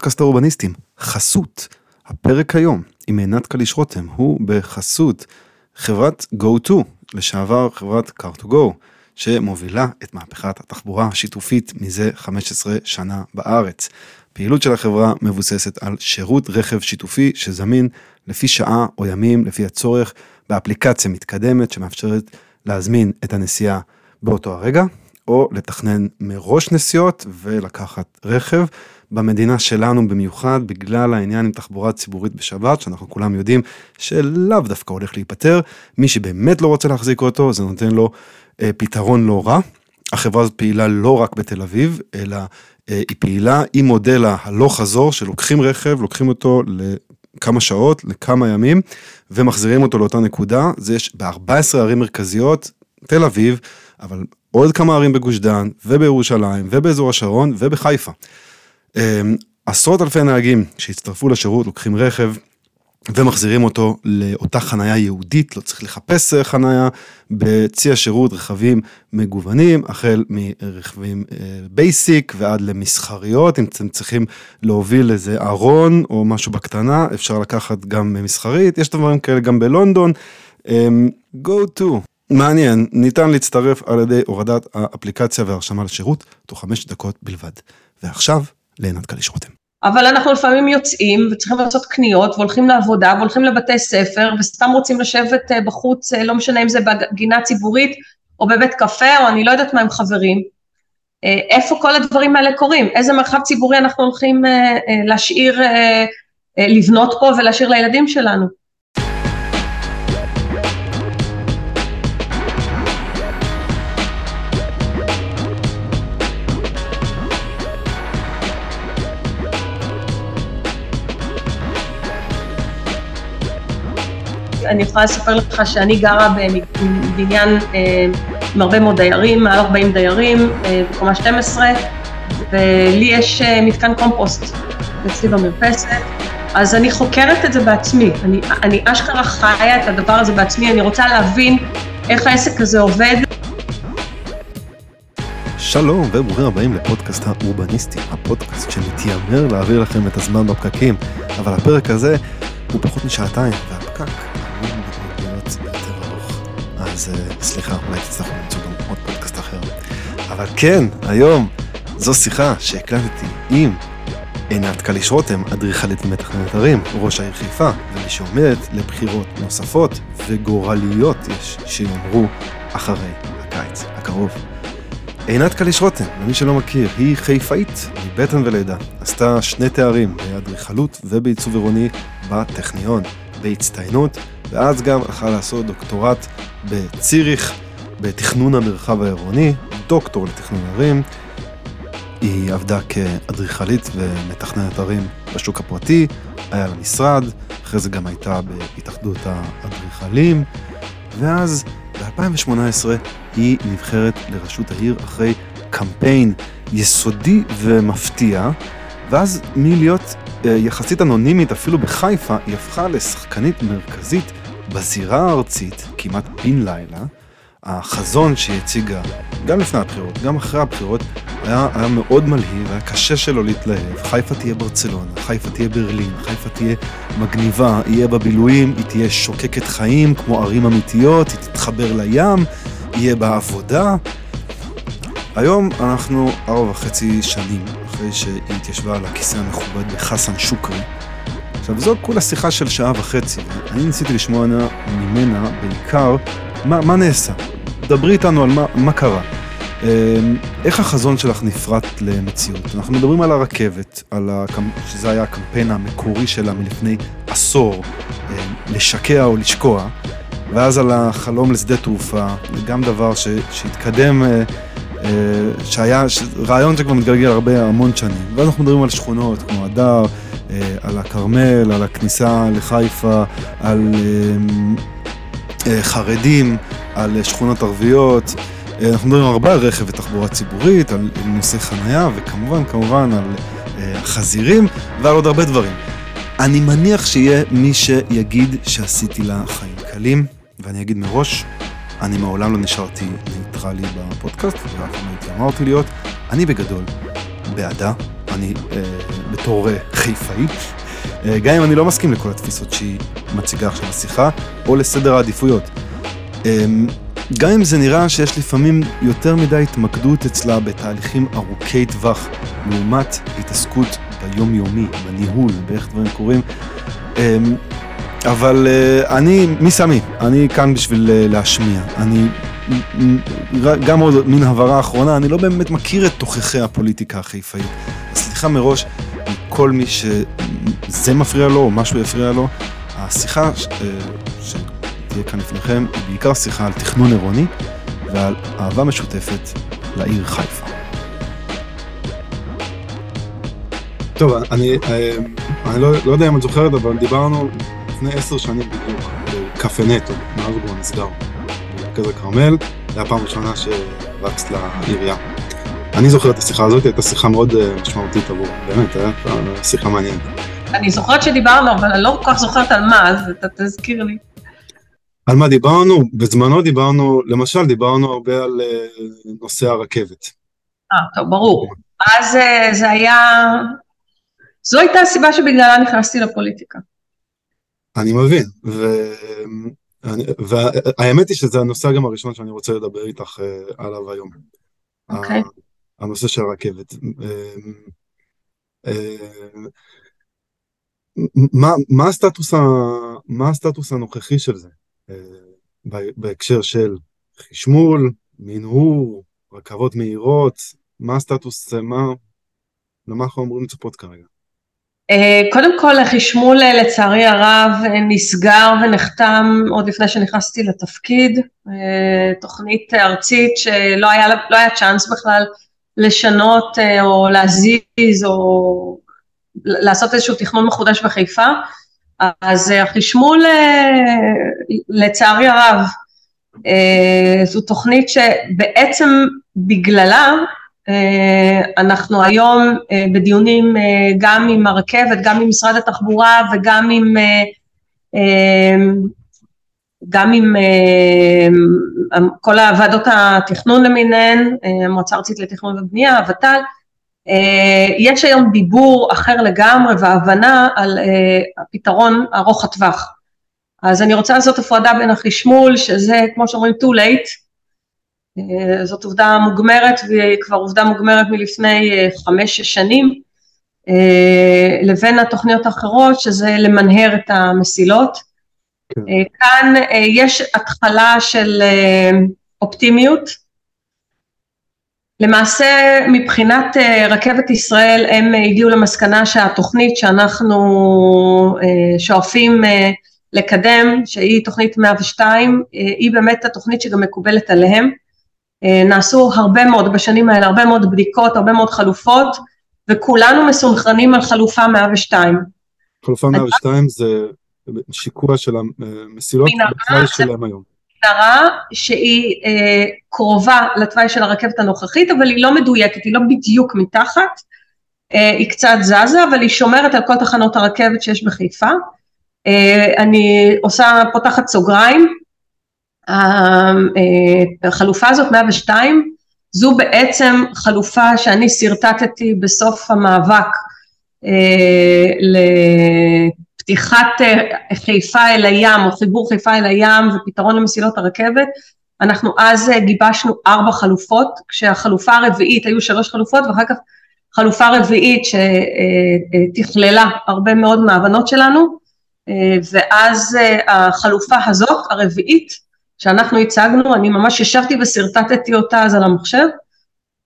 פודקאסט האורבניסטים, חסות. הפרק היום עם עינת קליש רותם הוא בחסות חברת GoTo, לשעבר חברת car2go, שמובילה את מהפכת התחבורה השיתופית מזה 15 שנה בארץ. פעילות של החברה מבוססת על שירות רכב שיתופי שזמין לפי שעה או ימים לפי הצורך באפליקציה מתקדמת שמאפשרת להזמין את הנסיעה באותו הרגע, או לתכנן מראש נסיעות ולקחת רכב. במדינה שלנו במיוחד, בגלל העניין עם תחבורה ציבורית בשבת, שאנחנו כולם יודעים שלאו דווקא הולך להיפטר, מי שבאמת לא רוצה להחזיק אותו, זה נותן לו אה, פתרון לא רע. החברה הזאת פעילה לא רק בתל אביב, אלא אה, היא פעילה עם מודל הלוך חזור, שלוקחים רכב, לוקחים אותו לכמה שעות, לכמה ימים, ומחזירים אותו לאותה נקודה. זה יש ב-14 ערים מרכזיות, תל אביב, אבל עוד כמה ערים בגוש דן, ובירושלים, ובאזור השרון, ובחיפה. אמ, עשרות אלפי נהגים שהצטרפו לשירות לוקחים רכב ומחזירים אותו לאותה חניה ייעודית, לא צריך לחפש חניה, בצי השירות רכבים מגוונים, החל מרכבים basic אה, ועד למסחריות, אם אתם צריכים להוביל איזה ארון או משהו בקטנה, אפשר לקחת גם מסחרית, יש דברים כאלה גם בלונדון. אמ, go to. מעניין, ניתן להצטרף על ידי הורדת האפליקציה והרשמה לשירות תוך חמש דקות בלבד. ועכשיו לעינת קליש רותם. אבל אנחנו לפעמים יוצאים וצריכים לעשות קניות והולכים לעבודה והולכים לבתי ספר וסתם רוצים לשבת אה, בחוץ, אה, לא משנה אם זה בגינה ציבורית או בבית קפה או אני לא יודעת מה עם חברים. אה, איפה כל הדברים האלה קורים? איזה מרחב ציבורי אנחנו הולכים להשאיר, לבנות פה ולהשאיר לילדים שלנו? אני יכולה לספר לך שאני גרה בבניין אה, עם הרבה מאוד דיירים, מעל 40 דיירים, אה, בקומה 12, ולי יש אה, מתקן קומפוסט אצלי במרפסת, אז אני חוקרת את זה בעצמי, אני, אני אשכרה חיה את הדבר הזה בעצמי, אני רוצה להבין איך העסק הזה עובד. שלום וברוכים הבאים לפודקאסט האורבניסטי, הפודקאסט שמתיימר להעביר לכם את הזמן בפקקים, אבל הפרק הזה הוא פחות משעתיים, והפקק אז אה, סליחה, אולי תצטרכו למצוא גם עוד פודקאסט אחר. אבל כן, היום זו שיחה שהקלטתי עם עינת קליש רותם, אדריכלית ומתכננת ערים, ראש העיר חיפה, ומי שעומדת לבחירות נוספות וגורליות יש שיאמרו אחרי הקיץ הקרוב. עינת קליש רותם, למי שלא מכיר, היא חיפאית מבטן ולידה. עשתה שני תארים באדריכלות ובעיצוב עירוני בטכניון, בהצטיינות, ואז גם הלכה לעשות דוקטורט בציריך, בתכנון המרחב העירוני, דוקטור לתכנון ערים. היא עבדה כאדריכלית ומתכננת ערים בשוק הפרטי, היה לה משרד, אחרי זה גם הייתה בהתאחדות האדריכלים, ואז ב-2018 היא נבחרת לראשות העיר אחרי קמפיין יסודי ומפתיע, ואז מלהיות אה, יחסית אנונימית אפילו בחיפה, היא הפכה לשחקנית מרכזית בזירה הארצית, כמעט בן לילה, החזון שהיא הציגה, גם לפני הבחירות, גם אחרי הבחירות, היה, היה מאוד מלהיב, היה קשה שלא להתלהב. חיפה תהיה ברצלונה, חיפה תהיה ברלין, חיפה תהיה מגניבה, יהיה בה בילויים, היא תהיה שוקקת חיים כמו ערים אמיתיות, היא תתחבר לים, יהיה בה עבודה. היום אנחנו ארבע וחצי שנים אחרי שהיא התיישבה על הכיסא המכובד בחסן שוקרי. עכשיו זו כולה שיחה של שעה וחצי, אני ניסיתי לשמוע ממנה בעיקר מה, מה נעשה. דברי איתנו על מה, מה קרה. אמ, איך החזון שלך נפרט למציאות? אנחנו מדברים על הרכבת, על הקמ... שזה היה הקמפיין המקורי שלה מלפני עשור, אמ, לשקע או לשקוע, ואז על החלום לשדה תעופה, גם דבר ש... שהתקדם, אה, אה, שהיה ש... רעיון שכבר מתגלגל הרבה, המון שנים. ואז אנחנו מדברים על שכונות כמו הדר, על הכרמל, על הכניסה לחיפה, על אה, חרדים, על שכונות ערביות. אה, אנחנו מדברים הרבה על רכב ותחבורה ציבורית, על נושא חנייה, וכמובן, כמובן, על חזירים ועל עוד הרבה דברים. אני מניח שיהיה מי שיגיד שעשיתי לה חיים קלים, ואני אגיד מראש, אני מעולם לא נשארתי ניטרלי בפודקאסט, ואף פעם לא הייתי אמרתי להיות. אני בגדול בעדה, אני אה, בתור אה, חיפאי, אה, גם אם אני לא מסכים לכל התפיסות שהיא מציגה עכשיו בשיחה, או לסדר העדיפויות. אה, גם אם זה נראה שיש לפעמים יותר מדי התמקדות אצלה בתהליכים ארוכי טווח, לעומת התעסקות ביומיומי, בניהול, באיך דברים קורים. אה, אבל uh, אני, מי שמי? אני כאן בשביל uh, להשמיע. אני, גם עוד מין הבהרה אחרונה, אני לא באמת מכיר את תוככי הפוליטיקה החיפאית. סליחה מראש מכל מי שזה מפריע לו או משהו יפריע לו. השיחה uh, שתהיה כאן לפניכם היא בעיקר שיחה על תכנון עירוני ועל אהבה משותפת לעיר חיפה. טוב, אני, אני לא, לא יודע אם את זוכרת, אבל דיברנו לפני עשר שנים בדיוק, בקפה נטו, מאז הוא נסגר, במרכז הכרמל, זו הפעם הראשונה שרצת לעירייה. אני זוכר את השיחה הזאת, הייתה שיחה מאוד אה, משמעותית עבור, באמת, הייתה שיחה מעניינת. אני זוכרת שדיברנו, אבל אני לא כל כך זוכרת על מה, אז אתה תזכיר לי. על מה דיברנו? בזמנו דיברנו, למשל דיברנו הרבה על אה, נושא הרכבת. אה, טוב, ברור. אז אה, זה היה... זו הייתה הסיבה שבגללה נכנסתי לפוליטיקה. אני מבין, והאמת היא שזה הנושא גם הראשון שאני רוצה לדבר איתך uh, עליו היום. אוקיי. Okay. הנושא של הרכבת. Uh, uh, מה, מה, הסטטוס ה, מה הסטטוס הנוכחי של זה uh, בהקשר של חשמול, מנהור, רכבות מהירות, מה הסטטוס, מה, למה אנחנו אמורים לצפות כרגע? אה, קודם כל חשמול אה, לצערי הרב אה, נסגר ונחתם עוד לפני שנכנסתי לתפקיד, תוכנית ארצית שלא היה, לא היה צ'אנס בכלל לשנות או להזיז או לעשות איזשהו תכנון מחודש בחיפה, אז החשמול לצערי הרב זו תוכנית שבעצם בגללה אנחנו היום אה, בדיונים אה, גם עם הרכבת, גם עם משרד התחבורה וגם עם גם עם כל הוועדות התכנון למיניהן, המועצה הארצית לתכנון ובנייה, הוות"ל, יש היום דיבור אחר לגמרי והבנה על הפתרון ארוך הטווח. אז אני רוצה לעשות הפרדה בין החשמול, שזה כמו שאומרים too late, אה, זאת עובדה מוגמרת והיא כבר עובדה מוגמרת מלפני אה, חמש-שש שנים, אה, לבין התוכניות האחרות שזה למנהר את המסילות. כן. כאן יש התחלה של אופטימיות. למעשה מבחינת רכבת ישראל הם הגיעו למסקנה שהתוכנית שאנחנו שואפים לקדם, שהיא תוכנית 102, היא באמת התוכנית שגם מקובלת עליהם. אה, נעשו הרבה מאוד בשנים האלה, הרבה מאוד בדיקות, הרבה מאוד חלופות, וכולנו מסונכרנים על חלופה 102. חלופה 102 זה שיקוע של המסילות בתוואי שלהם היום. מנהרה שהיא אה, קרובה לתוואי של הרכבת הנוכחית, אבל היא לא מדויקת, היא לא בדיוק מתחת, אה, היא קצת זזה, אבל היא שומרת על כל תחנות הרכבת שיש בחיפה. אה, אני עושה, פותחת סוגריים, אה, החלופה הזאת 102 זו בעצם חלופה שאני שרטטתי בסוף המאבק אה, לפתיחת אה, חיפה אל הים או חיבור חיפה אל הים ופתרון למסילות הרכבת. אנחנו אז גיבשנו ארבע חלופות כשהחלופה הרביעית היו שלוש חלופות ואחר כך חלופה רביעית שתכללה הרבה מאוד מההבנות שלנו ואז החלופה הזאת הרביעית שאנחנו הצגנו, אני ממש ישבתי ושרטטתי אותה אז על המחשב.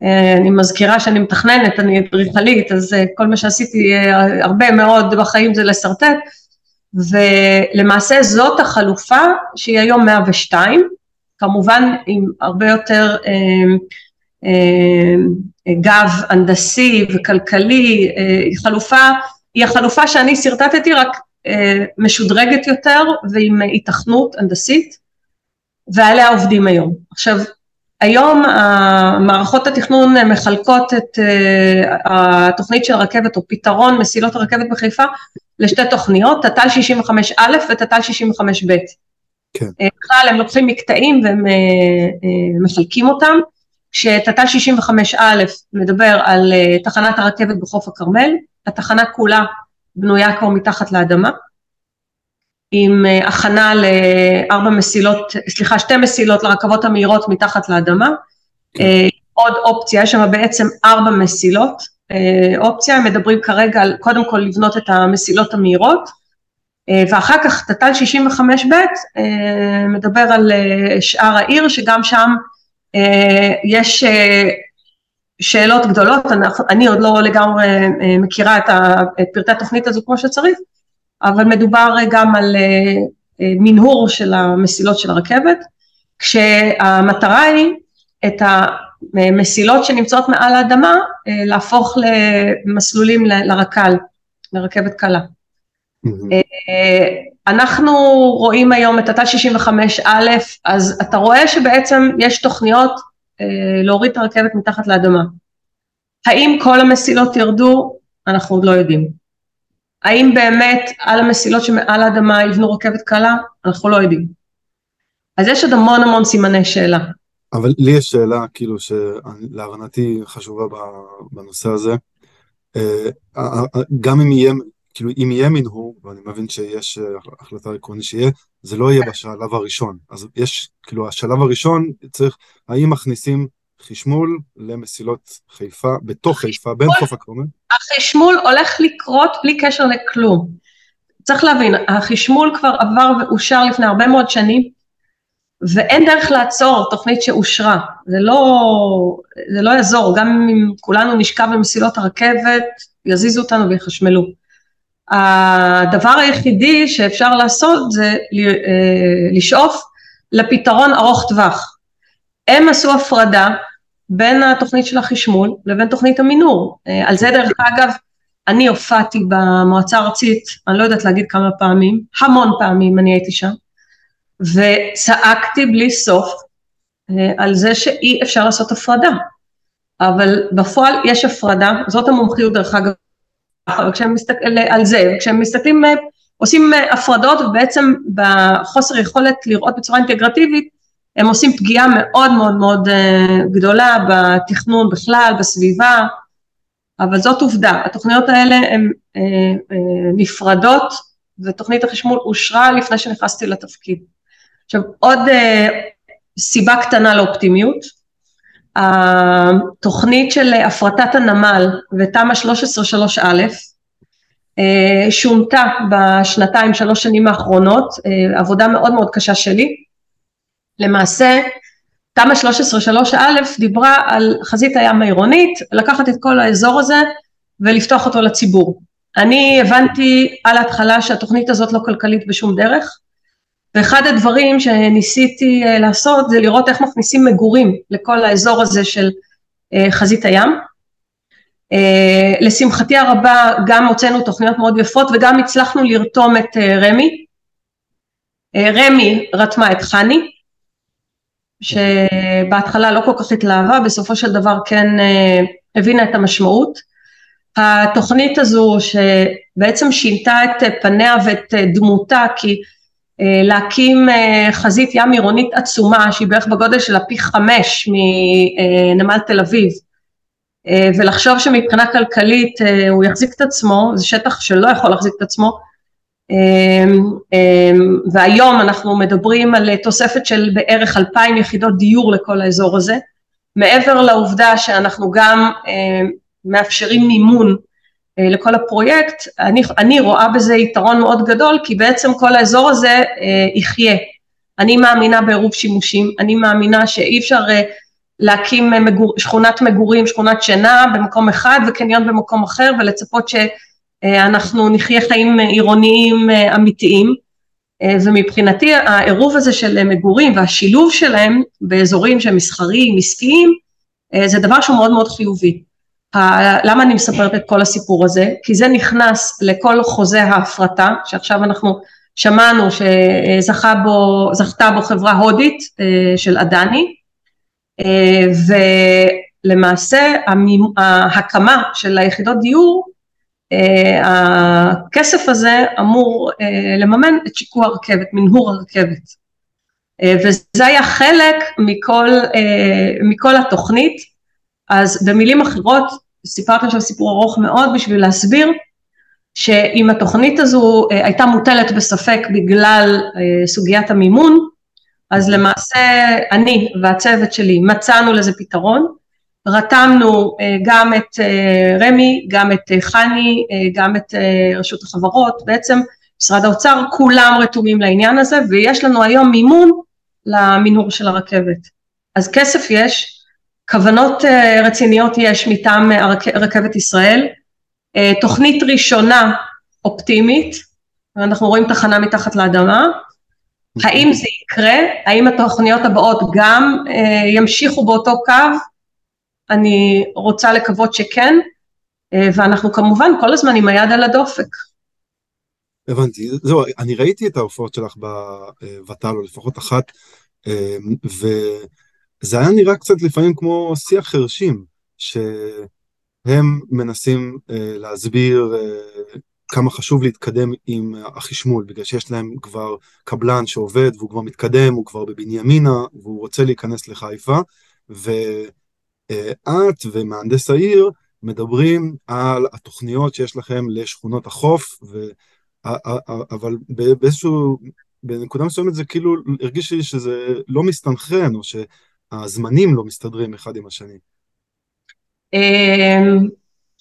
אה, אני מזכירה שאני מתכננת, אני אדריכלית, אז אה, כל מה שעשיתי אה, הרבה מאוד בחיים זה לשרטט, ולמעשה זאת החלופה שהיא היום 102, כמובן עם הרבה יותר גב הנדסי וכלכלי, היא חלופה, היא החלופה שאני שרטטתי רק משודרגת יותר ועם התכנות הנדסית. ועליה עובדים היום. עכשיו, היום מערכות התכנון מחלקות את אה, התוכנית של הרכבת או פתרון מסילות הרכבת בחיפה לשתי תוכניות, תת"ל 65א ותת"ל 65ב. כן. אה, בכלל הם לוקחים מקטעים והם אה, מחלקים אותם. כשתת"ל 65א מדבר על תחנת הרכבת בחוף הכרמל, התחנה כולה בנויה כבר מתחת לאדמה, עם הכנה לארבע מסילות, סליחה, שתי מסילות לרכבות המהירות מתחת לאדמה, כן. עוד אופציה, יש שם בעצם ארבע מסילות, אופציה, הם מדברים כרגע על קודם כל לבנות את המסילות המהירות, ואחר כך תת"ל 65ב' מדבר על שאר העיר, שגם שם יש שאלות גדולות, אני עוד לא לגמרי מכירה את פרטי התוכנית הזו כמו שצריך, אבל מדובר גם על מנהור של המסילות של הרכבת, כשהמטרה היא את המסילות שנמצאות מעל האדמה להפוך למסלולים לרק"ל, לרכבת קלה. אנחנו רואים היום את התא 65 א', אז אתה רואה שבעצם יש תוכניות להוריד את הרכבת מתחת לאדמה. האם כל המסילות ירדו? אנחנו עוד לא יודעים. האם באמת על המסילות שמעל האדמה יבנו רכבת קלה? אנחנו לא יודעים. אז יש עוד המון המון סימני שאלה. אבל לי יש שאלה, כאילו, שלהבנתי חשובה בנושא הזה. גם אם יהיה כאילו אם יהיה מנהור, ואני מבין שיש אה, החלטה עקרונית שיהיה, זה לא יהיה בשלב הראשון. אז יש, כאילו השלב הראשון צריך, האם מכניסים חשמול למסילות חיפה, בתוך חיפה, בין חוף הכרמל? החשמול הולך לקרות בלי קשר לכלום. צריך להבין, החשמול כבר עבר ואושר לפני הרבה מאוד שנים, ואין דרך לעצור תוכנית שאושרה, זה לא, זה לא יעזור, גם אם כולנו נשכב במסילות הרכבת, יזיזו אותנו ויחשמלו. הדבר היחידי שאפשר לעשות זה אה, לשאוף לפתרון ארוך טווח. הם עשו הפרדה בין התוכנית של החשמול לבין תוכנית המינור. אה, על זה דרך אגב, אני הופעתי במועצה הארצית, אני לא יודעת להגיד כמה פעמים, המון פעמים אני הייתי שם, וצעקתי בלי סוף אה, על זה שאי אפשר לעשות הפרדה. אבל בפועל יש הפרדה, זאת המומחיות דרך אגב וכשהם מסתכלים על זה, כשהם מסתכלים, אה, עושים אה, הפרדות ובעצם בחוסר יכולת לראות בצורה אינטגרטיבית, הם עושים פגיעה מאוד מאוד מאוד אה, גדולה בתכנון בכלל, בסביבה, אבל זאת עובדה, התוכניות האלה הן נפרדות ותוכנית החשמול אושרה לפני שנכנסתי לתפקיד. עכשיו עוד סיבה קטנה לאופטימיות, התוכנית של הפרטת הנמל ותמ"א 13-3א אה, שונתה בשנתיים שלוש שנים האחרונות, אה, עבודה מאוד מאוד קשה שלי. למעשה תמ"א 13-3א דיברה על חזית הים העירונית, לקחת את כל האזור הזה ולפתוח אותו לציבור. אני הבנתי על ההתחלה שהתוכנית הזאת לא כלכלית בשום דרך, ואחד הדברים שניסיתי אה, לעשות זה לראות איך מכניסים מגורים לכל האזור הזה של אה, חזית הים. אה, לשמחתי הרבה גם הוצאנו תוכניות מאוד יפות וגם הצלחנו לרתום את רמ"י. רמ"י רתמה את חני, שבהתחלה לא כל כך התלהבה, בסופו של דבר כן הבינה את המשמעות. התוכנית הזו שבעצם שינתה את פניה ואת דמותה כי אה, להקים אה, חזית ים עירונית עצומה שהיא בערך בגודל של הפי חמש מנמל תל אביב אה, ולחשוב שמבחינה כלכלית הוא יחזיק את עצמו, זה שטח שלא יכול להחזיק את עצמו והיום אנחנו מדברים על תוספת של בערך אלפיים יחידות דיור לכל האזור הזה מעבר לעובדה שאנחנו גם מאפשרים מימון אה, לכל הפרויקט, אני, אני רואה בזה יתרון מאוד גדול כי בעצם כל האזור הזה אה, יחיה. אני מאמינה בעירוב שימושים, אני מאמינה שאי אפשר אה, להקים מגור, שכונת מגורים, שכונת שינה במקום אחד וקניון במקום אחר ולצפות שאנחנו נחיה חיים עירוניים אמיתיים ומבחינתי העירוב הזה של מגורים והשילוב שלהם באזורים שהם מסחריים, עסקיים, זה דבר שהוא מאוד מאוד חיובי. למה אני מספרת את כל הסיפור הזה? כי זה נכנס לכל חוזה ההפרטה, שעכשיו אנחנו שמענו שזכתה בו, בו חברה הודית אה, של אדני, אה, ולמעשה ההקמה של היחידות דיור, אה, הכסף הזה אמור לממן את שיקוע הרכבת, מנהור הרכבת. וזה היה חלק מכל, מכל התוכנית, אז במילים אחרות, סיפרתי עכשיו סיפור ארוך מאוד בשביל להסביר שאם התוכנית הזו הייתה מוטלת בספק בגלל סוגיית המימון, אז למעשה אני והצוות שלי מצאנו לזה פתרון, רתמנו גם את רמ"י, גם את חני, גם את רשות החברות, בעצם משרד האוצר, כולם רתומים לעניין הזה ויש לנו היום מימון למנהור של הרכבת. אז כסף יש, כוונות רציניות יש מטעם רכבת ישראל, תוכנית ראשונה אופטימית, אנחנו רואים תחנה מתחת לאדמה, האם זה יקרה, האם התוכניות הבאות גם ימשיכו באותו קו, אני רוצה לקוות שכן, ואנחנו כמובן כל הזמן עם היד על הדופק. הבנתי, זהו, אני ראיתי את ההופעות שלך בוות"ל, או לפחות אחת, וזה היה נראה קצת לפעמים כמו שיח חרשים, שהם מנסים להסביר כמה חשוב להתקדם עם החשמול, בגלל שיש להם כבר קבלן שעובד והוא כבר מתקדם, הוא כבר בבנימינה והוא רוצה להיכנס לחיפה, ואת ומהנדס העיר מדברים על התוכניות שיש לכם לשכונות החוף, ו... אבל באיזשהו, בנקודה מסוימת זה כאילו הרגיש לי שזה לא מסתנכרן, או שהזמנים לא מסתדרים אחד עם השני.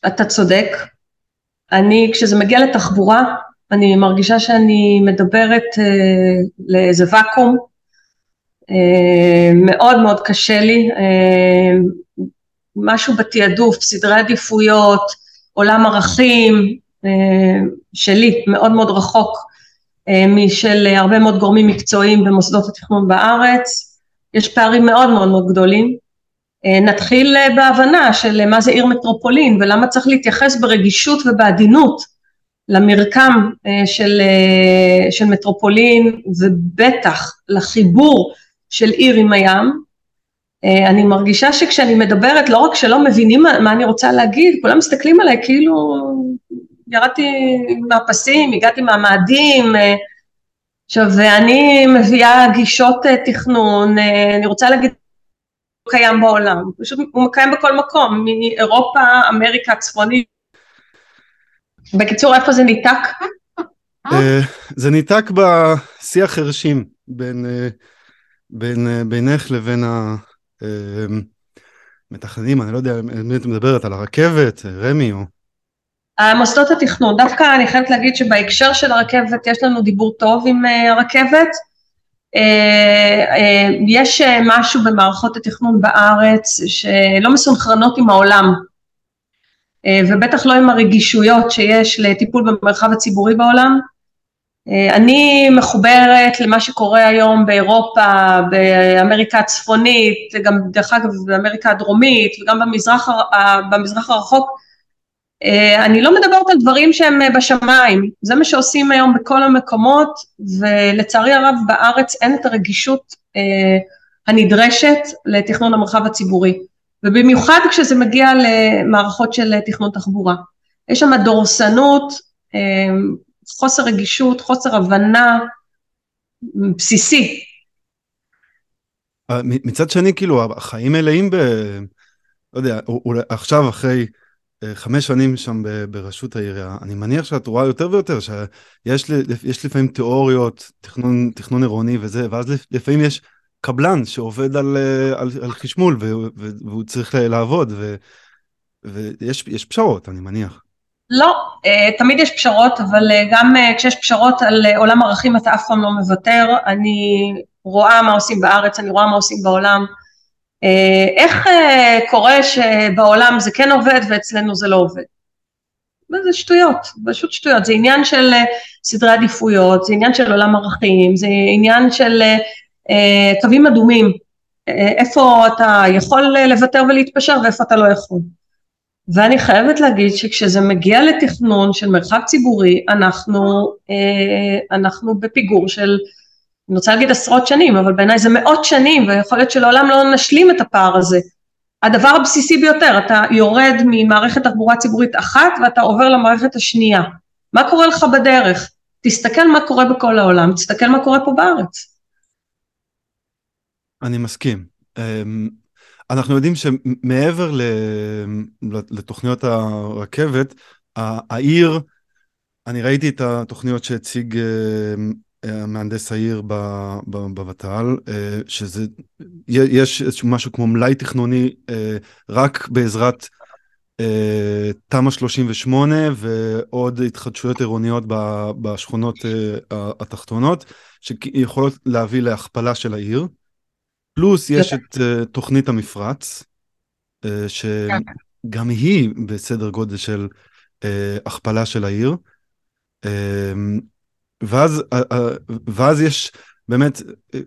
אתה צודק. אני, כשזה מגיע לתחבורה, אני מרגישה שאני מדברת לאיזה ואקום, מאוד מאוד קשה לי, משהו בתעדוף, סדרי עדיפויות, עולם ערכים, שלי, מאוד מאוד רחוק משל הרבה מאוד גורמים מקצועיים במוסדות התכנון בארץ, יש פערים מאוד מאוד מאוד גדולים, נתחיל בהבנה של מה זה עיר מטרופולין ולמה צריך להתייחס ברגישות ובעדינות למרקם של, של מטרופולין ובטח לחיבור של עיר עם הים, אני מרגישה שכשאני מדברת לא רק שלא מבינים מה אני רוצה להגיד, כולם מסתכלים עליי כאילו ירדתי מהפסים, הגעתי מהמאדים, עכשיו ואני מביאה גישות תכנון, אני רוצה להגיד הוא קיים בעולם, פשוט הוא קיים בכל מקום, מאירופה, אמריקה הצפונית. בקיצור, איפה זה ניתק? זה ניתק בשיח חרשים בין, בין, בינך לבין המתכננים, אני לא יודע אם את מדברת על הרכבת, רמ"י או... המוסדות התכנון, דווקא אני חייבת להגיד שבהקשר של הרכבת יש לנו דיבור טוב עם הרכבת, יש משהו במערכות התכנון בארץ שלא מסונכרנות עם העולם ובטח לא עם הרגישויות שיש לטיפול במרחב הציבורי בעולם. אני מחוברת למה שקורה היום באירופה, באמריקה הצפונית, גם דרך אגב באמריקה הדרומית וגם במזרח הרחוק, אני לא מדברת על דברים שהם בשמיים, זה מה שעושים היום בכל המקומות ולצערי הרב בארץ אין את הרגישות הנדרשת לתכנון המרחב הציבורי. ובמיוחד כשזה מגיע למערכות של תכנון תחבורה. יש שם דורסנות, חוסר רגישות, חוסר הבנה בסיסי. מצד שני כאילו החיים מלאים ב... לא יודע, עכשיו אחרי חמש שנים שם בראשות העירייה, אני מניח שאת רואה יותר ויותר שיש לפעמים תיאוריות, תכנון, תכנון עירוני וזה, ואז לפעמים יש קבלן שעובד על, על, על חשמול והוא צריך לעבוד ו, ויש פשרות, אני מניח. לא, תמיד יש פשרות, אבל גם כשיש פשרות על עולם ערכים אתה אף פעם לא מוותר, אני רואה מה עושים בארץ, אני רואה מה עושים בעולם, איך קורה שבעולם זה כן עובד ואצלנו זה לא עובד? זה שטויות, פשוט שטויות, זה עניין של סדרי עדיפויות, זה עניין של עולם ערכים, זה עניין של קווים אדומים, איפה אתה יכול לוותר ולהתפשר ואיפה אתה לא יכול. ואני חייבת להגיד שכשזה מגיע לתכנון של מרחב ציבורי, אנחנו, אנחנו בפיגור של אני רוצה להגיד עשרות שנים, אבל בעיניי זה מאות שנים, ויכול להיות שלעולם לא נשלים את הפער הזה. הדבר הבסיסי ביותר, אתה יורד ממערכת תחבורה ציבורית אחת ואתה עובר למערכת השנייה. מה קורה לך בדרך? תסתכל מה קורה בכל העולם, תסתכל מה קורה פה בארץ. אני מסכים. אנחנו יודעים שמעבר לתוכניות הרכבת, העיר, אני ראיתי את התוכניות שהציג אה, מהנדס העיר בוות"ל, אה, שזה, משהו כמו מלאי תכנוני אה, רק בעזרת תמ"א 38 ועוד התחדשויות עירוניות בשכונות התחתונות, שיכולות להביא להכפלה של העיר. פלוס יש את תוכנית המפרץ, שגם היא בסדר גודל של הכפלה של העיר. ואז, אה, אה, ואז יש באמת אה,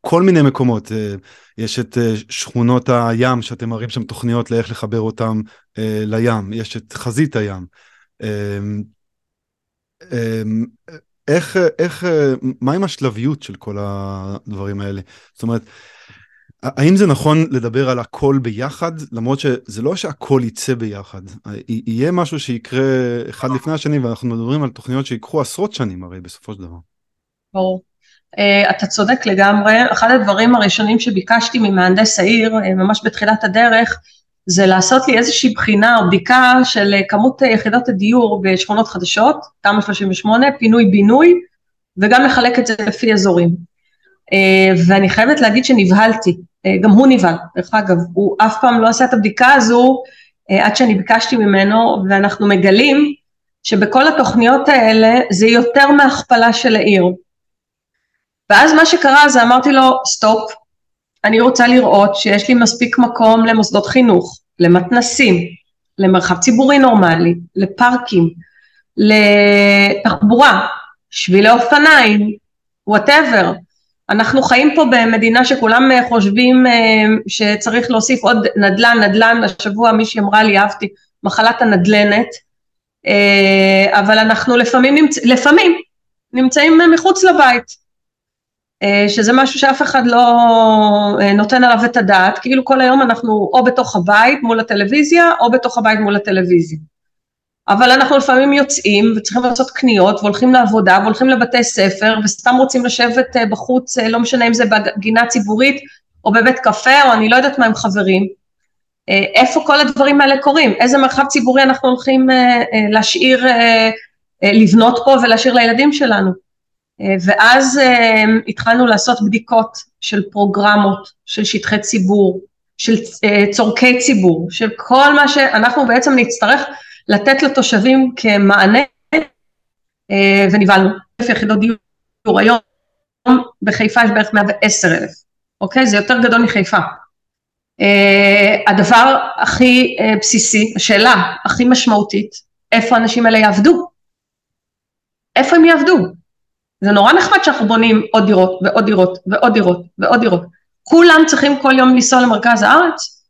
כל מיני מקומות, יש את שכונות הים שאתם מראים שם תוכניות לאיך לחבר אותם לים, יש את חזית הים. איך, איך, מה עם השלביות של כל הדברים האלה? זאת אומרת, האם זה נכון לדבר על הכל ביחד, למרות שזה לא שהכל יצא ביחד, יהיה משהו שיקרה אחד לפני השני, ואנחנו מדברים על תוכניות שיקחו עשרות שנים הרי בסופו של דבר. ברור. Uh, אתה צודק לגמרי, אחד הדברים הראשונים שביקשתי ממהנדס העיר, uh, ממש בתחילת הדרך, זה לעשות לי איזושהי בחינה או בדיקה של uh, כמות יחידות הדיור בשכונות חדשות, תמ"א 38, פינוי בינוי, וגם לחלק את זה לפי אזורים. Uh, ואני חייבת להגיד שנבהלתי, אה, גם הוא נבהל, דרך אגב, הוא אף פעם לא עשה את הבדיקה הזו אה, עד שאני ביקשתי ממנו, ואנחנו מגלים שבכל התוכניות האלה זה יותר מהכפלה של העיר. ואז מה שקרה זה אמרתי לו, stop, אני רוצה לראות שיש לי מספיק מקום למוסדות חינוך, למתנסים, למרחב ציבורי נורמלי, לפארקים, לתחבורה, שבילי אופניים, whatever. אנחנו חיים פה במדינה שכולם אה, חושבים אה, שצריך להוסיף עוד נדל"ן, נדל"ן, השבוע מישהי אמרה לי, אהבתי, מחלת הנדלנת, אה, אבל אנחנו לפעמים, נמצ... לפעמים נמצאים מחוץ לבית, שזה משהו שאף אחד לא נותן עליו את הדעת, כאילו כל היום אנחנו או בתוך הבית מול הטלוויזיה, או בתוך הבית מול הטלוויזיה. אבל אנחנו לפעמים יוצאים וצריכים לעשות קניות והולכים לעבודה והולכים לבתי ספר וסתם רוצים לשבת אה, בחוץ, אה, לא משנה אם זה בגינה ציבורית או בבית קפה או אני לא יודעת מה עם חברים. אה, איפה כל הדברים האלה קורים? איזה מרחב ציבורי אנחנו הולכים להשאיר, לבנות פה ולהשאיר לילדים שלנו? ואז התחלנו לעשות בדיקות של פרוגרמות, של שטחי ציבור, של צורכי ציבור, של כל מה שאנחנו בעצם נצטרך לתת לתושבים כמענה אה, ונבהלנו. אלף יחידות דיור היום בחיפה יש בערך 110 אלף, אוקיי? זה יותר גדול מחיפה. אה, הדבר הכי אה, בסיסי, השאלה הכי משמעותית, איפה האנשים האלה יעבדו? איפה הם יעבדו? זה נורא נחמד שאנחנו בונים עוד דירות ועוד דירות ועוד דירות ועוד דירות. כולם צריכים כל יום לנסוע למרכז הארץ?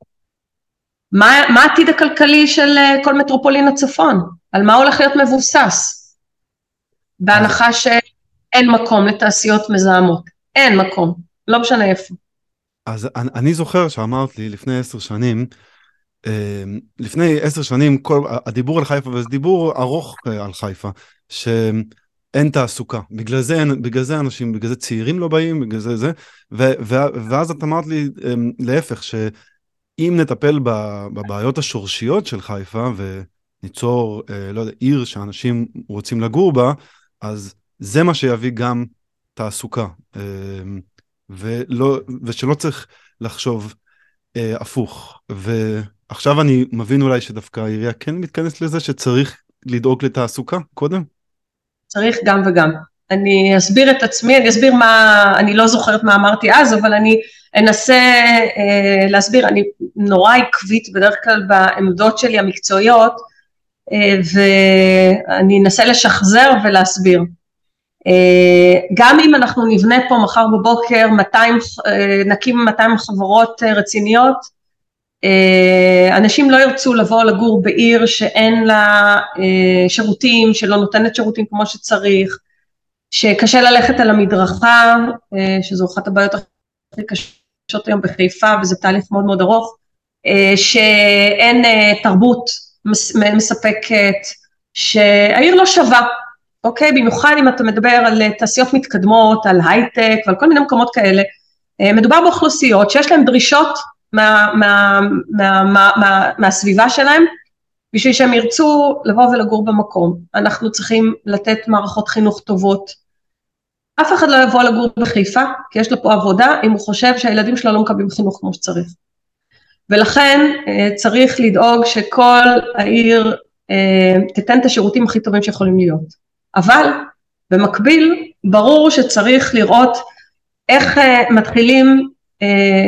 מה, מה העתיד הכלכלי של אה, כל מטרופולין הצפון? על מה הולך להיות מבוסס? בהנחה שאין מקום לתעשיות מזהמות. אין מקום, לא משנה איפה. אז אני, אני זוכר שאמרת לי לפני עשר שנים, אה, לפני עשר שנים כל הדיבור על חיפה, וזה דיבור ארוך אה, על חיפה, שאין תעסוקה, בגלל זה, בגלל זה אנשים, בגלל זה צעירים לא באים, בגלל זה זה, ו, ו, ואז את אמרת לי להפך, ש... אם נטפל בבעיות השורשיות של חיפה וניצור, אה, לא יודע, עיר שאנשים רוצים לגור בה, אז זה מה שיביא גם תעסוקה. אה, ולא, ושלא צריך לחשוב אה, הפוך. ועכשיו אני מבין אולי שדווקא העירייה כן מתכנסת לזה שצריך לדאוג לתעסוקה קודם? צריך גם וגם. אני אסביר את עצמי, אני אסביר מה, אני לא זוכרת מה אמרתי אז, אבל אני אנסה אה, להסביר, אני נורא עקבית בדרך כלל בעמדות שלי המקצועיות, אה, ואני אנסה לשחזר ולהסביר. אה, גם אם אנחנו נבנה פה מחר בבוקר 200, אה, נקים 200 חברות אה, רציניות, אה, אנשים לא ירצו לבוא לגור בעיר שאין לה אה, שירותים, שלא נותנת שירותים כמו שצריך, שקשה ללכת על המדרכה, אה, שזו אחת הבעיות הכי קשות היום בחיפה וזה תהליך מאוד מאוד ארוך, אה, שאין אה, תרבות מספקת, שהעיר לא שווה, אוקיי? במיוחד אם אתה מדבר על תעשיות מתקדמות, על הייטק ועל כל מיני מקומות כאלה, מדובר באוכלוסיות שיש להן דרישות מה, מה, מה, מה, מה, מהסביבה שלהם בשביל שהם ירצו לבוא ולגור במקום. אנחנו צריכים לתת מערכות חינוך טובות. אף אחד לא יבוא לגור בחיפה, כי יש לו פה עבודה, אם הוא חושב שהילדים שלו לא מקבלים חינוך כמו שצריך. ולכן אה, צריך לדאוג שכל העיר אה, תיתן את השירותים הכי טובים שיכולים להיות. אבל במקביל, ברור שצריך לראות איך אה, מתחילים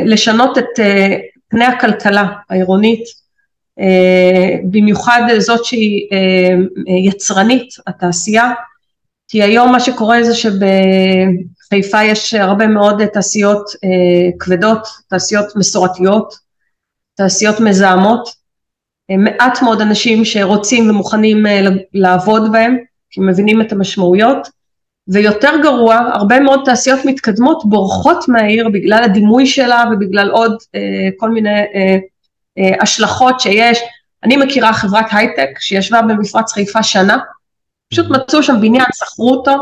לשנות את פני הכלכלה העירונית, במיוחד זאת שהיא יצרנית, התעשייה, כי היום מה שקורה זה שבחיפה יש הרבה מאוד תעשיות כבדות, תעשיות מסורתיות, תעשיות מזהמות, מעט מאוד אנשים שרוצים ומוכנים אה, לעבוד בהם, כי מבינים את המשמעויות, ויותר גרוע, הרבה מאוד תעשיות מתקדמות בורחות מהעיר בגלל הדימוי שלה ובגלל עוד אה, כל מיני אה, אה, השלכות שיש. אני מכירה חברת הייטק שישבה במפרץ חיפה שנה, פשוט מצאו שם בניין, שכרו אותו,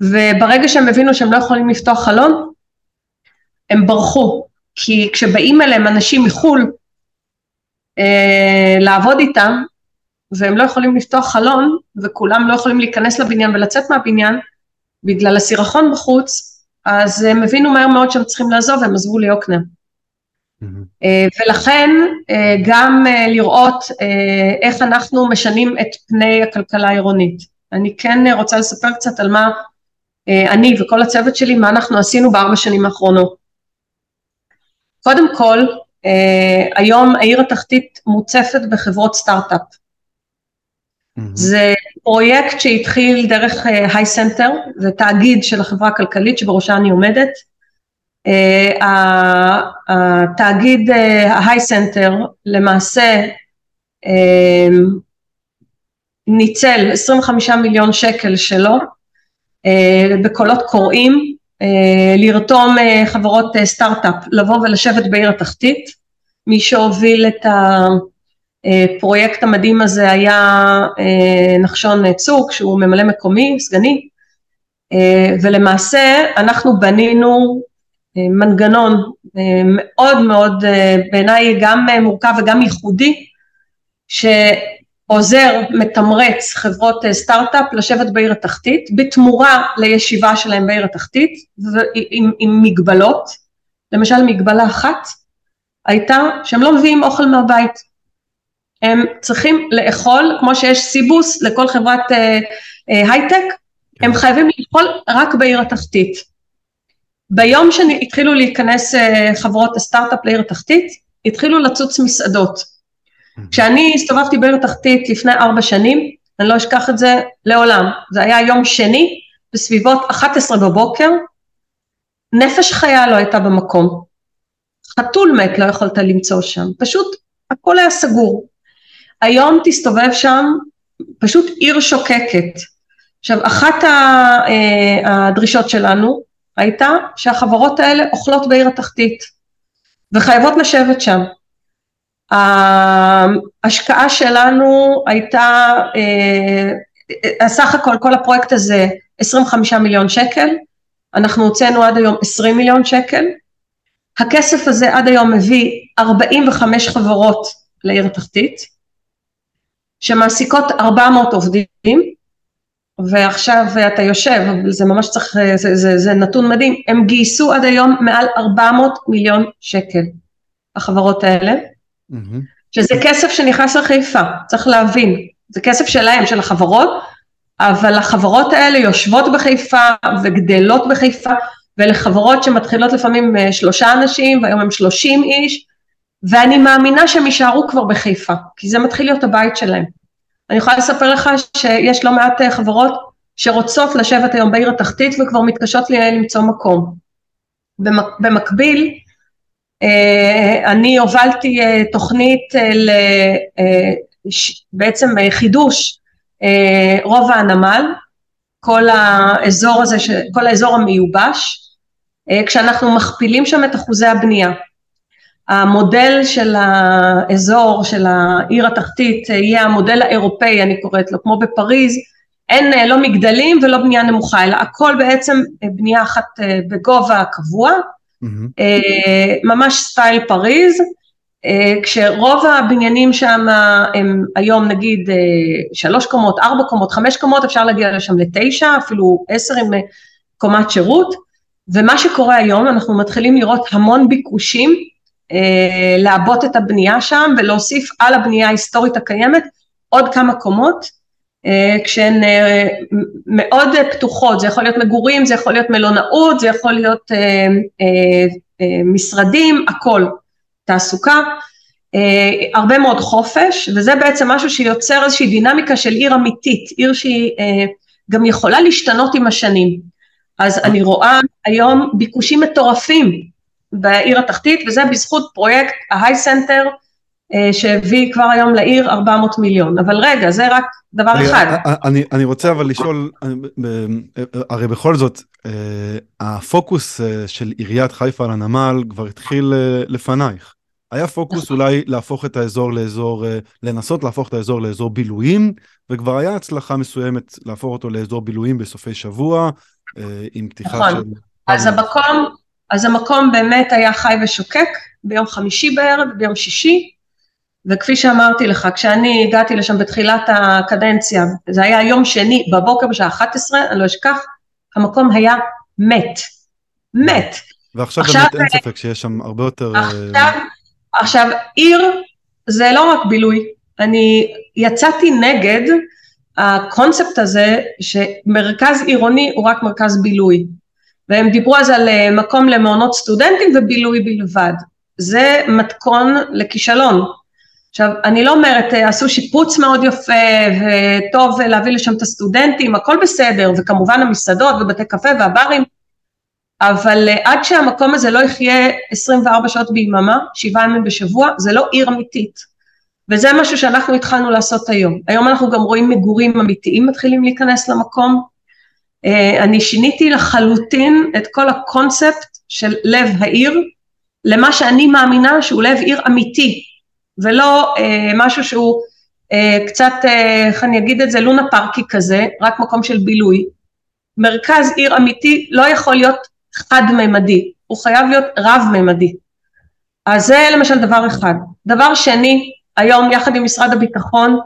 וברגע שהם הבינו שהם לא יכולים לפתוח חלון, הם ברחו, כי כשבאים אליהם אנשים מחו"ל אה, לעבוד איתם, והם לא יכולים לפתוח חלון, וכולם לא יכולים להיכנס לבניין ולצאת מהבניין, בגלל הסירחון בחוץ, אז הם הבינו מהר מאוד שהם צריכים לעזוב, והם עזבו ליוקנעם. Mm-hmm. ולכן אה, גם לראות איך אנחנו משנים את פני הכלכלה העירונית. אני כן רוצה לספר קצת על מה אני וכל הצוות שלי, מה אנחנו עשינו בארבע שנים האחרונות. קודם כל, היום העיר התחתית מוצפת בחברות סטארט-אפ. Mm-hmm. זה פרויקט שהתחיל דרך HiCenter, זה תאגיד של החברה הכלכלית שבראשה אני עומדת. Uh, התאגיד ה Hi uh, Center למעשה uh, ניצל 25 מיליון שקל שלו בקולות קוראים אה, לרתום אה, חברות אה, סטארט-אפ לבוא ולשבת בעיר התחתית. מי שהוביל את הפרויקט המדהים הזה היה נחשון צוק שהוא ממלא מקומי, סגני, ולמעשה אנחנו בנינו מנגנון מאוד מאוד בעיניי גם מורכב וגם ייחודי, עוזר, מתמרץ חברות אה, סטארט-אפ לשבת בעיר התחתית, בתמורה לישיבה שלהם בעיר התחתית, עם, עם מגבלות, למשל מגבלה אחת הייתה שהם לא מביאים אוכל מהבית. הם צריכים לאכול, כמו שיש סיבוס לכל חברת אה, אה, הייטק, הם חייבים לאכול רק בעיר התחתית. ביום שהתחילו להיכנס אה, חברות הסטארט-אפ לעיר התחתית, התחילו לצוץ מסעדות. כשאני הסתובבתי בעיר התחתית לפני ארבע שנים, אני לא אשכח את זה לעולם, זה היה יום שני, בסביבות 11 בבוקר, נפש חיה לא הייתה במקום. חתול מת לא יכולת למצוא שם, פשוט הכל היה סגור. היום תסתובב שם, פשוט עיר שוקקת. עכשיו, אחת אה, הדרישות שלנו הייתה שהחברות האלה אוכלות בעיר התחתית, וחייבות לשבת שם. ההשקעה שלנו הייתה, אה, הסך הכל, כל הפרויקט הזה 25 מיליון שקל, אנחנו הוצאנו עד היום 20 מיליון שקל, הכסף הזה עד היום מביא 45 חברות לעיר התחתית, שמעסיקות 400 עובדים, ועכשיו אתה יושב, זה ממש צריך, זה, זה, זה נתון מדהים, הם גייסו עד היום מעל 400 מיליון שקל, החברות האלה, Mm-hmm. שזה כסף שנכנס לחיפה, צריך להבין, זה כסף שלהם, של החברות, אבל החברות האלה יושבות בחיפה וגדלות בחיפה, ואלה חברות שמתחילות לפעמים אה, שלושה אנשים, והיום הם שלושים איש, ואני מאמינה שהם יישארו כבר בחיפה, כי זה מתחיל להיות הבית שלהם. אני יכולה לספר לך שיש לא מעט אה, חברות שרוצות לשבת היום בעיר התחתית וכבר מתקשות למצוא מקום. במקביל, אה, אני הובלתי אה, תוכנית אה, בעצם חידוש רובע הנמל, כל האזור הזה, כל האזור המיובש, כשאנחנו מכפילים שם את אחוזי הבנייה. המודל של האזור, של העיר התחתית, יהיה המודל האירופאי, אני קוראת לו, כמו בפריז, אין לא מגדלים ולא בנייה נמוכה, אלא הכל בעצם בנייה אחת בגובה קבוע, mm-hmm. ממש סטייל פריז, כשרוב הבניינים שם הם היום נגיד שלוש קומות, ארבע קומות, חמש קומות, אפשר להגיע לשם לתשע, אפילו עשר עם קומת שירות, ומה שקורה היום, אנחנו מתחילים לראות המון ביקושים. אה, לעבות את הבנייה שם ולהוסיף על הבנייה ההיסטורית הקיימת עוד כמה קומות, אה, כשהן אה, מאוד פתוחות, זה יכול להיות מגורים, זה יכול להיות מלונאות, זה יכול להיות משרדים, הכל, תעסוקה, הרבה מאוד חופש, וזה בעצם משהו שיוצר איזושהי דינמיקה של עיר אמיתית, עיר שהיא גם יכולה להשתנות עם השנים. אז אני רואה היום ביקושים מטורפים בעיר התחתית, וזה בזכות פרויקט ה HiCenter, אה, שהביא כבר היום לעיר 400 מיליון. אבל רגע, זה רק דבר רגע, אחד. אה, אה, אני, אני רוצה אבל לשאול, הרי בכל זאת, הפוקוס של עיריית חיפה על הנמל כבר התחיל לפנייך. היה פוקוס נכון. אולי להפוך את האזור לאזור, לנסות להפוך את האזור לאזור בילויים, וכבר היה הצלחה מסוימת להפוך אותו לאזור בילויים בסופי שבוע, עם פתיחה נכון. של... אז המקום, אז המקום באמת היה חי ושוקק ביום חמישי בערב, ביום שישי, וכפי שאמרתי לך, כשאני הגעתי לשם בתחילת הקדנציה, זה היה יום שני בבוקר בשעה 11, אני לא אשכח, המקום היה מת, מת. ועכשיו עכשיו באמת אין ספק שיש שם הרבה יותר... אה, עכשיו, עכשיו עיר זה לא רק בילוי, אני יצאתי נגד הקונספט הזה שמרכז עירוני הוא רק מרכז בילוי. והם דיברו אז על אה, מקום למעונות סטודנטים ובילוי בלבד. זה מתכון לכישלון. עכשיו, אני לא אומרת, אה, עשו שיפוץ מאוד יפה וטוב להביא לשם את הסטודנטים, הכל בסדר, וכמובן המסעדות ובתי קפה והברים, אבל אה, עד שהמקום הזה לא יחיה 24 שעות ביממה, שבעה ימים בשבוע, זה לא עיר אמיתית. וזה משהו שאנחנו התחלנו לעשות היום. היום אנחנו גם רואים מגורים אמיתיים מתחילים להיכנס למקום, אני שיניתי לחלוטין את כל הקונספט של לב העיר למה שאני מאמינה שהוא לב עיר אמיתי ולא אה, משהו שהוא אה, קצת, אה, איך אני אגיד את זה, לונה פארקי כזה, רק מקום של בילוי. מרכז עיר אמיתי לא יכול להיות חד-ממדי, הוא חייב להיות רב-ממדי. אז זה למשל דבר אחד. דבר שני, היום יחד עם משרד הביטחון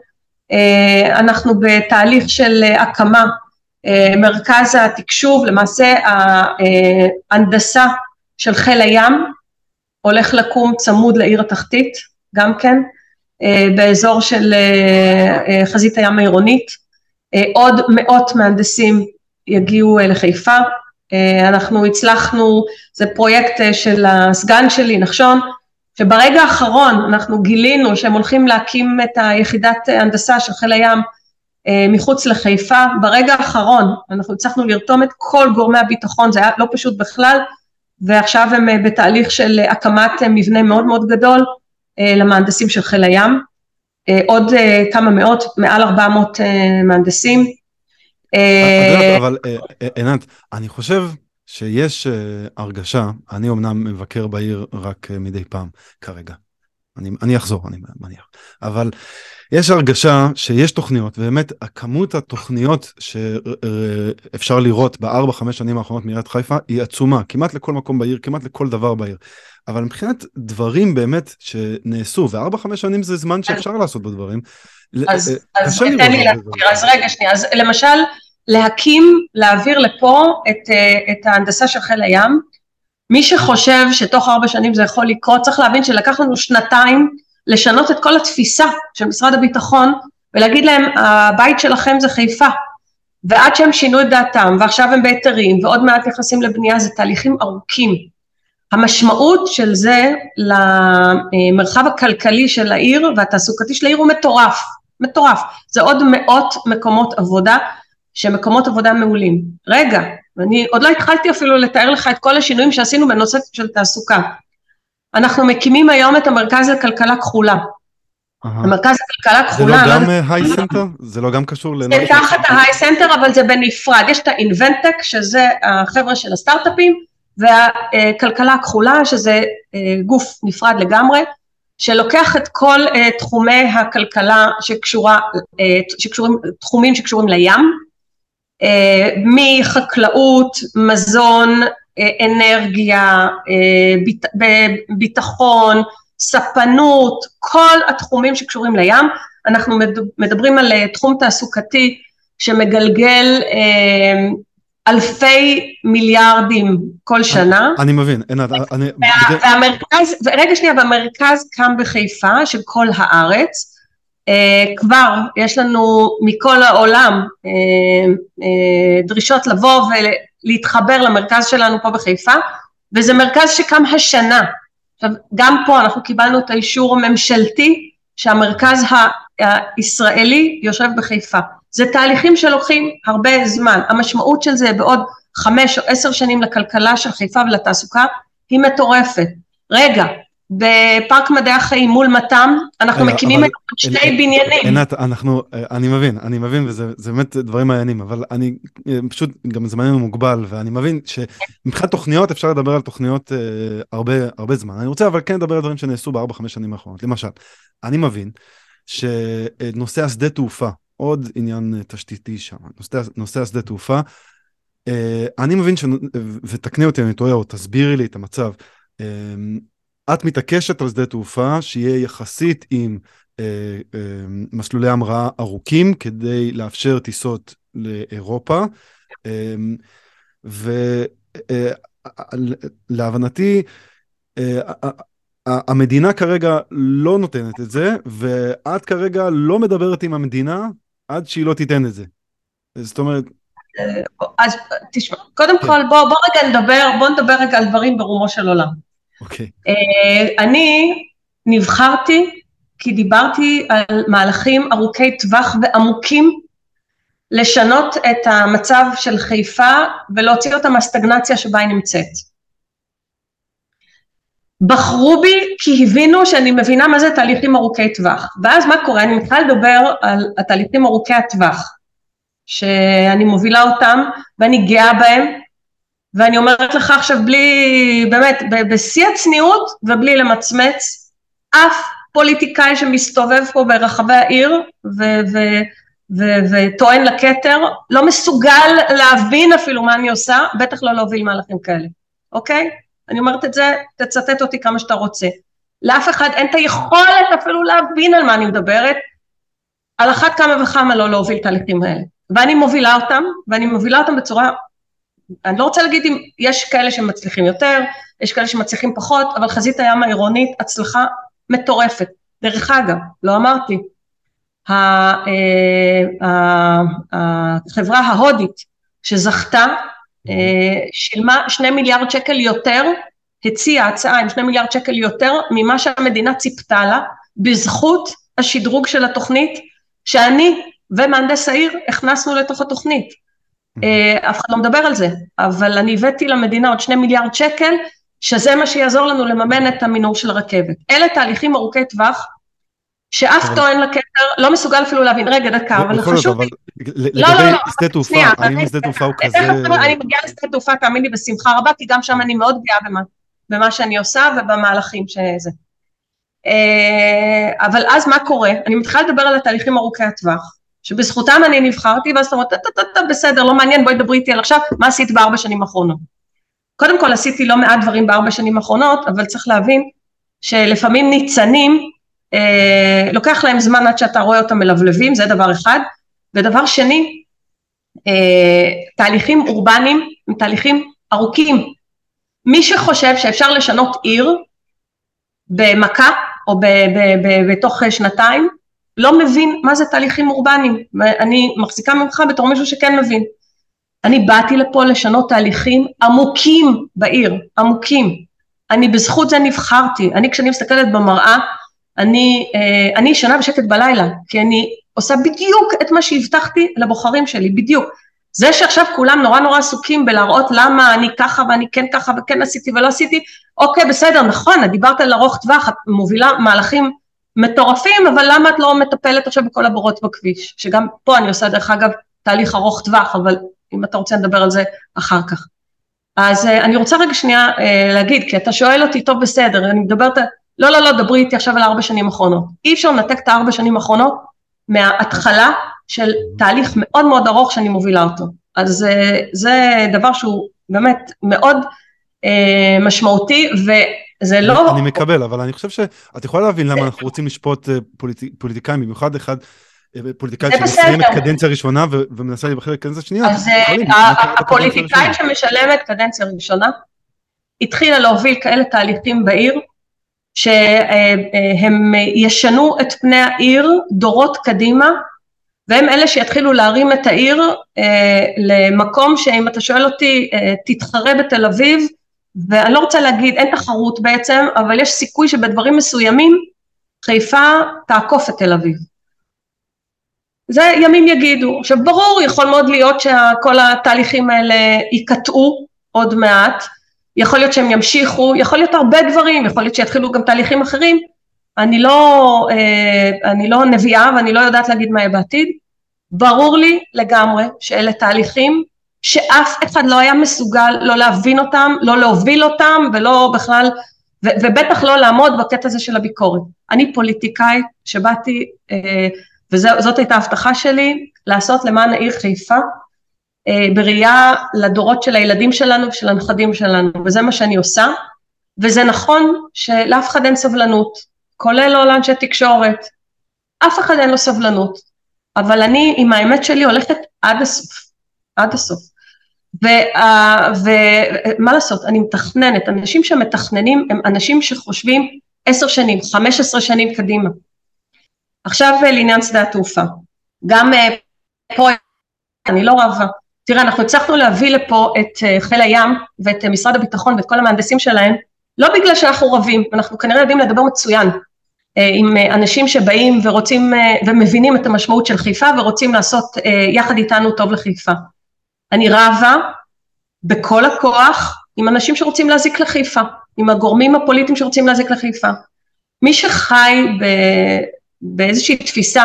אה, אנחנו בתהליך של אה, הקמה אה, מרכז התקשוב, למעשה ההנדסה של חיל הים הולך לקום צמוד לעיר התחתית, גם כן, אה, באזור של אה, חזית הים העירונית. עוד מאות מהנדסים יגיעו לחיפה. אנחנו הצלחנו, זה פרויקט של הסגן שלי, נחשון, שברגע האחרון אנחנו גילינו שהם הולכים להקים את היחידת הנדסה של חיל הים אה, מחוץ לחיפה. ברגע האחרון אנחנו הצלחנו לרתום את כל גורמי הביטחון, זה היה לא פשוט בכלל, ועכשיו הם אה, בתהליך של הקמת אה, מבנה מאוד מאוד גדול למהנדסים של חיל הים. עוד כמה מאות, מעל 400 מהנדסים. אבל עינת, אני חושב שיש הרגשה, אני אמנם מבקר בעיר רק מדי פעם כרגע. אני אחזור, אני מניח. אבל יש הרגשה שיש תוכניות, ובאמת הכמות התוכניות שאפשר לראות בארבע, חמש שנים האחרונות מעיריית חיפה היא עצומה, כמעט לכל מקום בעיר, כמעט לכל דבר בעיר. אבל מבחינת דברים באמת שנעשו, וארבע, חמש שנים זה זמן שאפשר לעשות בדברים, אז, אה, אז תן לי להסביר, אז רגע שנייה, אז למשל להקים, להעביר לפה את, אה, את ההנדסה של חיל הים, מי שחושב שתוך ארבע שנים זה יכול לקרות, צריך להבין שלקח לנו שנתיים לשנות את כל התפיסה של משרד הביטחון ולהגיד להם הבית שלכם זה חיפה ועד שהם שינו את דעתם ועכשיו הם בהיתרים ועוד מעט נכנסים לבנייה זה תהליכים ארוכים. המשמעות של זה למרחב הכלכלי של העיר והתעסוקתי של העיר הוא מטורף, מטורף. זה עוד מאות מקומות עבודה שמקומות עבודה מעולים. רגע, ואני עוד לא התחלתי אפילו לתאר לך את כל השינויים שעשינו בנושא של תעסוקה. אנחנו מקימים היום את המרכז לכלכלה כחולה. המרכז לכלכלה כחולה. זה לא גם Hi אה, Center? זה לא גם קשור למה? זה תחת ה HiCenter אבל זה בנפרד. יש את האינבנטק שזה החבר'ה של הסטארט-אפים והכלכלה הכחולה שזה אה, גוף נפרד לגמרי שלוקח את כל אה, תחומי הכלכלה שקשורה, שקשורים, תחומים שקשורים לים מחקלאות, מזון, אנרגיה, ביטחון, ספנות, כל התחומים שקשורים לים, אנחנו מדברים על תחום תעסוקתי שמגלגל אלפי מיליארדים כל שנה. אני מבין, עינת, אני... והמרכז, רגע שנייה, והמרכז קם בחיפה של כל הארץ, Uh, כבר יש לנו מכל העולם uh, uh, דרישות לבוא ולהתחבר למרכז שלנו פה בחיפה וזה מרכז שקם השנה. עכשיו גם פה אנחנו קיבלנו את האישור הממשלתי שהמרכז הישראלי יושב בחיפה. זה תהליכים שלוקחים הרבה זמן. המשמעות של זה בעוד חמש או עשר שנים לכלכלה של חיפה ולתעסוקה היא מטורפת. רגע בפארק מדעי החיים מול מתם, אנחנו מקימים את שתי בניינים. עינת, אנחנו, אני מבין, אני מבין, וזה באמת דברים מעניינים, אבל אני פשוט, גם זמננו מוגבל, ואני מבין שמבחינת תוכניות אפשר לדבר על תוכניות אה, הרבה, הרבה זמן. אני רוצה אבל כן לדבר על דברים שנעשו בארבע, חמש שנים האחרונות. למשל, אני מבין שנושא השדה תעופה, עוד עניין תשתיתי שם, נושא, נושא השדה תעופה, אה, אני מבין, ש... ותקני אותי, אני טועה, או תסבירי לי את המצב. אה, את מתעקשת על שדה תעופה שיהיה יחסית עם אה, אה, מסלולי המראה ארוכים כדי לאפשר טיסות לאירופה. אה, ולהבנתי, אה, אה, המדינה כרגע לא נותנת את זה, ואת כרגע לא מדברת עם המדינה עד שהיא לא תיתן את זה. זאת אומרת... אז תשמע, קודם כן. כל בוא, בוא רגע נדבר, בוא נדבר רגע על דברים ברומו של עולם. אוקיי. אה, אני נבחרתי כי דיברתי על מהלכים ארוכי טווח ועמוקים לשנות את המצב של חיפה ולהוציא אותה מהסטגנציה שבה היא נמצאת. בחרו בי כי הבינו שאני מבינה מה זה תהליכים ארוכי טווח ואז מה קורה אני מתחילה לדבר על התהליכים ארוכי הטווח שאני מובילה אותם ואני גאה בהם ואני אומרת לך עכשיו בלי, באמת, בשיא הצניעות ובלי למצמץ, אף פוליטיקאי שמסתובב פה ברחבי העיר וטוען לכתר, לא מסוגל להבין אפילו מה אני עושה, בטח לא להוביל מהלכים כאלה, אוקיי? אני אומרת את זה, תצטט אותי כמה שאתה רוצה. לאף אחד אין את היכולת אפילו להבין על מה אני מדברת, על אחת כמה וכמה לא להוביל תהליכים האלה. ואני מובילה אותם, ואני מובילה אותם בצורה אני לא רוצה להגיד אם יש כאלה שמצליחים יותר, יש כאלה שמצליחים פחות, אבל חזית הים העירונית הצלחה מטורפת. דרך אגב, לא אמרתי, אה, החברה ההודית שזכתה אה, שילמה שני מיליארד שקל יותר, הציעה הצעה עם שני מיליארד שקל יותר ממה שהמדינה ציפתה לה, בזכות השדרוג של התוכנית שאני ומהנדס העיר הכנסנו לתוך התוכנית. אה, אף אחד לא מדבר על זה, אבל אני הבאתי למדינה עוד שני מיליארד שקל, שזה מה שיעזור לנו לממן את המינור של הרכבת. אלה תהליכים ארוכי טווח, שאף טוען לכתר לא מסוגל אפילו להבין, רגע דקה, אבל חשוב לי, לא, לא, לא, שדה תעופה, האם שדה תעופה הוא כזה... אני מגיעה לשדה תעופה, תאמין לי, בשמחה רבה, כי גם שם אני מאוד גאה במה שאני עושה ובמהלכים שזה. אה, אבל אז מה קורה? אני מתחילה לדבר על התהליכים ארוכי הטווח, שבזכותם אני נבחרתי, ואז אתה אומר, בסדר, לא מעניין, בואי דברי איתי על עכשיו, מה עשית בארבע שנים האחרונות. קודם כל עשיתי לא מעט דברים בארבע שנים האחרונות, אבל צריך להבין שלפעמים ניצנים, אה, לוקח להם זמן עד שאתה רואה אותם מלבלבים, זה דבר אחד. ודבר שני, אה, תהליכים אורבניים הם תהליכים ארוכים. מי שחושב שאפשר לשנות עיר במכה או בתוך שנתיים, לא מבין מה זה תהליכים אורבניים, ואני מחזיקה ממך בתור מישהו שכן מבין. אני באתי לפה לשנות תהליכים עמוקים בעיר, עמוקים. אני בזכות זה נבחרתי, אני כשאני מסתכלת במראה, אני, אה, אני ישנה בשקט בלילה, כי אני עושה בדיוק את מה שהבטחתי לבוחרים שלי, בדיוק. זה שעכשיו כולם נורא נורא עסוקים בלהראות למה אני ככה ואני כן ככה וכן עשיתי ולא עשיתי, אוקיי בסדר נכון, דיברת על ארוך טווח, את מובילה מהלכים מטורפים, אבל למה את לא מטפלת עכשיו בכל הבורות בכביש? שגם פה אני עושה דרך אגב תהליך ארוך טווח, אבל אם אתה רוצה נדבר על זה אחר כך. אז אה, אני רוצה רגע שנייה אה, להגיד, כי אתה שואל אותי, טוב בסדר, אני מדברת, לא לא לא, דברי איתי עכשיו על ארבע שנים אחרונות. אי אפשר לנתק את הארבע שנים האחרונות מההתחלה של תהליך מאוד מאוד ארוך שאני מובילה אותו. אז אה, זה דבר שהוא באמת מאוד משמעותי, אני, לא... אני מקבל, אבל אני חושב שאת יכולה להבין למה אנחנו רוצים לשפוט אה, פוליט, פוליטיקאים, במיוחד אחד, אה, פוליטיקאית זה שמסיימת בסדר. קדנציה ראשונה ומנסה להיבחר לקדנציה שנייה. אז אה, הפוליטיקאית? שמשלמת קדנציה ראשונה, התחילה להוביל כאלה תהליכים בעיר, שהם ישנו את פני העיר דורות קדימה, והם אלה שיתחילו להרים את העיר אה, למקום שאם אתה שואל אותי, אה, תתחרה בתל אביב, ואני לא רוצה להגיד, אין תחרות בעצם, אבל יש סיכוי שבדברים מסוימים חיפה תעקוף את תל אביב. זה ימים יגידו. עכשיו ברור, יכול מאוד להיות שכל התהליכים האלה ייקטעו עוד מעט, יכול להיות שהם ימשיכו, יכול להיות הרבה דברים, יכול להיות שיתחילו גם תהליכים אחרים. אני לא, אה, אני לא נביאה ואני לא יודעת להגיד מה יהיה בעתיד. ברור לי לגמרי שאלה תהליכים שאף אחד לא היה מסוגל לא להבין אותם, לא להוביל אותם ולא בכלל, ו- ובטח לא לעמוד בקטע הזה של הביקורת. אני פוליטיקאית שבאתי, אה, וזאת הייתה ההבטחה שלי, לעשות למען העיר חיפה, אה, בראייה לדורות של הילדים שלנו ושל הנכדים שלנו, וזה מה שאני עושה, וזה נכון שלאף אחד אין סבלנות, כולל לא לאנשי תקשורת, אף אחד אין לו סבלנות, אבל אני עם האמת שלי הולכת עד הסוף, עד הסוף. ומה לעשות, אני מתכננת, אנשים שמתכננים הם אנשים שחושבים עשר שנים, חמש עשרה שנים קדימה. עכשיו לעניין שדה התעופה, גם אה, פה אני לא רבה, תראה אנחנו הצלחנו להביא לפה את אה, חיל הים ואת אה, משרד הביטחון ואת כל המהנדסים שלהם, לא בגלל שאנחנו רבים, אנחנו כנראה יודעים לדבר מצוין עם אנשים שבאים ורוצים ומבינים את המשמעות של חיפה ורוצים לעשות יחד איתנו טוב לחיפה. אני רבה בכל הכוח עם אנשים שרוצים להזיק לחיפה, עם הגורמים הפוליטיים שרוצים להזיק לחיפה. מי שחי ב... באיזושהי תפיסה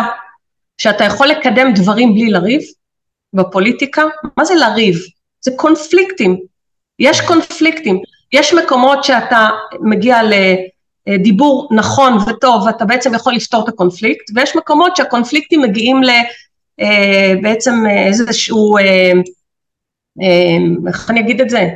שאתה יכול לקדם דברים בלי לריב בפוליטיקה, מה זה לריב? זה קונפליקטים, יש קונפליקטים, יש מקומות שאתה מגיע לדיבור נכון וטוב ואתה בעצם יכול לפתור את הקונפליקט, ויש מקומות שהקונפליקטים מגיעים ל... בעצם איזשהו, איך אני אגיד את זה?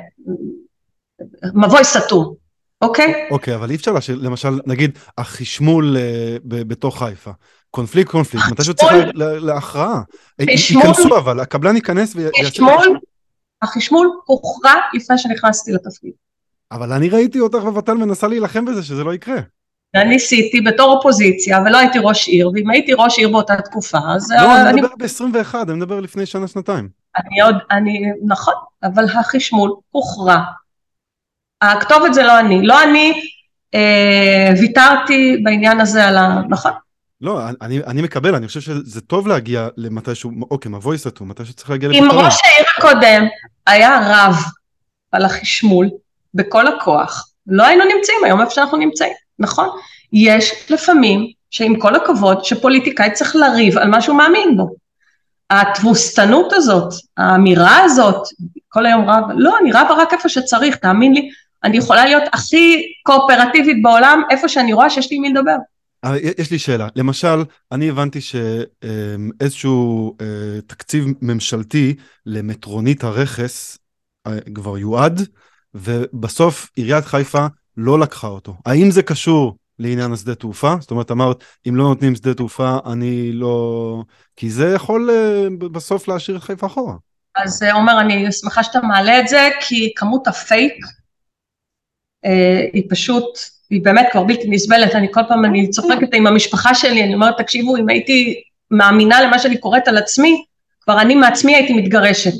מבוי סתום, אוקיי? אוקיי, אבל אי אפשר להשאיר, למשל, נגיד, החשמול בתוך חיפה. קונפליקט קונפליקט, מתי שהוא צריך להכרעה. ייכנסו אבל, הקבלן ייכנס ויעשה... חשמול, החשמול הוכרע לפני שנכנסתי לתפקיד. אבל אני ראיתי אותך בבט"ל מנסה להילחם בזה, שזה לא יקרה. אני ניסיתי בתור אופוזיציה, ולא הייתי ראש עיר, ואם הייתי ראש עיר באותה תקופה, אז... לא, אני מדבר ב-21, אני מדבר לפני שנה-שנתיים. אני עוד, אני, נכון, אבל החשמול הוכרע. הכתובת זה לא אני. לא אני אה, ויתרתי בעניין הזה על ה... נכון. לא, אני, אני מקבל, אני חושב שזה טוב להגיע למתישהו, אוקיי, מבוי סתום, מתי שצריך להגיע לפתרון. אם ראש העיר הקודם היה רב על החשמול בכל הכוח, לא היינו נמצאים היום איפה שאנחנו נמצאים, נכון? יש לפעמים, שעם כל הכבוד, שפוליטיקאי צריך לריב על מה שהוא מאמין בו. התבוסתנות הזאת, האמירה הזאת, כל היום רב, לא, אני רבה רק איפה שצריך, תאמין לי, אני יכולה להיות הכי קואופרטיבית בעולם, איפה שאני רואה שיש לי מי לדבר. יש לי שאלה, למשל, אני הבנתי שאיזשהו תקציב ממשלתי למטרונית הרכס כבר יועד, ובסוף עיריית חיפה לא לקחה אותו. האם זה קשור לעניין השדה תעופה? זאת אומרת, אמרת, אם לא נותנים שדה תעופה, אני לא... כי זה יכול בסוף להשאיר את חיפה אחורה. אז עומר, אני שמחה שאתה מעלה את זה, כי כמות הפייק היא פשוט, היא באמת כבר בלתי נסבלת, אני כל פעם, אני צוחקת עם המשפחה שלי, אני אומרת, תקשיבו, אם הייתי מאמינה למה שאני קוראת על עצמי, כבר אני מעצמי הייתי מתגרשת.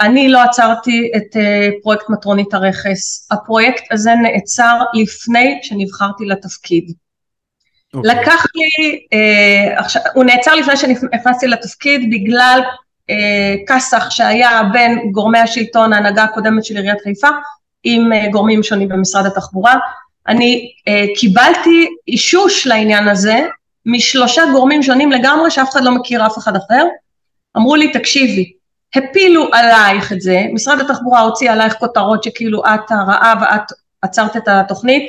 אני לא עצרתי את פרויקט מטרונית הרכס, הפרויקט הזה נעצר לפני שנבחרתי לתפקיד. Okay. לקח לי, עכשיו, הוא נעצר לפני שנכנסתי לתפקיד בגלל כסח שהיה בין גורמי השלטון, ההנהגה הקודמת של עיריית חיפה, עם גורמים שונים במשרד התחבורה. אני uh, קיבלתי אישוש לעניין הזה משלושה גורמים שונים לגמרי שאף אחד לא מכיר אף אחד אחר. אמרו לי תקשיבי, הפילו עלייך את זה, משרד התחבורה הוציא עלייך כותרות שכאילו את הרעה ואת עצרת את התוכנית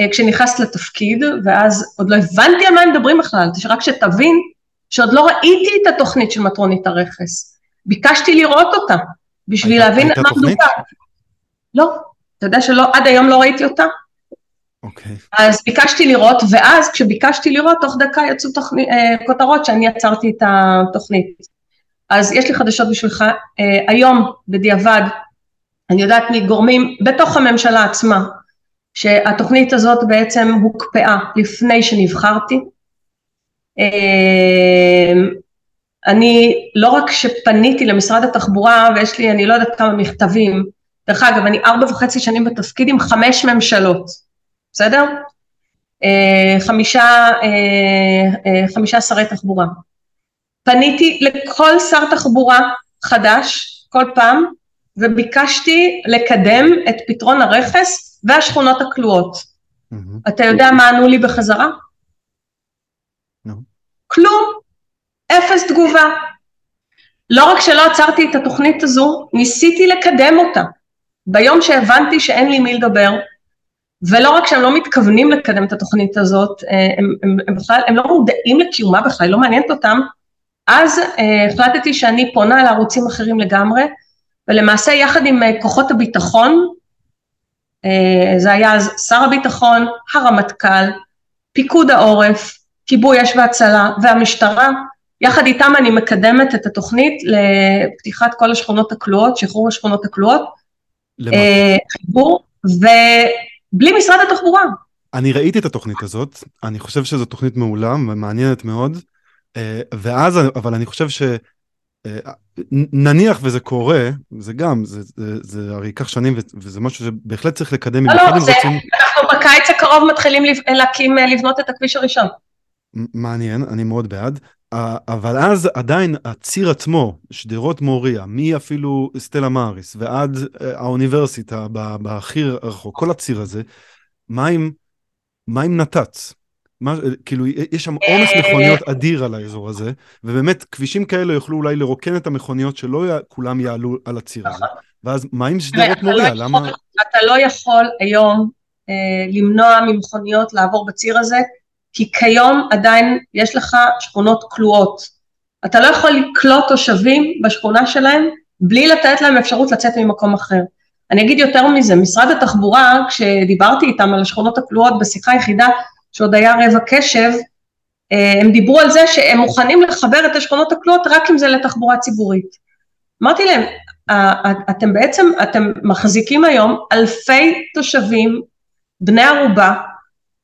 uh, כשנכנסת לתפקיד ואז עוד לא הבנתי על מה הם מדברים בכלל, רק שתבין שעוד לא ראיתי את התוכנית של מטרונית הרכס, ביקשתי לראות אותה בשביל הייתה- להבין הייתה מה תוכנית? מדובר. לא, אתה יודע שלא, עד היום לא ראיתי אותה? אוקיי. אז ביקשתי לראות, ואז כשביקשתי לראות, תוך דקה יצאו תוכני, אה, כותרות שאני יצרתי את התוכנית. אז יש לי חדשות בשבילך, אה, היום בדיעבד, אני יודעת מגורמים בתוך הממשלה עצמה, שהתוכנית הזאת בעצם הוקפאה לפני שנבחרתי. אה, אני לא רק שפניתי למשרד התחבורה ויש לי אני לא יודעת כמה מכתבים, דרך אגב אני ארבע וחצי שנים בתפקיד עם חמש ממשלות, בסדר? אה, חמישה, חמישה שרי תחבורה. פניתי לכל שר תחבורה חדש כל פעם וביקשתי לקדם את פתרון הרכס והשכונות הכלואות. מהמם. אתה יודע מה ענו לי בחזרה? נו. כלום, אפס תגובה. לא רק שלא עצרתי את התוכנית הזו, ניסיתי לקדם אותה. ביום שהבנתי שאין לי מי לדבר, ולא רק שהם לא מתכוונים לקדם את התוכנית הזאת, אה, הם, הם, הם בכלל, הם לא מודעים לקיומה בכלל, לא מעניינת אותם, אז אה, החלטתי שאני פונה לערוצים אחרים לגמרי, ולמעשה יחד עם אה, כוחות הביטחון, אה, זה היה אז שר הביטחון, הרמטכ"ל, פיקוד העורף, כיבוי אש והצלה והמשטרה, יחד איתם אני מקדמת את התוכנית לפתיחת כל השכונות הכלואות, שחרור השכונות הכלואות, חיבור, ובלי משרד התחבורה. אני ראיתי את התוכנית הזאת, אני חושב שזו תוכנית מעולה ומעניינת מאוד, ואז, אבל אני חושב ש... אה, נניח וזה קורה, זה גם, זה, זה, זה הרי ייקח שנים וזה משהו שבהחלט צריך לקדם, לא, לא, אם זה, רוצים, אנחנו בקיץ הקרוב מתחילים להקים, אה, לבנות את הכביש הראשון. מעניין, אני מאוד בעד, אה, אבל אז עדיין הציר עצמו, שדרות מוריה, מי אפילו סטלה מאריס ועד אה, האוניברסיטה בהכי רחוק, כל הציר הזה, מה עם, מה עם נת"צ? מה, כאילו יש שם עומס אה, מכוניות אדיר על האזור הזה, ובאמת כבישים כאלה יוכלו אולי לרוקן את המכוניות שלא כולם יעלו על הציר הזה, ואז מה עם שדרות לא מוריה? יכול- למה? אתה לא יכול היום אה, למנוע ממכוניות לעבור בציר הזה, כי כיום עדיין יש לך שכונות כלואות. אתה לא יכול לקלוט תושבים בשכונה שלהם בלי לתת להם אפשרות לצאת ממקום אחר. אני אגיד יותר מזה, משרד התחבורה, כשדיברתי איתם על השכונות הכלואות בשיחה יחידה, שעוד היה רבע קשב, אה, הם דיברו על זה שהם מוכנים לחבר את השכונות הכלואות רק אם זה לתחבורה ציבורית. אמרתי להם, "ה- ה- אתם בעצם, אתם מחזיקים היום אלפי תושבים, בני ערובה,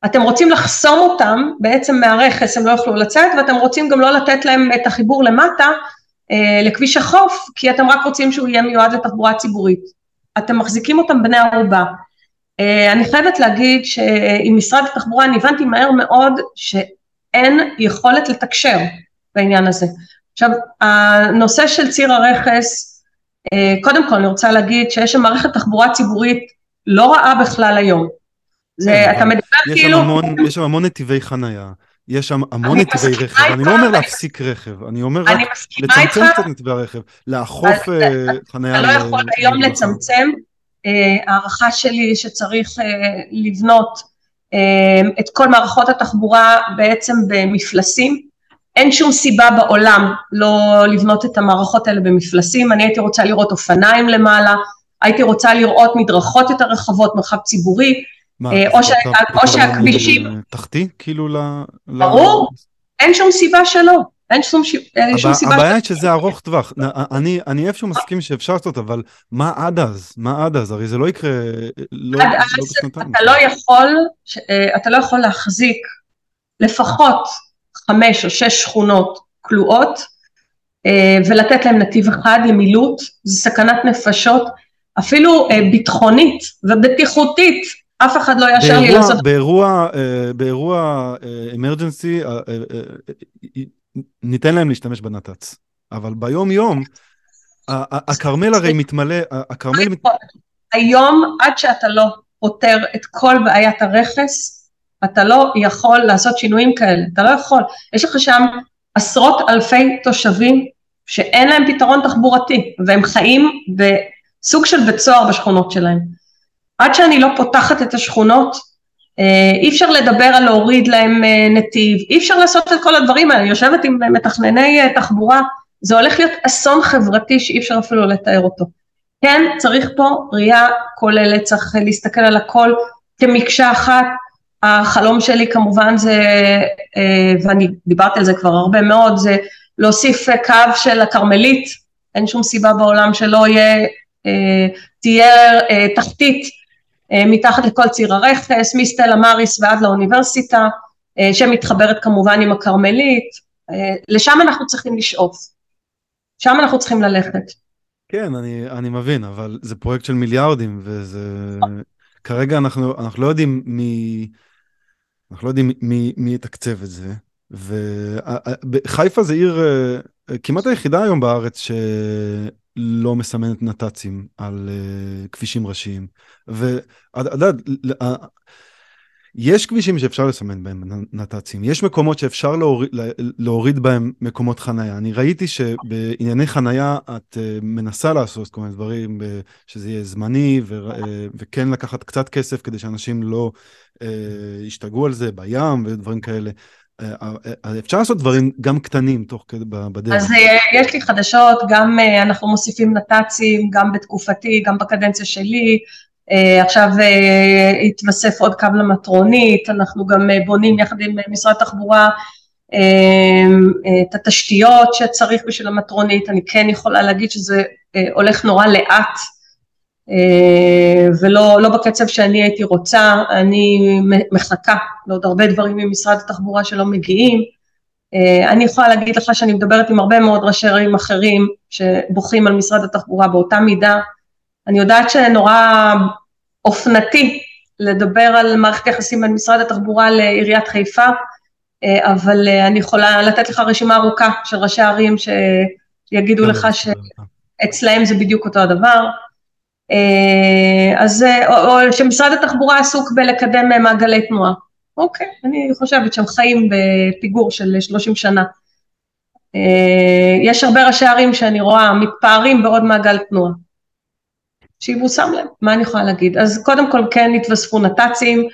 אתם רוצים לחסום אותם בעצם מהרכס, הם לא יוכלו לצאת, ואתם רוצים גם לא לתת להם את החיבור למטה אה, לכביש החוף, כי אתם רק רוצים שהוא יהיה מיועד לתחבורה ציבורית. אתם מחזיקים אותם בני ערובה. אה, אני חייבת להגיד שעם משרד התחבורה אני הבנתי מהר מאוד שאין יכולת לתקשר בעניין הזה. עכשיו, הנושא של ציר הרכס, אה, קודם כל אני רוצה להגיד שיש שם מערכת תחבורה ציבורית לא רעה בכלל היום. זה, כן, אתה אבל מדבר יש שם כאילו, המון, יש שם המון נתיבי חנייה, יש שם המון נתיבי רכב, אני לא אומר להפסיק רכב, אני אומר רק לצמצם קצת נתיבי הרכב, לאכוף אבל אה, חנייה. אתה לא יכול היום. לצמצם, אה, הערכה שלי שצריך אה, לבנות אה, את כל מערכות התחבורה בעצם במפלסים, אין שום סיבה בעולם לא לבנות את המערכות האלה במפלסים, אני הייתי רוצה לראות אופניים למעלה, הייתי רוצה לראות מדרכות יותר רחבות, מרחב ציבורי, מה, אה, או אתה- או שהכבישים- אה, תחתי כאילו. ל- ברור. אין שום סיבה שלא, אין שום, ש... אין שום סיבה הבעיה היא שזה ארוך טווח, נ- אני אני איפשהו מסכים שאפשר לעשות, אבל מה עד אז? מה עד אז? הרי זה לא יקרה, לא עד לא אז בשנתיים. אתה לא יכול, אה, אתה לא יכול להחזיק לפחות חמש או שש שכונות כלואות אה, ולתת להם נתיב אחד למילוט, זה סכנת נפשות, אפילו אה, ביטחונית ובטיחותית, אף אחד לא יאשר לי לעשות, באירוע, אה, באירוע אמרג'נסי, ניתן להם להשתמש בנת"צ, אבל ביום יום, ה- ה- הכרמל הרי מתמלא, הכרמל, היום עד שאתה לא פותר את כל בעיית הרכס, אתה לא יכול לעשות שינויים כאלה, אתה לא יכול, יש לך שם עשרות אלפי תושבים שאין להם פתרון תחבורתי והם חיים בסוג של בית סוהר בשכונות שלהם. עד שאני לא פותחת את השכונות, אי אפשר לדבר על להוריד להם אה, נתיב, אי אפשר לעשות את כל הדברים האלה, יושבת עם מתכנני אה, תחבורה, זה הולך להיות אסון חברתי שאי אפשר אפילו לתאר אותו. כן, צריך פה ראייה כוללת, צריך להסתכל על הכל כמקשה אחת. החלום שלי כמובן זה, אה, ואני דיברתי על זה כבר הרבה מאוד, זה להוסיף קו של הכרמלית, אין שום סיבה בעולם שלא יהיה, אה, תהיה אה, תחתית מתחת לכל ציר הרכס, מסטלה מריס ועד לאוניברסיטה, שמתחברת כמובן עם הכרמלית, לשם אנחנו צריכים לשאוף, שם אנחנו צריכים ללכת. כן, אני, אני מבין, אבל זה פרויקט של מיליארדים, וזה... כרגע אנחנו, אנחנו לא יודעים מי... אנחנו לא יודעים מי, מי יתקצב את זה. וחיפה זה עיר אה, כמעט היחידה היום בארץ שלא מסמנת נת"צים על אה, כבישים ראשיים. ואת יודעת, יש כבישים שאפשר לסמן בהם נת"צים, יש מקומות שאפשר להוריד, להוריד בהם מקומות חנייה. אני ראיתי שבענייני חנייה את אה, מנסה לעשות כל מיני דברים, שזה יהיה זמני, ו, אה, וכן לקחת קצת כסף כדי שאנשים לא אה, ישתגעו על זה בים ודברים כאלה. אפשר לעשות דברים גם קטנים תוך כדי בדרך. אז יש לי חדשות, גם אנחנו מוסיפים נת"צים, גם בתקופתי, גם בקדנציה שלי, אה, עכשיו אה, התווסף עוד קו למטרונית, אנחנו גם אה, בונים יחד עם משרד התחבורה את התשתיות שצריך בשביל המטרונית, אני כן יכולה להגיד שזה הולך נורא לאט ולא לא בקצב שאני הייתי רוצה, אני מחכה לעוד הרבה דברים ממשרד התחבורה שלא מגיעים. אני יכולה להגיד לך שאני מדברת עם הרבה מאוד ראשי ערים אחרים שבוכים על משרד התחבורה באותה מידה, אני יודעת שנורא אופנתי לדבר על מערכת יחסים בין משרד התחבורה לעיריית חיפה, אה, אבל אה, אני יכולה לתת לך רשימה ארוכה של ראשי ערים שיגידו לך שאצלהם זה בדיוק אותו הדבר. אה, אז או, או שמשרד התחבורה עסוק בלקדם מעגלי תנועה. אוקיי, אני חושבת שהם חיים בפיגור של 30 שנה. יש הרבה ראשי ערים שאני רואה מתפארים בעוד מעגל תנועה. שיבושם להם, מה אני יכולה להגיד? אז קודם כל כן התווספו נת"צים,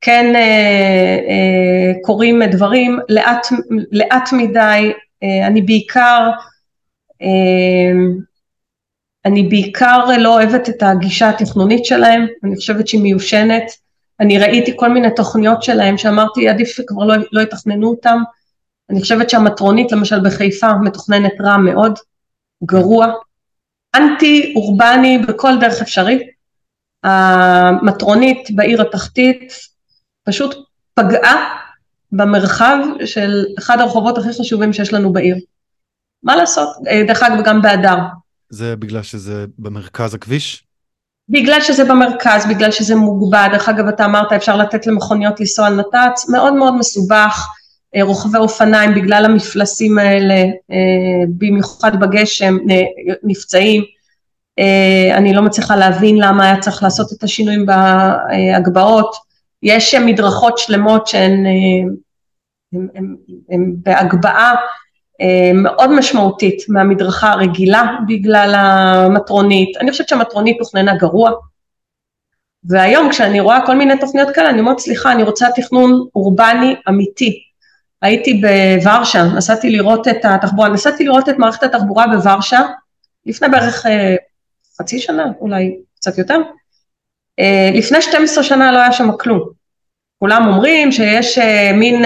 כן אה, אה, קורים דברים, לאט, לאט מדי, אה, אני בעיקר, אה, אני בעיקר לא אוהבת את הגישה התכנונית שלהם, אני חושבת שהיא מיושנת, אני ראיתי כל מיני תוכניות שלהם שאמרתי עדיף שכבר לא, לא יתכננו אותם, אני חושבת שהמטרונית למשל בחיפה מתוכננת רע מאוד, גרוע, אנטי אורבני בכל דרך אפשרית. המטרונית בעיר התחתית פשוט פגעה במרחב של אחד הרחובות הכי חשובים שיש לנו בעיר. מה לעשות? אה, דרך אגב, גם באדר. זה בגלל שזה במרכז הכביש? בגלל שזה במרכז, בגלל שזה מוגבע, דרך אגב אתה אמרת אפשר לתת למכוניות לנסוע על נת"צ, מאוד מאוד מסובך, אה, רוכבי אופניים בגלל המפלסים האלה, אה, במיוחד בגשם, אה, נפצעים. אני לא מצליחה להבין למה היה צריך לעשות את השינויים בהגבהות. יש מדרכות שלמות שהן הם, הם, הם בהגבהה מאוד משמעותית מהמדרכה הרגילה בגלל המטרונית. אני חושבת שהמטרונית תוכננה גרוע. והיום כשאני רואה כל מיני תוכניות כאלה, אני אומרת, סליחה, אני רוצה תכנון אורבני אמיתי. הייתי בוורשה, נסעתי לראות את התחבורה, נסעתי לראות את מערכת התחבורה בוורשה לפני בערך אה, חצי שנה, אולי קצת יותר. אה, לפני 12 שנה לא היה שם כלום. כולם אומרים שיש אה, מין,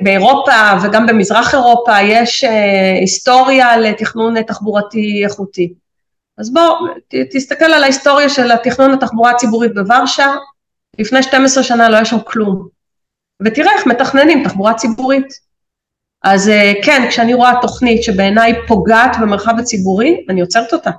באירופה וגם במזרח אירופה יש היסטוריה לתכנון תחבורתי איכותי. אז בוא, תסתכל על ההיסטוריה של התכנון התחבורה הציבורית בוורשה, לפני 12 שנה לא היה שם כלום. ותראה איך מתכננים תחבורה ציבורית. אז אה, כן, כשאני רואה תוכנית שבעיניי פוגעת במרחב הציבורי, אני עוצרת אותה.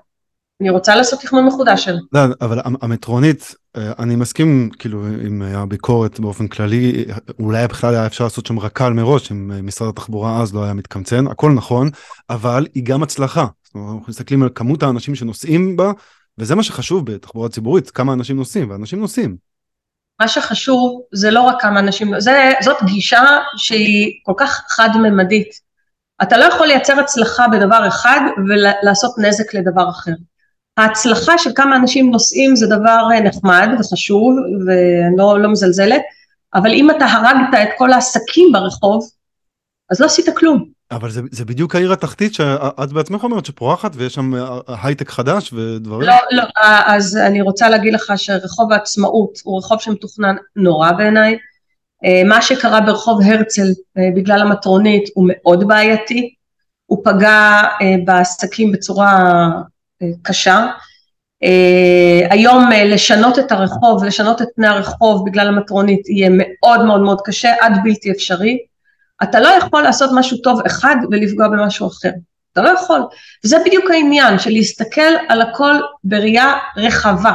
אני רוצה לעשות תכנון מחודש שלה. לא, אבל המטרונית, אה, אני מסכים כאילו עם הביקורת באופן כללי, אולי בכלל היה אפשר לעשות שם רק"ל מראש, אם אה, משרד התחבורה אז לא היה מתקמצן, הכל נכון, אבל היא גם הצלחה. זאת אומרת, אנחנו מסתכלים על כמות האנשים שנוסעים בה, וזה מה שחשוב בתחבורה ציבורית, כמה אנשים נוסעים, ואנשים נוסעים. מה שחשוב זה לא רק כמה אנשים, זה, זאת גישה שהיא כל כך חד-ממדית. אתה לא יכול לייצר הצלחה בדבר אחד ולעשות נזק לדבר אחר. ההצלחה של כמה אנשים נוסעים זה דבר נחמד וחשוב ואני לא, לא מזלזלת, אבל אם אתה הרגת את כל העסקים ברחוב, אז לא עשית כלום. אבל זה, זה בדיוק העיר התחתית שאת בעצמך אומרת שפורחת ויש שם הייטק חדש ודברים. לא, לא, אז אני רוצה להגיד לך שרחוב העצמאות הוא רחוב שמתוכנן נורא בעיניי. מה שקרה ברחוב הרצל בגלל המטרונית הוא מאוד בעייתי. הוא פגע בעסקים בצורה קשה. היום לשנות את הרחוב, לשנות את פני הרחוב בגלל המטרונית יהיה מאוד מאוד מאוד קשה עד בלתי אפשרי. אתה לא יכול לעשות משהו טוב אחד ולפגוע במשהו אחר, אתה לא יכול. וזה בדיוק העניין של להסתכל על הכל בראייה רחבה.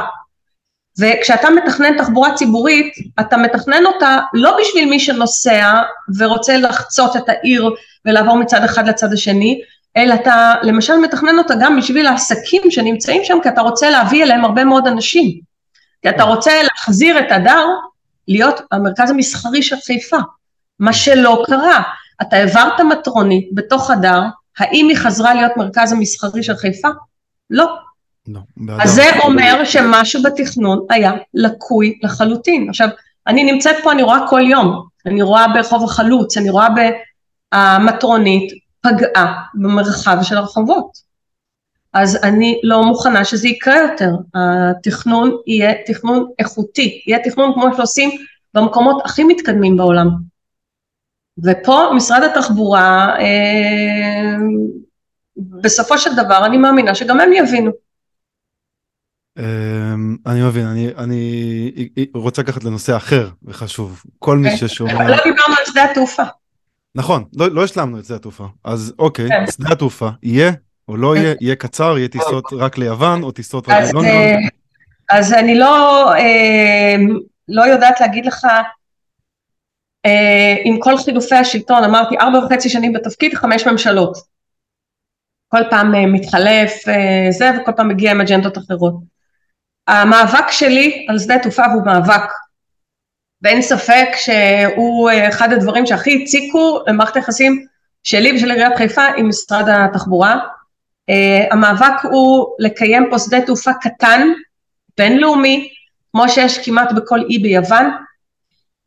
וכשאתה מתכנן תחבורה ציבורית, אתה מתכנן אותה לא בשביל מי שנוסע ורוצה לחצות את העיר ולעבור מצד אחד לצד השני, אלא אתה למשל מתכנן אותה גם בשביל העסקים שנמצאים שם, כי אתה רוצה להביא אליהם הרבה מאוד אנשים. כי אתה רוצה להחזיר את הדר להיות המרכז המסחרי של חיפה. מה שלא קרה. אתה העברת מטרונית בתוך הדר, האם היא חזרה להיות מרכז המסחרי של חיפה? לא. לא. אז זה אומר שמשהו בתכנון היה לקוי לחלוטין. עכשיו, אני נמצאת פה, אני רואה כל יום, אני רואה ברחוב החלוץ, אני רואה במטרונית פגעה במרחב של הרחובות. אז אני לא מוכנה שזה יקרה יותר. התכנון יהיה תכנון איכותי, יהיה תכנון כמו שעושים במקומות הכי מתקדמים בעולם. ופה משרד התחבורה, אה, בסופו של דבר אני מאמינה שגם הם יבינו. אמ, אני מבין, אני, אני רוצה לקחת לנושא אחר וחשוב. כל מי אוקיי. ששומע... לא דיברנו על שדה התעופה. נכון, לא, לא השלמנו את שדה התעופה. אז אוקיי, כן. שדה התעופה יהיה או לא יהיה, יהיה קצר, יהיה טיסות רק ליוון או טיסות רק ללונדון? אה, אז אני לא, אה, לא יודעת להגיד לך אה, עם כל חילופי השלטון, אמרתי ארבע וחצי שנים בתפקיד, חמש ממשלות. כל פעם מתחלף זה וכל פעם מגיע עם אג'נדות אחרות. המאבק שלי על שדה תעופה הוא מאבק, ואין ספק שהוא אחד הדברים שהכי הציקו למערכת היחסים שלי ושל עיריית חיפה עם משרד התחבורה. המאבק הוא לקיים פה שדה תעופה קטן, בינלאומי, כמו שיש כמעט בכל אי ביוון,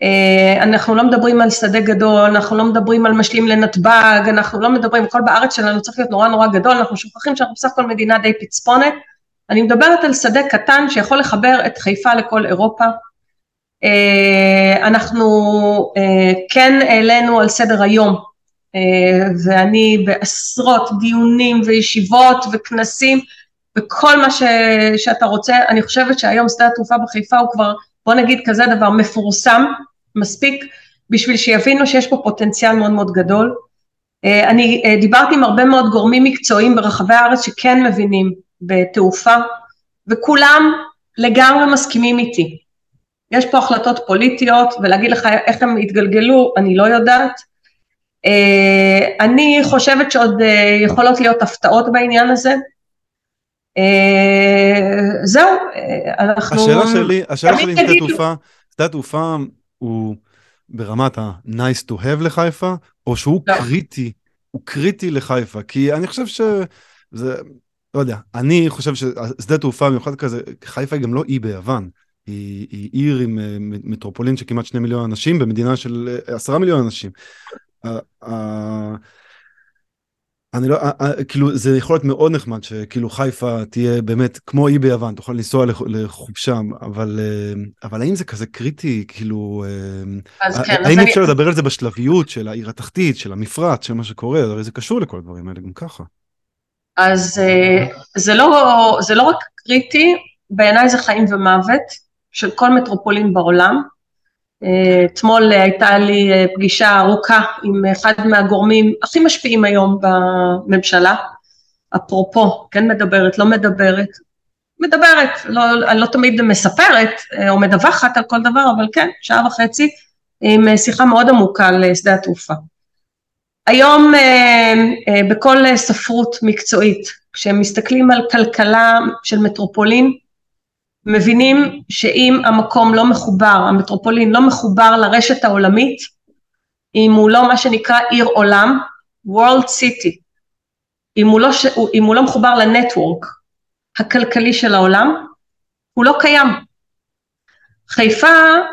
אה, אנחנו לא מדברים על שדה גדול, אנחנו לא מדברים על משלים לנתב"ג, אנחנו לא מדברים, הכל בארץ שלנו צריך להיות נורא נורא גדול, אנחנו שוכחים שאנחנו בסך הכל מדינה די פצפונת, אני מדברת על שדה קטן שיכול לחבר את חיפה לכל אירופה. אה, אנחנו אה, כן העלינו על סדר היום, ואני בעשרות דיונים וישיבות וכנסים, וכל מה ש, שאתה רוצה, אני חושבת שהיום שדה התעופה בחיפה הוא כבר, בוא נגיד כזה דבר, מפורסם, מספיק בשביל שיבינו שיש פה פוטנציאל מאוד מאוד גדול. אה, אני אה, דיברתי עם הרבה מאוד גורמים מקצועיים ברחבי הארץ שכן מבינים בתעופה, וכולם לגמרי מסכימים איתי. יש פה החלטות פוליטיות, ולהגיד לך איך הם יתגלגלו, אני לא יודעת. אה, אני חושבת שעוד יכולות להיות הפתעות בעניין הזה. זהו, אנחנו... השאלה שלי, השאלה שלי עם שדה תעופה, שדה תעופה הוא ברמת ה-nice to have לחיפה, או שהוא לא. קריטי, הוא קריטי לחיפה, כי אני חושב שזה, לא יודע, אני חושב ששדה תעופה מיוחד כזה, חיפה היא גם לא אי ביוון, היא, היא עיר עם אה, מטרופולין של כמעט שני מיליון אנשים במדינה של אה, עשרה מיליון אנשים. אני לא, כאילו זה יכול להיות מאוד נחמד שכאילו חיפה תהיה באמת כמו אי ביוון, תוכל לנסוע לחופשה, אבל, אה, אבל האם זה כזה קריטי, כאילו, כן, האם אפשר אני... לדבר על זה בשלביות של העיר התחתית, של המפרט, של מה שקורה, הרי זה קשור לכל הדברים האלה גם ככה. אז זה לא, זה לא רק קריטי, בעיניי זה חיים ומוות של כל מטרופולין בעולם, אתמול הייתה לי אה, פגישה ארוכה עם אחד מהגורמים הכי משפיעים היום בממשלה, אפרופו, כן מדברת, לא מדברת, מדברת, לא, אני לא תמיד מספרת אה, או מדווחת על כל דבר, אבל כן, שעה וחצי עם אה, שיחה מאוד עמוקה על שדה התעופה. היום בכל ספרות מקצועית, כשהם מסתכלים על כלכלה של מטרופולין, מבינים שאם המקום לא מחובר, המטרופולין לא מחובר לרשת העולמית, אם הוא לא מה שנקרא עיר עולם, World City, אם הוא לא, אם הוא לא מחובר לנטוורק הכלכלי של העולם, הוא לא קיים. חיפה,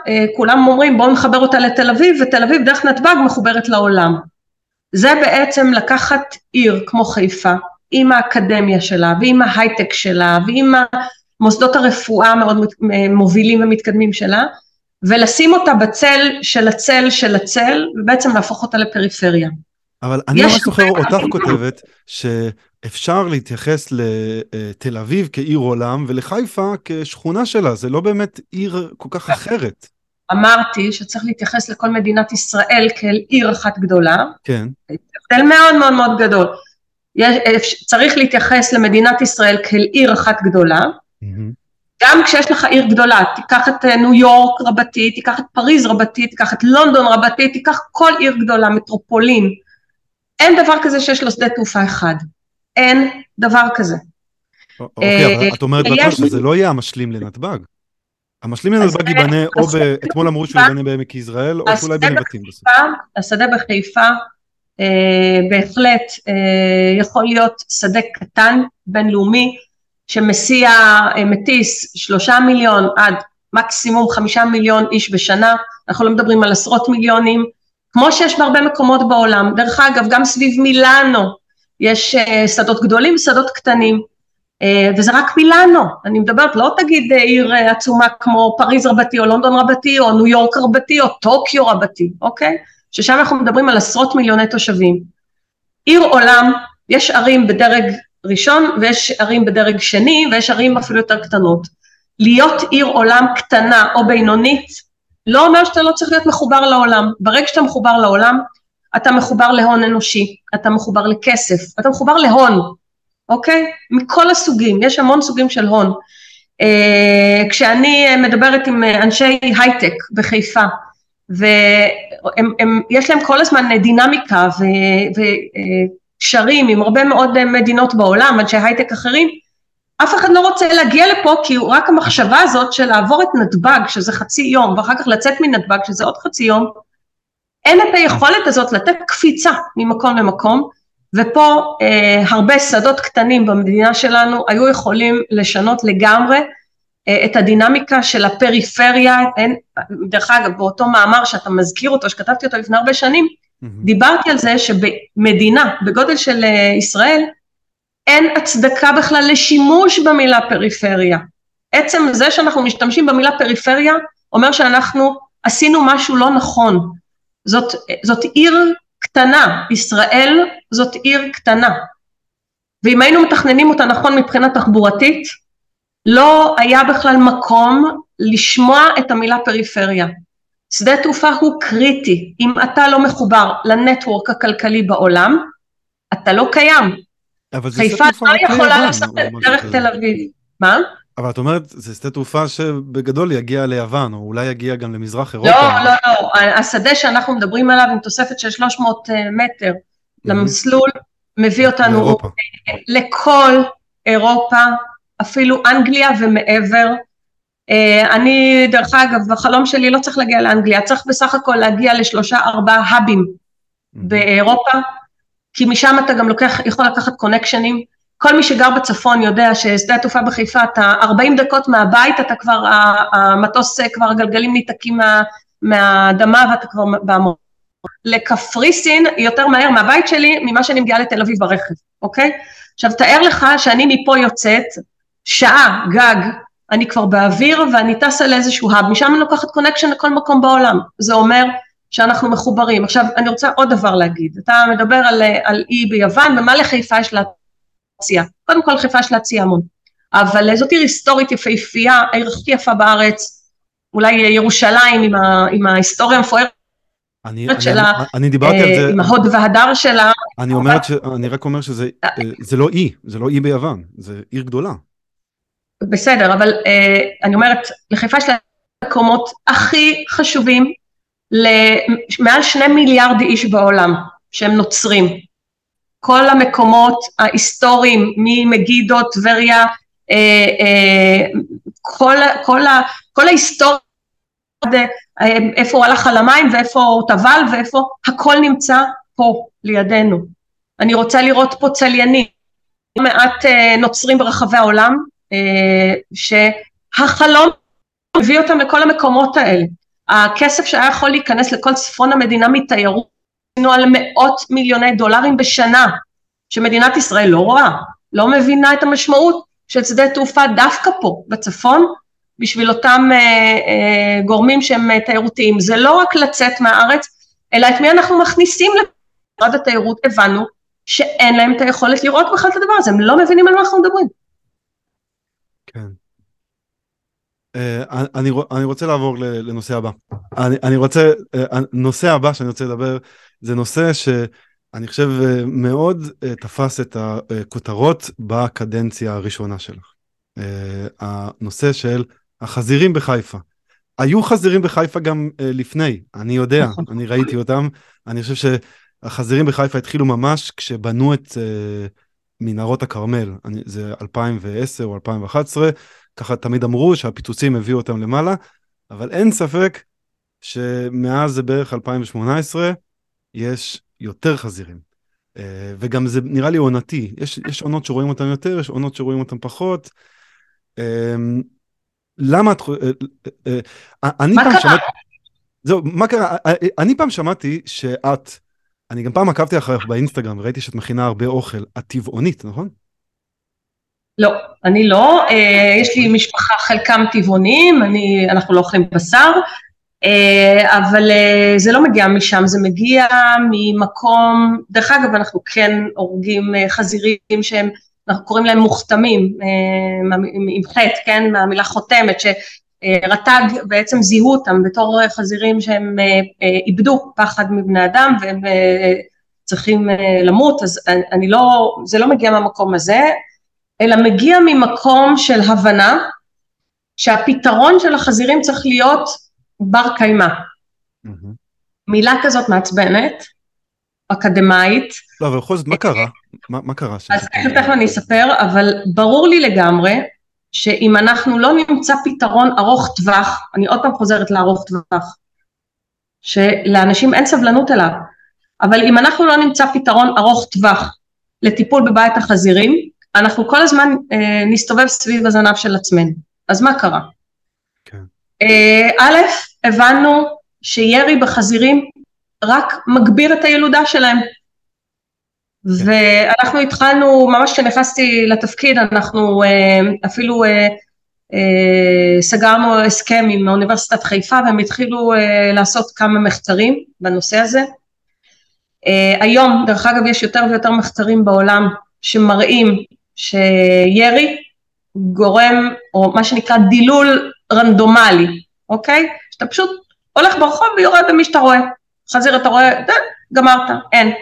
אה, כולם אומרים בואו נחבר אותה לתל אביב, ותל אביב דרך נתב"ג מחוברת לעולם. זה בעצם לקחת עיר כמו חיפה, עם האקדמיה שלה, ועם ההייטק שלה, ועם מוסדות הרפואה המאוד מובילים ומתקדמים שלה, ולשים אותה בצל של הצל של הצל, ובעצם להפוך אותה לפריפריה. אבל אני ממש זוכר אותך כותבת שאפשר להתייחס לתל אביב כעיר עולם ולחיפה כשכונה שלה, זה לא באמת עיר כל כך אחרת. אמרתי שצריך להתייחס לכל מדינת ישראל כאל עיר אחת גדולה. כן. הבדל מאוד מאוד מאוד גדול. יש, צריך להתייחס למדינת ישראל כאל עיר אחת גדולה. Mm-hmm. גם כשיש לך עיר גדולה, תיקח את אה, ניו יורק רבתי, תיקח את פריז רבתי, תיקח את לונדון רבתי, תיקח כל עיר גדולה, מטרופולין. אין דבר כזה שיש לו שדה תעופה אחד. אין דבר כזה. אוקיי, אבל אה, את אומרת בהתחלה שזה לא יהיה המשלים לנתב"ג. המשלים לנתב"ג ייבנה, או אתמול אמרו שהוא ייבנה בעמק יזרעאל, או שאולי בנבטים בסוף. השדה בחיפה אה, בהחלט יכול להיות שדה קטן, בינלאומי, שמסיע, אה, מטיס שלושה מיליון עד מקסימום חמישה מיליון איש בשנה, אנחנו לא מדברים על עשרות מיליונים, כמו שיש בהרבה מקומות בעולם. דרך אגב, גם סביב מילאנו יש אה, שדות גדולים, שדות קטנים, אה, וזה רק מילאנו, אני מדברת, לא תגיד עיר עצומה כמו פריז רבתי או לונדון רבתי או ניו יורק רבתי או טוקיו רבתי, אוקיי? ששם אנחנו מדברים על עשרות מיליוני תושבים. עיר עולם, יש ערים בדרג ראשון ויש ערים בדרג שני ויש ערים אפילו יותר קטנות. להיות עיר עולם קטנה או בינונית לא אומר שאתה לא צריך להיות מחובר לעולם. ברגע שאתה מחובר לעולם אתה מחובר להון אנושי, אתה מחובר לכסף, אתה מחובר להון, אוקיי? מכל הסוגים, יש המון סוגים של הון. Uh, כשאני מדברת עם אנשי הייטק בחיפה ויש להם כל הזמן דינמיקה ו, קשרים עם הרבה מאוד אה, מדינות בעולם, אנשי הייטק אחרים, אף אחד לא רוצה להגיע לפה כי רק המחשבה הזאת של לעבור את נתב"ג, שזה חצי יום, ואחר כך לצאת מנתב"ג, שזה עוד חצי יום, אין את היכולת הזאת לתת קפיצה ממקום למקום, ופה אה, הרבה שדות קטנים במדינה שלנו היו יכולים לשנות לגמרי אה, את הדינמיקה של הפריפריה, אין, דרך אגב באותו מאמר שאתה מזכיר אותו, שכתבתי אותו לפני הרבה שנים. דיברתי על זה שבמדינה בגודל של אה, ישראל אין הצדקה בכלל לשימוש במילה פריפריה. עצם זה שאנחנו משתמשים במילה פריפריה אומר שאנחנו עשינו משהו לא נכון. זאת, זאת עיר קטנה, ישראל זאת עיר קטנה. ואם היינו מתכננים אותה נכון מבחינה תחבורתית, לא היה בכלל מקום לשמוע את המילה פריפריה. שדה תעופה הוא קריטי, אם אתה לא מחובר לנטוורק הכלכלי בעולם, אתה לא קיים. חיפה לא יכולה לעשות דרך תל אביב. מה? אבל את אומרת, זה שדה תעופה שבגדול יגיע ליוון, או אולי יגיע גם למזרח אירופה. לא, לא, לא, השדה שאנחנו מדברים עליו עם תוספת של 300 אה, מטר למסלול, מביא אותנו לאירופה. לכל אירופה, אפילו אנגליה ומעבר, אני, דרך אגב, החלום שלי לא צריך להגיע לאנגליה, צריך בסך הכל להגיע לשלושה ארבעה האבים באירופה, כי משם אתה גם לוקח, יכול לקחת קונקשנים. כל מי שגר בצפון יודע ששדה התעופה בחיפה, אתה 40 דקות מהבית, אתה כבר, המטוס כבר, הגלגלים ניתקים מה, מהאדמה ואתה כבר בהמון. לקפריסין יותר מהר מהבית שלי ממה שאני מגיעה לתל אביב ברכב, אוקיי? עכשיו תאר לך שאני מפה יוצאת, שעה גג אני כבר באוויר ואני טסה לאיזשהו האב, משם אני לוקחת קונקשן לכל מקום בעולם, זה אומר שאנחנו מחוברים. עכשיו אני רוצה עוד דבר להגיד, אתה מדבר על, על אי ביוון ומה לחיפה יש להציע, קודם כל חיפה יש להציע המון, אבל זאת עיר היסטורית יפהפייה, העיר הכי יפה בארץ, אולי ירושלים עם, ה, עם ההיסטוריה המפוארת אני, שלה, אני, אני דיברתי על זה, עם ההוד והדר שלה. אני, אומרת ש, אני רק אומר שזה אה, זה לא אי, זה לא אי ביוון, זה עיר גדולה. בסדר, אבל אה, אני אומרת, לחיפה יש המקומות הכי חשובים למעל שני מיליארד איש בעולם, שהם נוצרים. כל המקומות ההיסטוריים ממגידו, טבריה, אה, אה, כל, כל, כל ההיסטוריה, אה, איפה הוא הלך על המים ואיפה הוא טבל ואיפה, הכל נמצא פה לידינו. אני רוצה לראות פה צליינים, מעט אה, נוצרים ברחבי העולם, שהחלום הביא אותם לכל המקומות האלה. הכסף שהיה יכול להיכנס לכל צפון המדינה מתיירות עשינו על מאות מיליוני דולרים בשנה, שמדינת ישראל לא רואה, לא מבינה את המשמעות של שדה תעופה דווקא פה, בצפון, בשביל אותם אה, אה, גורמים שהם תיירותיים. זה לא רק לצאת מהארץ, אלא את מי אנחנו מכניסים למשרד התיירות, הבנו שאין להם את היכולת לראות בכלל את הדבר הזה, הם לא מבינים על מה אנחנו מדברים. כן. Uh, אני, אני רוצה לעבור לנושא הבא. אני, אני רוצה, uh, נושא הבא שאני רוצה לדבר זה נושא שאני חושב uh, מאוד uh, תפס את הכותרות בקדנציה הראשונה שלך. Uh, הנושא של החזירים בחיפה. היו חזירים בחיפה גם uh, לפני, אני יודע, נכון. אני ראיתי אותם. אני חושב שהחזירים בחיפה התחילו ממש כשבנו את uh, מנהרות הכרמל, זה 2010 או 2011, ככה תמיד אמרו שהפיצוצים הביאו אותם למעלה, אבל אין ספק שמאז זה בערך 2018 יש יותר חזירים. Uh, וגם זה נראה לי עונתי, יש, יש עונות שרואים אותם יותר, יש עונות שרואים אותם פחות. Uh, למה את... חושבת... אני פעם שמעתי... זהו, מה קרה? אני פעם שמעתי שאת, אני גם פעם עקבתי אחריך באינסטגרם וראיתי שאת מכינה הרבה אוכל, את טבעונית, נכון? לא, אני לא, אה, יש לי משפחה, חלקם טבעונים, אני, אנחנו לא אוכלים בשר, אה, אבל אה, זה לא מגיע משם, זה מגיע ממקום, דרך אגב אנחנו כן הורגים חזירים שהם אנחנו קוראים להם מוכתמים, עם חטא, כן, מהמילה חותמת, שרט"ג בעצם זיהו אותם בתור חזירים שהם אה, אה, איבדו פחד מבני אדם והם צריכים למות, אז אני לא, זה לא מגיע מהמקום הזה, אלא מגיע ממקום של הבנה שהפתרון של החזירים צריך להיות בר קיימא. Mm-hmm. מילה כזאת מעצבנת, אקדמאית. לא, אבל בכל זאת, מה קרה? מה, מה קרה? אז תכף אני אספר, אבל ברור לי לגמרי שאם אנחנו לא נמצא פתרון ארוך טווח, אני עוד פעם חוזרת לארוך טווח, שלאנשים אין סבלנות אליו, אבל אם אנחנו לא נמצא פתרון ארוך טווח לטיפול בבית החזירים, אנחנו כל הזמן אה, נסתובב סביב הזנב של עצמנו. אז מה קרה? כן. אה, א', הבנו שירי בחזירים רק מגביר את הילודה שלהם. כן. ואנחנו התחלנו, ממש כשנכנסתי לתפקיד, אנחנו אה, אפילו אה, אה, סגרנו הסכם עם אוניברסיטת חיפה והם התחילו לעשות כמה מחקרים בנושא הזה. היום, דרך אגב, יש יותר ויותר מחקרים בעולם שמראים שירי גורם, או מה שנקרא דילול רנדומלי, אוקיי? שאתה פשוט הולך ברחוב ויורד במי שאתה רואה. חזיר אתה רואה, גמרת, אין.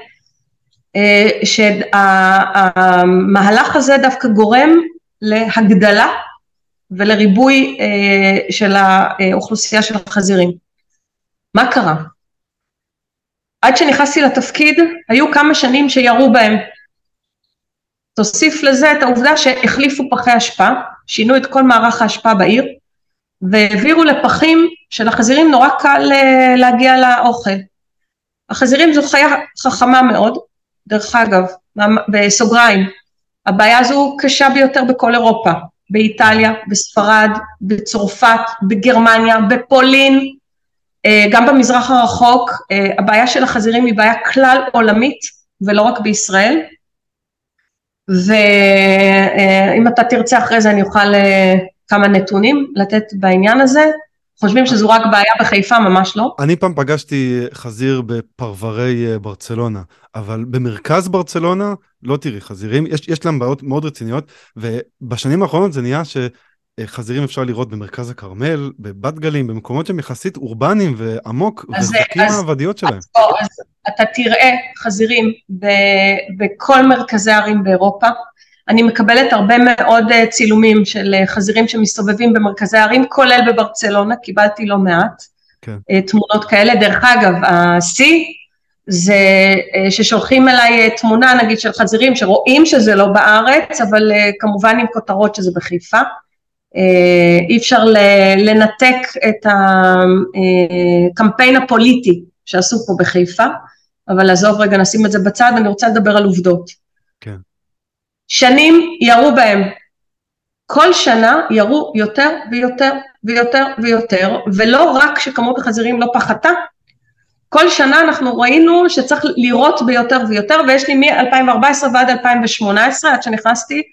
אה, שהמהלך הזה דווקא גורם להגדלה ולריבוי אה, של האוכלוסייה של החזירים. מה קרה? עד שנכנסתי לתפקיד היו כמה שנים שירו בהם. תוסיף לזה את העובדה שהחליפו פחי אשפה, שינו את כל מערך האשפה בעיר, והעבירו לפחים שלחזירים נורא קל אה, להגיע לאוכל. החזירים זו חיה חכמה מאוד, דרך אגב, בסוגריים, הבעיה הזו קשה ביותר בכל אירופה, באיטליה, בספרד, בצרפת, בגרמניה, בפולין, אה, גם במזרח הרחוק, אה, הבעיה של החזירים היא בעיה כלל עולמית ולא רק בישראל, ואם אתה תרצה אחרי זה אני אוכל אה, כמה נתונים לתת בעניין הזה. חושבים שזו רק בעיה בחיפה, ממש לא. אני פעם פגשתי חזיר בפרברי אה, ברצלונה, אבל במרכז ברצלונה לא תראי חזירים, יש, יש להם בעיות מאוד רציניות, ובשנים האחרונות זה נהיה שחזירים אפשר לראות במרכז הכרמל, בבת גלים, במקומות שהם יחסית אורבניים ועמוק, ורחוקים מהעבדיות שלהם. אז, אז אתה תראה חזירים ב, בכל מרכזי הערים באירופה. אני מקבלת הרבה מאוד אה, צילומים של אה, חזירים שמסתובבים במרכזי הערים, כולל בברצלונה, קיבלתי לא מעט כן. אה, תמונות כאלה. דרך אגב, השיא זה ששולחים אליי תמונה נגיד של חזירים שרואים שזה לא בארץ, אבל כמובן עם כותרות שזה בחיפה. אי אפשר לנתק את הקמפיין הפוליטי שעשו פה בחיפה, אבל עזוב רגע, נשים את זה בצד, אני רוצה לדבר על עובדות. כן. שנים ירו בהם. כל שנה ירו יותר ויותר ויותר ויותר, ולא רק שכמות החזירים לא פחתה, כל שנה אנחנו ראינו שצריך לירות ביותר ויותר, ויש לי מ-2014 ועד 2018, עד שנכנסתי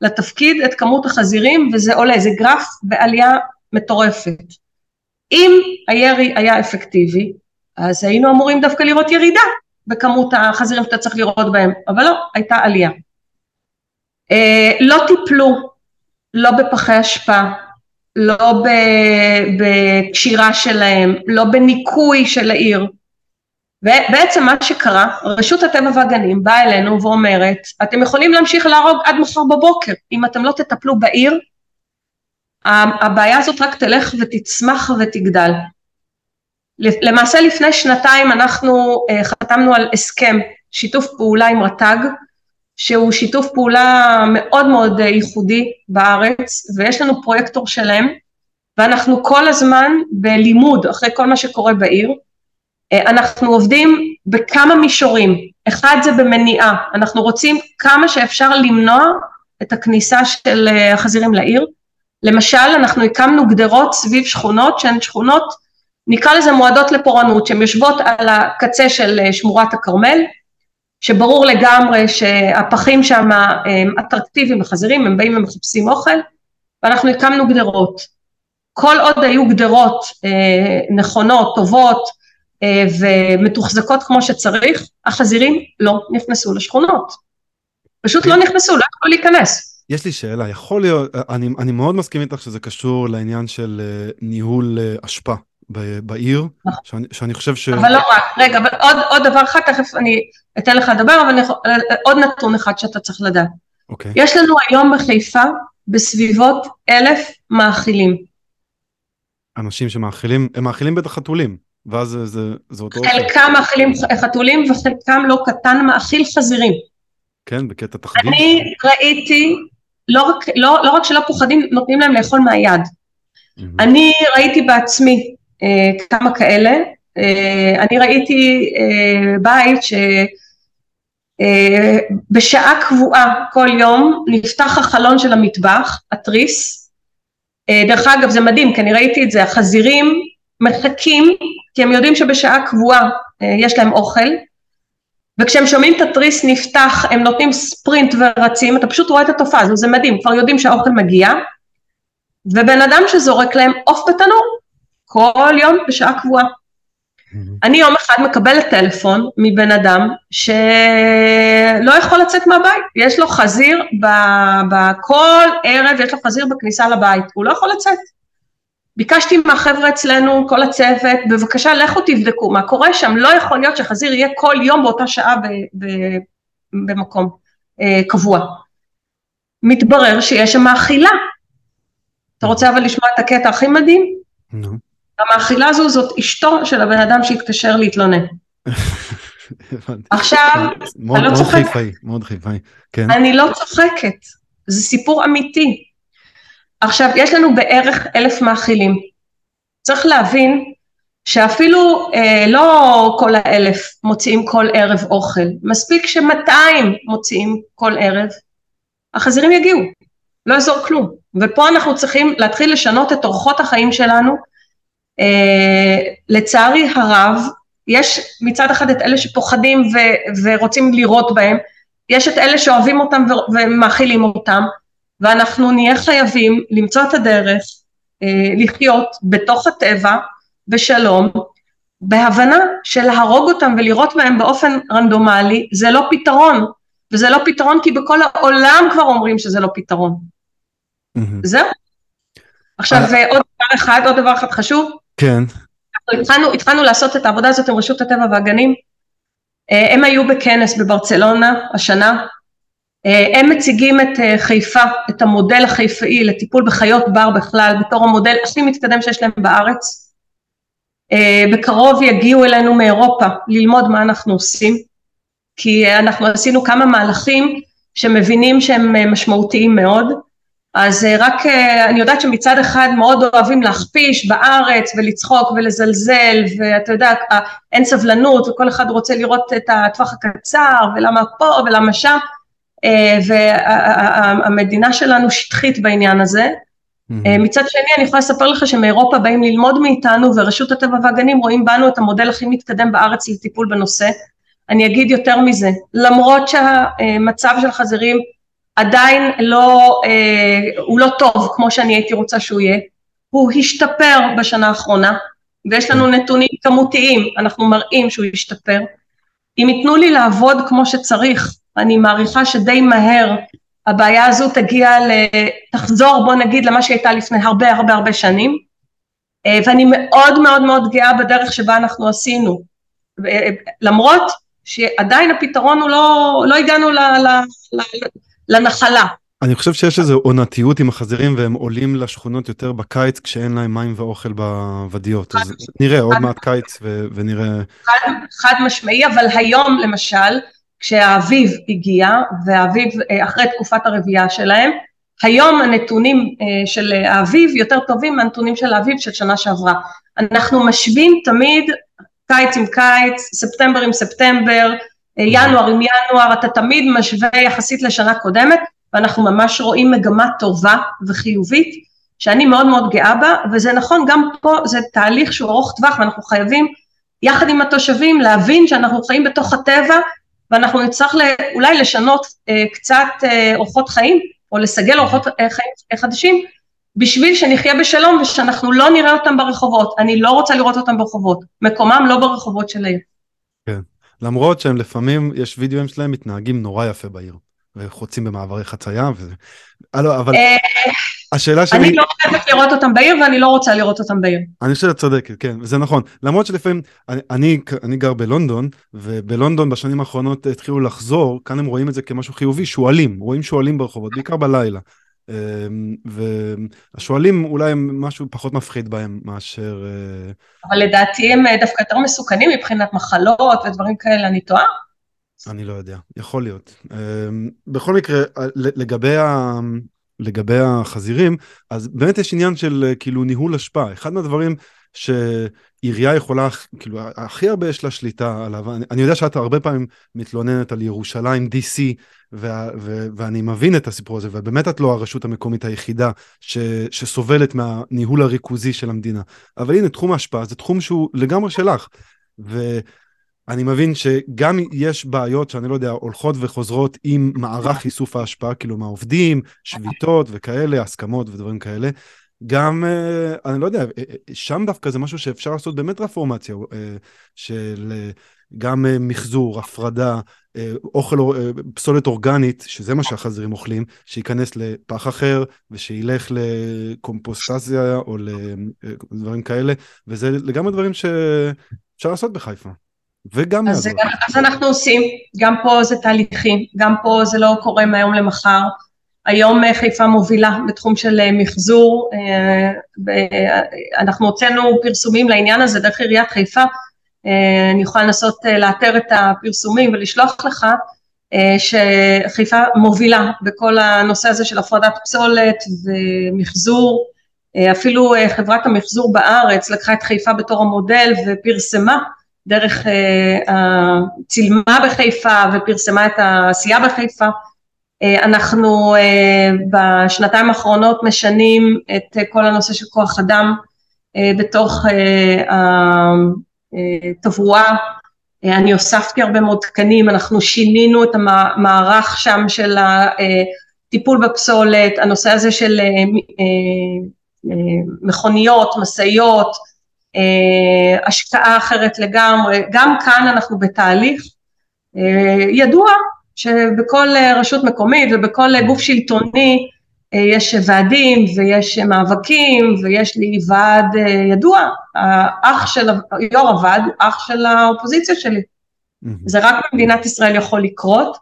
לתפקיד, את כמות החזירים, וזה עולה, זה גרף בעלייה מטורפת. אם הירי היה אפקטיבי, אז היינו אמורים דווקא לראות ירידה בכמות החזירים שאתה צריך לראות בהם, אבל לא, הייתה עלייה. אה, לא טיפלו, לא בפחי אשפה, לא בקשירה שלהם, לא בניקוי של העיר. ובעצם מה שקרה, רשות הטבע והגנים באה אלינו ואומרת, אתם יכולים להמשיך להרוג עד מחר בבוקר, אם אתם לא תטפלו בעיר, הבעיה הזאת רק תלך ותצמח ותגדל. למעשה לפני שנתיים אנחנו אה, חתמנו על הסכם שיתוף פעולה עם רט"ג, שהוא שיתוף פעולה מאוד מאוד אה, ייחודי בארץ, ויש לנו פרויקטור שלם, ואנחנו כל הזמן בלימוד אחרי כל מה שקורה בעיר. אה, אנחנו עובדים בכמה מישורים, אחד זה במניעה, אנחנו רוצים כמה שאפשר למנוע את הכניסה של החזירים לעיר, למשל אנחנו הקמנו גדרות סביב שכונות שהן שכונות נקרא לזה מועדות לפורענות שהן יושבות על הקצה של אה, שמורת הכרמל שברור לגמרי שהפחים שם הם אטרקטיביים לחזירים הם באים ומחפשים אוכל ואנחנו הקמנו גדרות. כל עוד היו גדרות אה, נכונות טובות אה, ומתוחזקות כמו שצריך החזירים לא נכנסו לשכונות. פשוט לא נכנסו לא יכלו להיכנס. יש לי שאלה, יכול להיות, אני, אני מאוד מסכים איתך שזה קשור לעניין של uh, ניהול uh, אשפה בעיר, נכון. שאני, שאני חושב ש... אבל לא רק, רגע, אבל עוד, עוד דבר אחד, תכף אני אתן לך לדבר, אבל אני, עוד נתון אחד שאתה צריך לדעת. אוקיי. יש לנו היום בחיפה בסביבות אלף מאכילים. אנשים שמאכילים, הם מאכילים בטח חתולים, ואז זה, זה, זה אותו... חלקם מאכילים חתולים וחלקם לא קטן מאכיל חזירים. כן, בקטע תחביב. אני ראיתי לא רק, לא, לא רק שלא פוחדים, נותנים להם לאכול מהיד. Mm-hmm. אני ראיתי בעצמי אה, כמה כאלה, אה, אני ראיתי אה, בית שבשעה אה, קבועה כל יום נפתח החלון של המטבח, התריס, אה, דרך אגב זה מדהים כי אני ראיתי את זה, החזירים מחכים כי הם יודעים שבשעה קבועה אה, יש להם אוכל, וכשהם שומעים את התריס נפתח, הם נותנים ספרינט ורצים, אתה פשוט רואה את התופעה הזו, זה מדהים, כבר יודעים שהאוכל מגיע, ובן אדם שזורק להם עוף בתנור, כל יום בשעה קבועה. Mm-hmm. אני יום אחד מקבלת טלפון מבן אדם שלא יכול לצאת מהבית, יש לו חזיר, בכל ערב יש לו חזיר בכניסה לבית, הוא לא יכול לצאת. ביקשתי מהחבר'ה אצלנו, כל הצוות, בבקשה לכו תבדקו מה קורה שם, לא יכול להיות שחזיר יהיה כל יום באותה שעה ב, ב, במקום אה, קבוע. מתברר שיש שם מאכילה. אתה רוצה אבל לשמוע את הקטע הכי מדהים? נו. No. המאכילה הזו זאת אשתו של הבן אדם שהתקשר להתלונן. עכשיו, אני לא צוחקת. מאוד חיפאי, כן. אני לא צוחקת, זה סיפור אמיתי. עכשיו, יש לנו בערך אלף מאכילים. צריך להבין שאפילו אה, לא כל האלף מוציאים כל ערב אוכל, מספיק שמאתיים מוציאים כל ערב, החזירים יגיעו, לא יעזור כלום. ופה אנחנו צריכים להתחיל לשנות את אורחות החיים שלנו. אה, לצערי הרב, יש מצד אחד את אלה שפוחדים ו- ורוצים לירות בהם, יש את אלה שאוהבים אותם ומאכילים אותם, ואנחנו נהיה חייבים למצוא את הדרך אה, לחיות בתוך הטבע בשלום, בהבנה של להרוג אותם ולירות בהם באופן רנדומלי זה לא פתרון, וזה לא פתרון כי בכל העולם כבר אומרים שזה לא פתרון. Mm-hmm. זהו. עכשיו uh... עוד דבר אחד, עוד דבר אחד חשוב. כן. אנחנו התחלנו, התחלנו לעשות את העבודה הזאת עם רשות הטבע והגנים. אה, הם היו בכנס בברצלונה השנה, אה, הם מציגים את אה, חיפה, את המודל החיפאי לטיפול בחיות בר בכלל, בתור המודל הכי מתקדם שיש להם בארץ. בקרוב יגיעו אלינו מאירופה ללמוד מה אנחנו עושים, כי אנחנו עשינו כמה מהלכים שמבינים שהם משמעותיים מאוד. אז רק אני יודעת שמצד אחד מאוד אוהבים להכפיש בארץ ולצחוק ולזלזל ואתה יודע אין סבלנות וכל אחד רוצה לראות את הטווח הקצר ולמה פה ולמה שם אה, והמדינה שלנו שטחית בעניין הזה, Mm-hmm. מצד שני, אני יכולה לספר לך שמאירופה באים ללמוד מאיתנו, ורשות הטבע והגנים רואים בנו את המודל הכי מתקדם בארץ לטיפול בנושא. אני אגיד יותר מזה, למרות שהמצב של החזירים עדיין לא, אה, הוא לא טוב כמו שאני הייתי רוצה שהוא יהיה, הוא השתפר בשנה האחרונה, ויש לנו נתונים כמותיים, אנחנו מראים שהוא השתפר. אם ייתנו לי לעבוד כמו שצריך, אני מעריכה שדי מהר הבעיה הזו תגיע, תחזור בוא נגיד למה שהייתה לפני הרבה הרבה הרבה שנים, אה, ואני מאוד מאוד מאוד גאה בדרך שבה אנחנו עשינו, אה, למרות שעדיין הפתרון הוא לא, לא הגענו ל, ל, ל, לנחלה. אני חושב שיש איזו עונתיות עם החזירים והם עולים לשכונות יותר בקיץ כשאין להם מים ואוכל בוודיות. אז נראה עוד מעט קיץ ו- ונראה... חד, חד משמעי, אבל היום למשל, כשהאביב הגיע, והאביב אה, אחרי תקופת הרבייה שלהם, היום הנתונים אה, של האביב יותר טובים מהנתונים של האביב של שנה שעברה. אנחנו משווים תמיד קיץ עם קיץ, ספטמבר עם ספטמבר, ינואר עם ינואר, אתה תמיד משווה יחסית לשנה קודמת, ואנחנו ממש רואים מגמה טובה וחיובית, שאני מאוד מאוד גאה בה, וזה נכון, גם פה זה תהליך שהוא ארוך טווח, ואנחנו חייבים, יחד עם התושבים, להבין שאנחנו חיים בתוך הטבע, ואנחנו נצטרך אולי לשנות אה, קצת אה, אורחות חיים, או לסגל אורחות אה, חיים חדשים, בשביל שנחיה בשלום ושאנחנו לא נראה אותם ברחובות. אני לא רוצה לראות אותם ברחובות, מקומם לא ברחובות של העיר. כן, למרות שהם לפעמים, יש וידאוים שלהם מתנהגים נורא יפה בעיר, וחוצים במעברי חצייה, ו... אבל אה, השאלה שלי... אני לא אוהבת לראות אותם בעיר ואני לא רוצה לראות אותם בעיר. אני חושב שאת צודקת, כן, זה נכון. למרות שלפעמים, אני, אני, אני גר בלונדון, ובלונדון בשנים האחרונות התחילו לחזור, כאן הם רואים את זה כמשהו חיובי, שועלים, רואים שועלים ברחובות, בעיקר בלילה. אמ, והשועלים אולי הם משהו פחות מפחיד בהם מאשר... אה, אבל לדעתי הם אה, דווקא יותר מסוכנים מבחינת מחלות ודברים כאלה, אני טועה? אני לא יודע, יכול להיות. אמ, בכל מקרה, אה, לגבי, ה... לגבי החזירים, אז באמת יש עניין של כאילו ניהול השפעה. אחד מהדברים שעירייה יכולה, כאילו הכי הרבה יש לה שליטה עליו, אני, אני יודע שאת הרבה פעמים מתלוננת על ירושלים DC, ו- ו- ואני מבין את הסיפור הזה, ובאמת את לא הרשות המקומית היחידה ש- שסובלת מהניהול הריכוזי של המדינה. אבל הנה, תחום ההשפעה זה תחום שהוא לגמרי שלך. ואני מבין שגם יש בעיות שאני לא יודע, הולכות וחוזרות עם מערך איסוף ההשפעה, כאילו מהעובדים, שביתות וכאלה, הסכמות ודברים כאלה. גם, אה, אני לא יודע, אה, אה, שם דווקא זה משהו שאפשר לעשות באמת רפורמציה של גם מחזור, הפרדה, אוכל, פסולת אורגנית, שזה מה שהחזירים אוכלים, שייכנס לפח אחר ושילך לקומפוסטציה או לדברים כאלה, וזה לגמרי דברים שאפשר לעשות בחיפה. וגם אז, אז אנחנו עושים, גם פה זה תהליכים, גם פה זה לא קורה מהיום למחר. היום אה, חיפה מובילה בתחום של אה, מחזור, אה, אנחנו הוצאנו פרסומים לעניין הזה דרך עיריית חיפה, אני יכולה לנסות לאתר את הפרסומים ולשלוח לך, שחיפה מובילה בכל הנושא הזה של הפרדת פסולת ומחזור, אפילו חברת המחזור בארץ לקחה את חיפה בתור המודל ופרסמה דרך, צילמה בחיפה ופרסמה את העשייה בחיפה אנחנו אה, בשנתיים האחרונות משנים את כל הנושא של כוח אדם אה, בתוך התברואה, אני הוספתי הרבה מאוד תקנים, אנחנו שינינו את המערך שם של הטיפול בפסולת, הנושא הזה של מכוניות, משאיות, השקעה אחרת לגמרי, גם כאן אנחנו בתהליך. ידוע שבכל אה, רשות מקומית ובכל אה, גוף שלטוני אה, יש ועדים ויש מאבקים ויש לי ועד ידוע, האח של, יו"ר הוועד הוא אח של האופוזיציה שלי. זה רק במדינת ישראל יכול לקרות,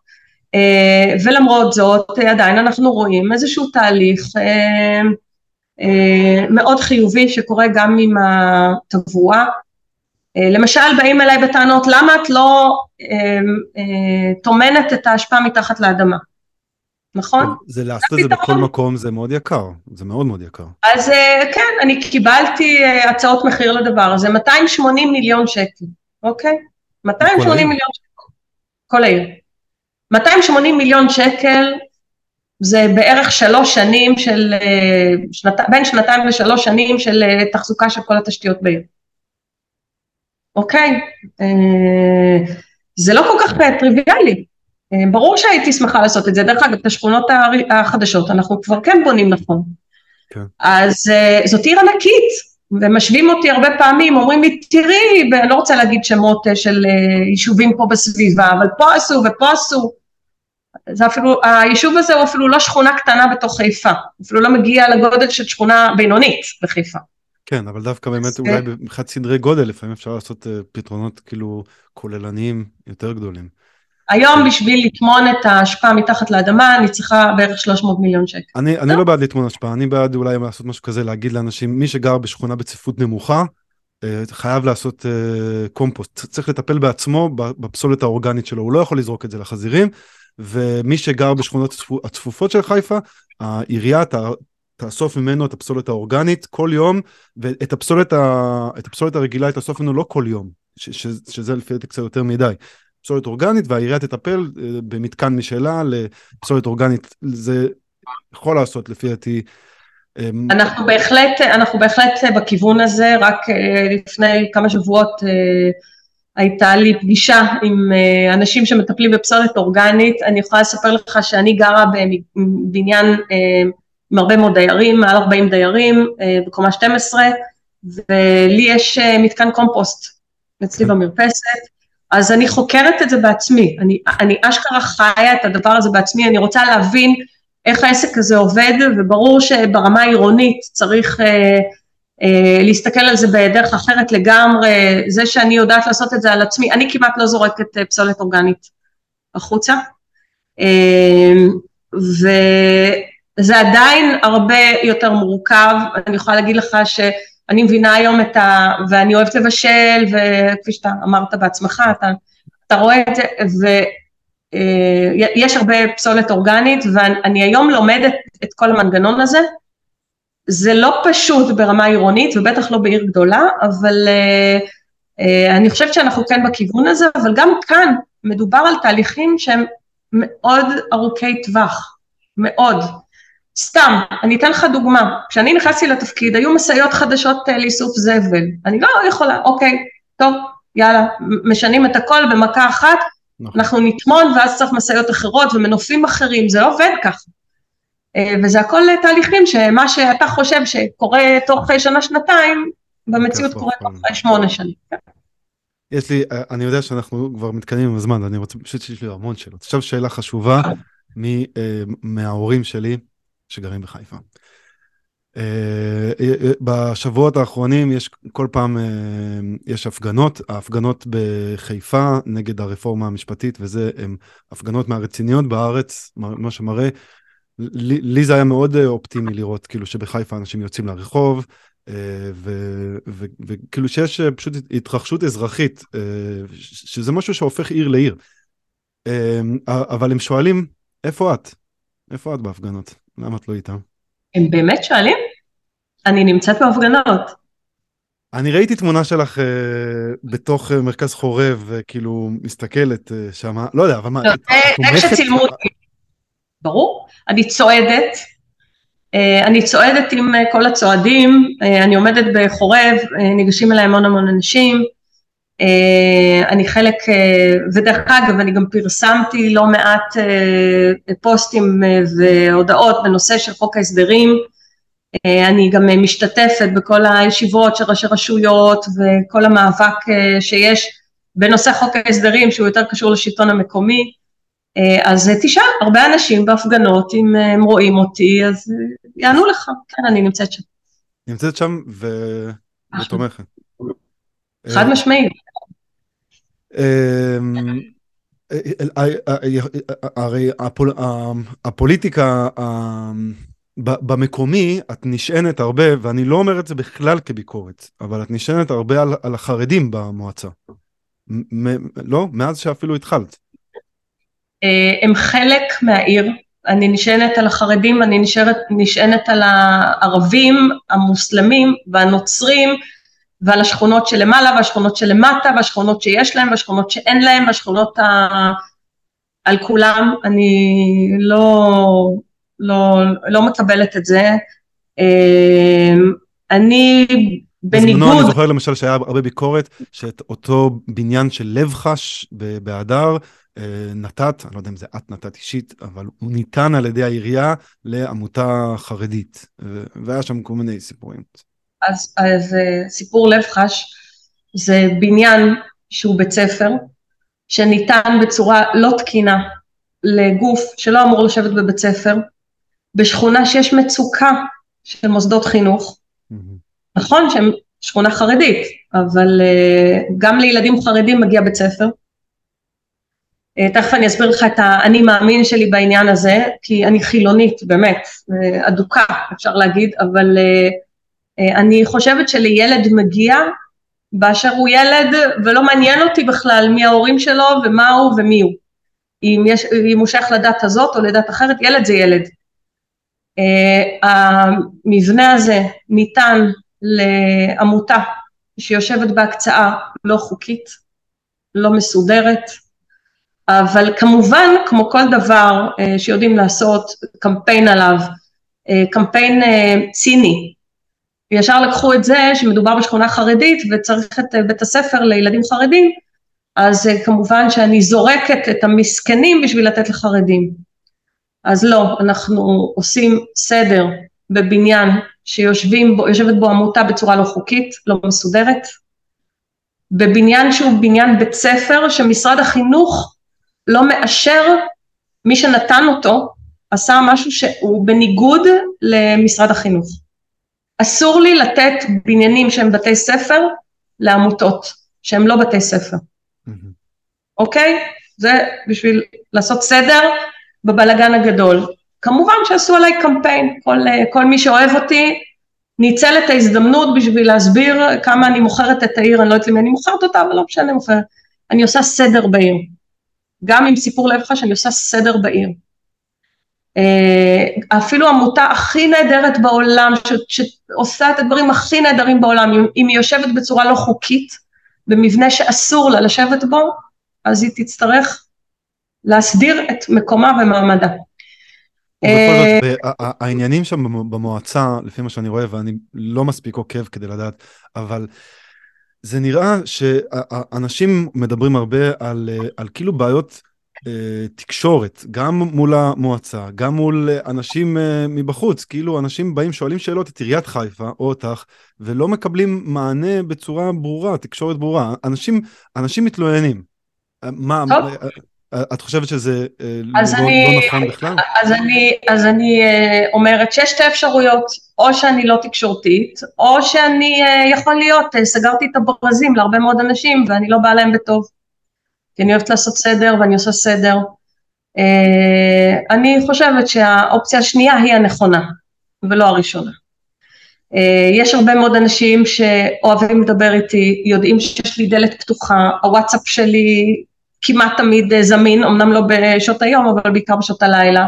ולמרות זאת עדיין אנחנו רואים איזשהו תהליך מאוד חיובי שקורה גם עם התבואה אה, למשל באים אליי בטענות למה את לא אה, אה, טומנת את ההשפעה מתחת לאדמה, נכון? זה לעשות את זה בכל מקום זה מאוד יקר, זה מאוד מאוד יקר. אז כן, אני קיבלתי הצעות מחיר לדבר הזה, 280 מיליון שקל, אוקיי? 280 מיליון שקל, כל העיר. 280 מיליון שקל זה בערך שלוש שנים של, שנת, בין שנתיים לשלוש שנים של תחזוקה של כל התשתיות בעיר. אוקיי? זה לא כל כך טריוויאלי. ברור שהייתי שמחה לעשות את זה. דרך אגב, את השכונות החדשות אנחנו כבר כן בונים נכון. כן. אז זאת עיר ענקית, ומשווים אותי הרבה פעמים, אומרים לי, תראי, ואני לא רוצה להגיד שמות אה, של אה, יישובים פה בסביבה, אבל פה עשו ופה עשו. זה אפילו, היישוב הזה הוא אפילו לא שכונה קטנה בתוך חיפה, אפילו לא מגיע לגודל של שכונה בינונית בחיפה. כן, אבל דווקא באמת אולי מבחינת סדרי גודל, לפעמים אפשר לעשות אה, פתרונות כאילו כוללניים יותר גדולים. היום בשביל לטמון את האשפה מתחת לאדמה אני צריכה בערך 300 מיליון שקל. אני, אני לא בעד לטמון אשפה, אני בעד אולי לעשות משהו כזה, להגיד לאנשים, מי שגר בשכונה בצפיפות נמוכה, אה, חייב לעשות uh, קומפוסט, צריך לטפל בעצמו בפסולת האורגנית שלו, הוא לא יכול לזרוק את זה לחזירים, ומי שגר בשכונות הצפופות של חיפה, העירייה תאסוף ממנו את הפסולת האורגנית כל יום, ואת הפסולת, ה... הפסולת הרגילה היא תאסוף ממנו לא כל יום, ש... ש... שזה לפי דעתי קצת יותר מדי. פסולת אורגנית והעירייה תטפל אה, במתקן משלה לפסולת אורגנית. זה יכול לעשות לפי דעתי. אמ, אנחנו בהחלט, אנחנו בהחלט בכיוון הזה, רק אה, לפני כמה שבועות אה, הייתה לי פגישה עם אנשים שמטפלים בפסולת אורגנית, אני יכולה לספר לך שאני גרה בבניין עם הרבה מאוד דיירים, מעל 40 דיירים, בקומה 12, ולי יש מתקן קומפוסט אצלי. במרפסת, אז אני חוקרת את זה בעצמי, אני, אני אשכרה חיה את הדבר הזה בעצמי, אני רוצה להבין איך העסק הזה עובד, וברור שברמה העירונית צריך אה, אה, להסתכל על זה בדרך אחרת לגמרי, זה שאני יודעת לעשות את זה על עצמי, אני כמעט לא זורקת אה, פסולת אורגנית החוצה, אה, וזה עדיין הרבה יותר מורכב, אני יכולה להגיד לך ש... אני מבינה היום את ה... ואני אוהבת לבשל, וכפי שאתה אמרת בעצמך, אתה, אתה רואה את זה, ויש אה, הרבה פסולת אורגנית, ואני היום לומדת את כל המנגנון הזה. זה לא פשוט ברמה עירונית, ובטח לא בעיר גדולה, אבל אה, אה, אני חושבת שאנחנו כן בכיוון הזה, אבל גם כאן מדובר על תהליכים שהם מאוד ארוכי טווח, מאוד. סתם, אני אתן לך דוגמה, כשאני נכנסתי לתפקיד היו משאיות חדשות אה, לאיסוף זבל, אני לא יכולה, אוקיי, טוב, יאללה, משנים את הכל במכה אחת, נכון. אנחנו נטמון ואז צריך משאיות אחרות ומנופים אחרים, זה לא עובד ככה. אה, וזה הכל תהליכים שמה שאתה חושב שקורה תוך שנה-שנתיים, במציאות קורה תוך שמונה שנים. יש לי, אה, אני יודע שאנחנו כבר מתקדמים עם הזמן, אני רוצה, פשוט שיש לי המון שאלות. עכשיו שאלה חשובה מההורים שלי, שגרים בחיפה. אה, אה, אה, בשבועות האחרונים יש כל פעם יש הפגנות, ההפגנות בחיפה נגד הרפורמה המשפטית וזה הם הפגנות מהרציניות בארץ, מה שמראה, לי, לי זה היה מאוד אופטימי לראות כאילו שבחיפה אנשים יוצאים לרחוב וכאילו שיש פשוט התרחשות אזרחית שזה משהו שהופך עיר לעיר. אבל הם שואלים איפה את? איפה את בהפגנות? למה את לא איתם? הם באמת שואלים? אני נמצאת בהפגנות. אני ראיתי תמונה שלך uh, בתוך uh, מרכז חורב, וכאילו uh, מסתכלת שם, לא יודע, אבל מה, לא, את תומכת? איך שצילמו אותי. ברור, אני צועדת, אני צועדת עם כל הצועדים, אני עומדת בחורב, ניגשים אליי המון המון אנשים, אה, אני חלק, אה, ודרך אגב, אני גם פרסמתי לא מעט אה, פוסטים והודעות בנושא של חוק ההסדרים. אני גם משתתפת בכל הישיבות של ראשי רשויות וכל המאבק שיש בנושא חוק ההסדרים שהוא יותר קשור לשלטון המקומי. אז תשאל, הרבה אנשים בהפגנות, אם הם רואים אותי, אז יענו לך, כן, אני נמצאת שם. נמצאת שם ותומכת. חד משמעית. אמ, הרי הפוליטיקה במקומי את נשענת הרבה, ואני לא אומר את זה בכלל כביקורת, אבל את נשענת הרבה על, החרדים במועצה. לא? מאז שאפילו התחלת. אה, הם חלק מהעיר, אני נשענת על החרדים, אני נשארת, נשענת על הערבים, המוסלמים והנוצרים, ועל השכונות שלמעלה והשכונות שלמטה והשכונות שיש להם והשכונות שאין להם והשכונות ה... על כולם, אני לא, לא, לא מקבלת את זה. אני בניגוד... בזמנו אני זוכר למשל שהיה הרבה ביקורת שאת אותו בניין של לב חש בהדר נתת, אני לא יודע אם זה את נתת אישית, אבל הוא ניתן על ידי העירייה לעמותה חרדית, והיה שם כל מיני סיפורים. אז, אז סיפור לב חש זה בניין שהוא בית ספר, שניתן בצורה לא תקינה לגוף שלא אמור לשבת בבית ספר, בשכונה שיש מצוקה של מוסדות חינוך. Mm-hmm. נכון שהם שכונה חרדית, אבל uh, גם לילדים חרדים מגיע בית ספר. Uh, תכף אני אסביר לך את האני מאמין שלי בעניין הזה, כי אני חילונית, באמת, uh, אדוקה אפשר להגיד, אבל uh, אני חושבת שלילד מגיע באשר הוא ילד, ולא מעניין אותי בכלל מי ההורים שלו ומה הוא ומי הוא. אם, יש, אם הוא שייך לדת הזאת או לדת אחרת, ילד זה ילד. Uh, המבנה הזה ניתן לעמותה שיושבת בהקצאה לא חוקית, לא מסודרת, אבל כמובן כמו כל דבר uh, שיודעים לעשות קמפיין עליו, uh, קמפיין uh, ציני, וישר לקחו את זה שמדובר בשכונה חרדית וצריך את בית הספר לילדים חרדים, אז כמובן שאני זורקת את המסכנים בשביל לתת לחרדים. אז לא, אנחנו עושים סדר בבניין שיושבת בו עמותה בצורה לא חוקית, לא מסודרת, בבניין שהוא בניין בית ספר שמשרד החינוך לא מאשר, מי שנתן אותו עשה משהו שהוא בניגוד למשרד החינוך. אסור לי לתת בניינים שהם בתי ספר לעמותות שהם לא בתי ספר, אוקיי? Mm-hmm. Okay? זה בשביל לעשות סדר בבלגן הגדול. כמובן שעשו עליי קמפיין, כל, כל מי שאוהב אותי ניצל את ההזדמנות בשביל להסביר כמה אני מוכרת את העיר, אני לא יודעת למי אני מוכרת אותה, אבל לא משנה, מוכרת. אני עושה סדר בעיר. גם עם סיפור לבך שאני עושה סדר בעיר. אה, אפילו עמותה הכי נהדרת בעולם, ש, שעושה את הדברים הכי נהדרים בעולם, אם, היא יושבת בצורה לא חוקית, במבנה שאסור לה לשבת בו, אז היא תצטרך להסדיר את מקומה ומעמדה. ובכל זאת, אה, העניינים שם במועצה, לפי מה שאני רואה, ואני לא מספיק עוקב כדי לדעת, אבל זה נראה שאנשים מדברים הרבה על, אה, על כאילו בעיות תקשורת, גם מול המועצה, גם מול אנשים מבחוץ, כאילו אנשים באים, שואלים שאלות את עיריית חיפה או אותך, ולא מקבלים מענה בצורה ברורה, תקשורת ברורה. אנשים, אנשים מתלוננים. מה, את חושבת שזה אה, לא, אני, לא נכון בכלל? אז אני, אז אני אה, אומרת שיש שתי אפשרויות, או שאני לא תקשורתית, או שאני אה, יכול להיות, סגרתי את הברזים להרבה מאוד אנשים ואני לא באה להם בטוב. כי אני אוהבת לעשות סדר ואני עושה סדר. אני חושבת שהאופציה השנייה היא הנכונה, ולא הראשונה. יש הרבה מאוד אנשים שאוהבים לדבר איתי, יודעים שיש לי דלת פתוחה, הוואטסאפ שלי כמעט תמיד אה, זמין, אמנם לא בשעות היום, אבל בעיקר בשעות הלילה.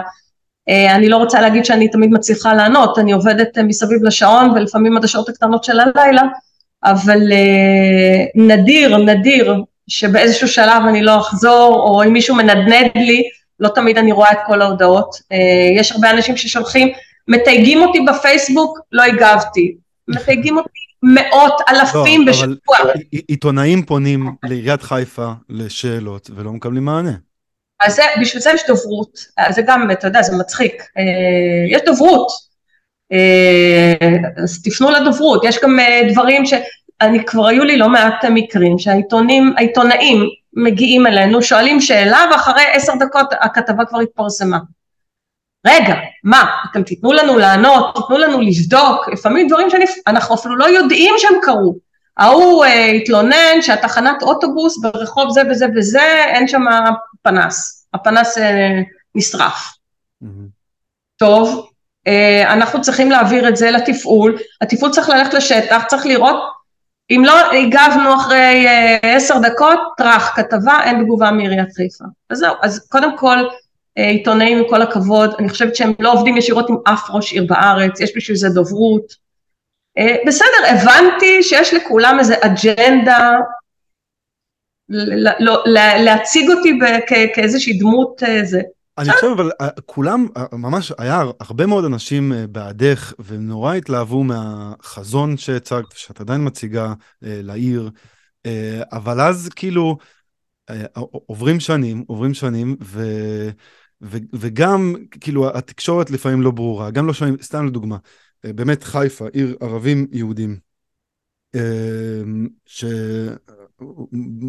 אה, אני לא רוצה להגיד שאני תמיד מצליחה לענות, אני עובדת אה, מסביב לשעון ולפעמים עד השעות הקטנות של הלילה, אבל נדיר, נדיר, שבאיזשהו שלב אני לא אחזור, או אם מישהו מנדנד לי, לא תמיד אני רואה את כל ההודעות. יש הרבה אנשים ששולחים, מתייגים אותי בפייסבוק, לא הגבתי. מתייגים אותי מאות אלפים לא, בשבוע. אבל עיתונאים פונים לעיריית חיפה לשאלות ולא מקבלים מענה. אז זה, בשביל זה יש דוברות, זה גם, אתה יודע, זה מצחיק, אה, יש דוברות, אה, אז תפנו לדוברות, יש גם אה, דברים שאני, כבר היו לי לא מעט מקרים שהעיתונים, העיתונאים מגיעים אלינו, שואלים שאלה ואחרי עשר דקות הכתבה כבר התפרסמה. רגע, מה, אתם תיתנו לנו לענות, תיתנו לנו לבדוק, לפעמים דברים שאנחנו אפילו לא יודעים שהם קרו. ההוא אה, התלונן שהתחנת אוטובוס ברחוב זה וזה וזה, אין שם פנס, הפנס אה, נשרף. Mm-hmm. טוב, אה, אנחנו צריכים להעביר את זה לתפעול, התפעול צריך ללכת לשטח, צריך לראות, אם לא הגבנו אחרי אה, עשר דקות, טראח, כתבה, אין תגובה מעיריית חיפה. אז זהו, אז קודם כל, אה, עיתונאים עם כל הכבוד, אני חושבת שהם לא עובדים ישירות עם אף ראש עיר בארץ, יש בשביל זה דוברות. אה, בסדר, הבנתי שיש לכולם איזה אג'נדה לא, להציג אותי כאיזושהי דמות אה, אני חושב אבל אה, כולם אה, ממש היה הרבה מאוד אנשים אה, בעדך ונורא התלהבו מהחזון שהצגת שאת עדיין מציגה לעיר אבל אז כאילו עוברים שנים עוברים שנים ו... ו... וגם כאילו התקשורת לפעמים לא ברורה גם לא שומעים סתם לדוגמה באמת חיפה עיר ערבים יהודים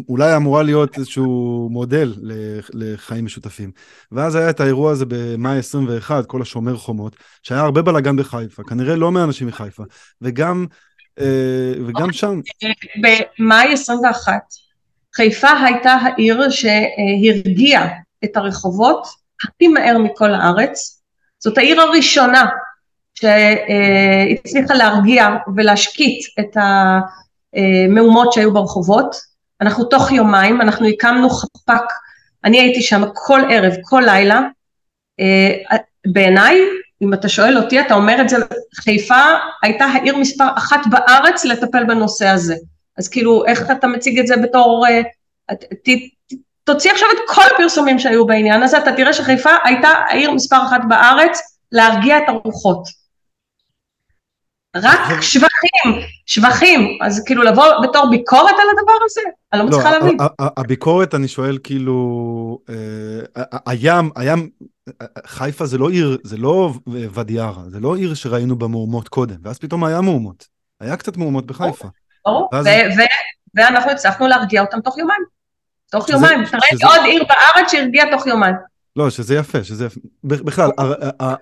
שאולי אמורה להיות איזשהו מודל לחיים משותפים. ואז היה את האירוע הזה במאי 21, כל השומר חומות, שהיה הרבה בלאגן בחיפה, כנראה לא מאנשים מחיפה, וגם, אה, וגם שם... במאי 21, חיפה הייתה העיר שהרגיעה את הרחובות הכי מהר מכל הארץ. זאת העיר הראשונה שהצליחה להרגיע ולהשקיט את המהומות שהיו ברחובות. אנחנו תוך יומיים, אנחנו הקמנו חפ"ק, אני הייתי שם כל ערב, כל לילה. בעיניי, אם אתה שואל אותי, אתה אומר את זה, חיפה הייתה העיר מספר אחת בארץ לטפל בנושא הזה. אז כאילו, איך אתה מציג את זה בתור... ת, תוציא עכשיו את כל הפרסומים שהיו בעניין הזה, אתה תראה שחיפה הייתה העיר מספר אחת בארץ להרגיע את הרוחות. רק שבחים, שבחים, אז כאילו לבוא בתור ביקורת על הדבר הזה? אני לא מצליחה לא, להבין. הביקורת, אני שואל כאילו, אה, הים, הים, חיפה זה לא עיר, זה לא ואדי ערה, זה לא עיר שראינו בה מהומות קודם, ואז פתאום היה מהומות. היה קצת מהומות בחיפה. ברור, ואנחנו הצלחנו להרגיע אותם תוך יומיים. תוך יומיים, תראה עוד עיר בארץ שהרגיעה תוך יומיים. לא, שזה יפה, שזה יפה. בכלל,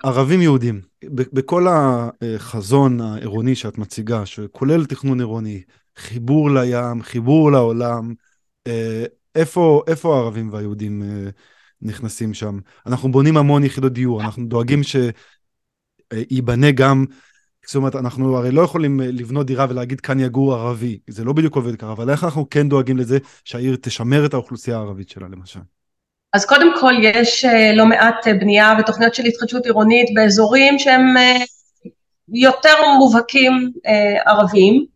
ערבים יהודים, בכל החזון העירוני שאת מציגה, שכולל תכנון עירוני, חיבור לים, חיבור לעולם, אה, איפה, איפה הערבים והיהודים אה, נכנסים שם? אנחנו בונים המון יחידות דיור, אנחנו דואגים שייבנה גם, זאת אומרת, אנחנו הרי לא יכולים לבנות דירה ולהגיד כאן יגור ערבי, זה לא בדיוק עובד ככה, אבל איך אנחנו כן דואגים לזה שהעיר תשמר את האוכלוסייה הערבית שלה, למשל? אז קודם כל יש אה, לא מעט אה, בנייה ותוכניות של התחדשות עירונית באזורים שהם אה, יותר מובהקים ערביים.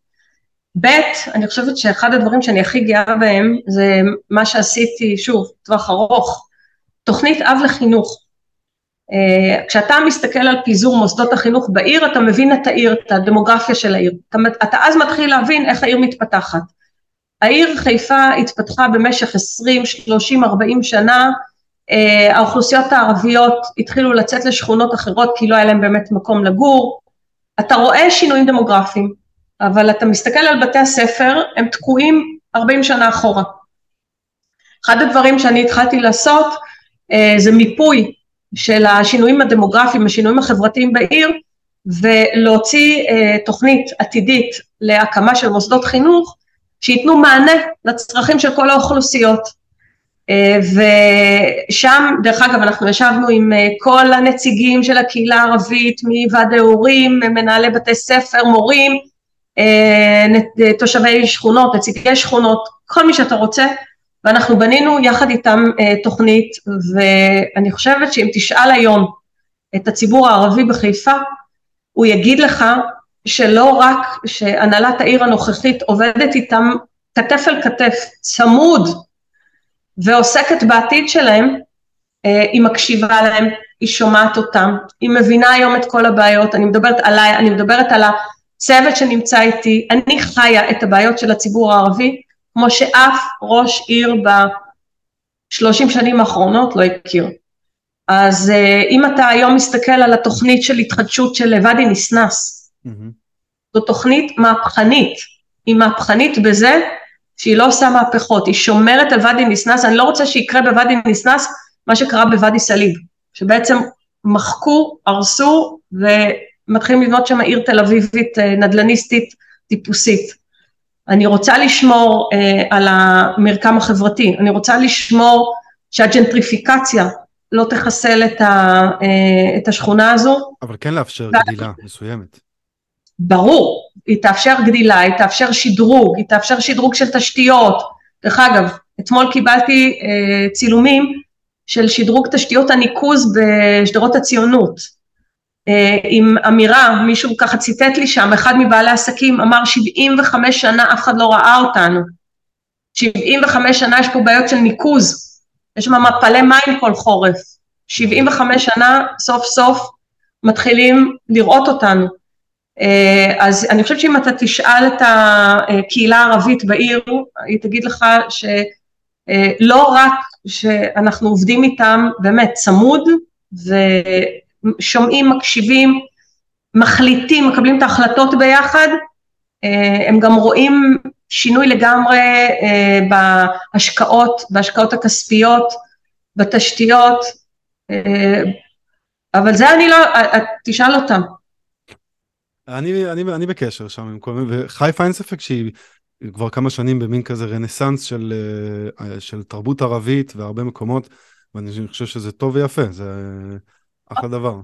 ב', אני חושבת שאחד הדברים שאני הכי גאה בהם זה מה שעשיתי, שוב, טווח ארוך, תוכנית אב לחינוך. כשאתה מסתכל על פיזור מוסדות החינוך בעיר, אתה מבין את העיר, את הדמוגרפיה של העיר. אתה, אתה אז מתחיל להבין איך העיר מתפתחת. העיר חיפה התפתחה במשך 20, 30, 40 שנה, אה, האוכלוסיות הערביות התחילו לצאת לשכונות אחרות כי לא היה להם באמת מקום לגור, אתה רואה שינויים דמוגרפיים, אבל אתה מסתכל על בתי הספר, הם תקועים 40 שנה אחורה. אחד הדברים שאני התחלתי לעשות אה, זה מיפוי של השינויים הדמוגרפיים, השינויים החברתיים בעיר, ולהוציא אה, תוכנית עתידית להקמה של מוסדות חינוך שייתנו מענה לצרכים של כל האוכלוסיות. אה, ושם, דרך אגב, אנחנו ישבנו עם אה, כל הנציגים של הקהילה הערבית, מוועדי הורים, מנהלי בתי ספר, מורים, אה, תושבי שכונות, נציגי שכונות, כל מי שאתה רוצה, ואנחנו בנינו יחד איתם תוכנית, ואני חושבת שאם תשאל היום את הציבור הערבי בחיפה, הוא יגיד לך שלא רק שהנהלת העיר הנוכחית עובדת איתם כתף אל כתף, צמוד, ועוסקת בעתיד שלהם, אה, היא מקשיבה להם, היא שומעת אותם, היא מבינה היום את כל הבעיות, אני מדברת עליי, אני מדברת על הצוות שנמצא איתי, אני חיה את הבעיות של הציבור הערבי, כמו שאף ראש עיר בשלושים שנים האחרונות לא הכיר. אז אה, אם אתה היום מסתכל על התוכנית של התחדשות של ואדי ניסנס, Mm-hmm. זו תוכנית מהפכנית, היא מהפכנית בזה שהיא לא עושה מהפכות, היא שומרת על ואדי ניסנס, אני לא רוצה שיקרה בוואדי ניסנס מה שקרה בוואדי סאליב, שבעצם מחקו, הרסו ומתחילים לבנות שם עיר תל אביבית אה, נדל"ניסטית טיפוסית. אני רוצה לשמור אה, על המרקם החברתי, אני רוצה לשמור שהג'נטריפיקציה לא תחסל את, ה, אה, את השכונה הזו. אבל כן לאפשר גדילה מסוימת. ברור, היא תאפשר גדילה, היא תאפשר שדרוג, היא תאפשר שדרוג של תשתיות. דרך אגב, אתמול קיבלתי אה, צילומים של שדרוג תשתיות הניקוז בשדרות הציונות. אה, עם אמירה, מישהו ככה ציטט לי שם, אחד מבעלי העסקים אמר 75 שנה אף אחד לא ראה אותנו. 75 שנה יש פה בעיות של ניקוז, יש שם מפלי מים כל חורף. 75 שנה סוף סוף מתחילים לראות אותנו. אה, אז אני חושבת שאם אתה תשאל את הקהילה הערבית בעיר, היא תגיד לך שלא רק שאנחנו עובדים איתם באמת צמוד ושומעים, מקשיבים, מחליטים, מקבלים את ההחלטות ביחד, אה, הם גם רואים שינוי לגמרי אה, בהשקעות, בהשקעות הכספיות, בתשתיות, אה, אבל זה אני לא, תשאל אותם. אני, אני, אני בקשר שם עם כל מיני, וחיפה אין ספק שהיא כבר כמה שנים במין כזה רנסאנס של, של תרבות ערבית והרבה מקומות, ואני חושב שזה טוב ויפה, זה אחלה דבר.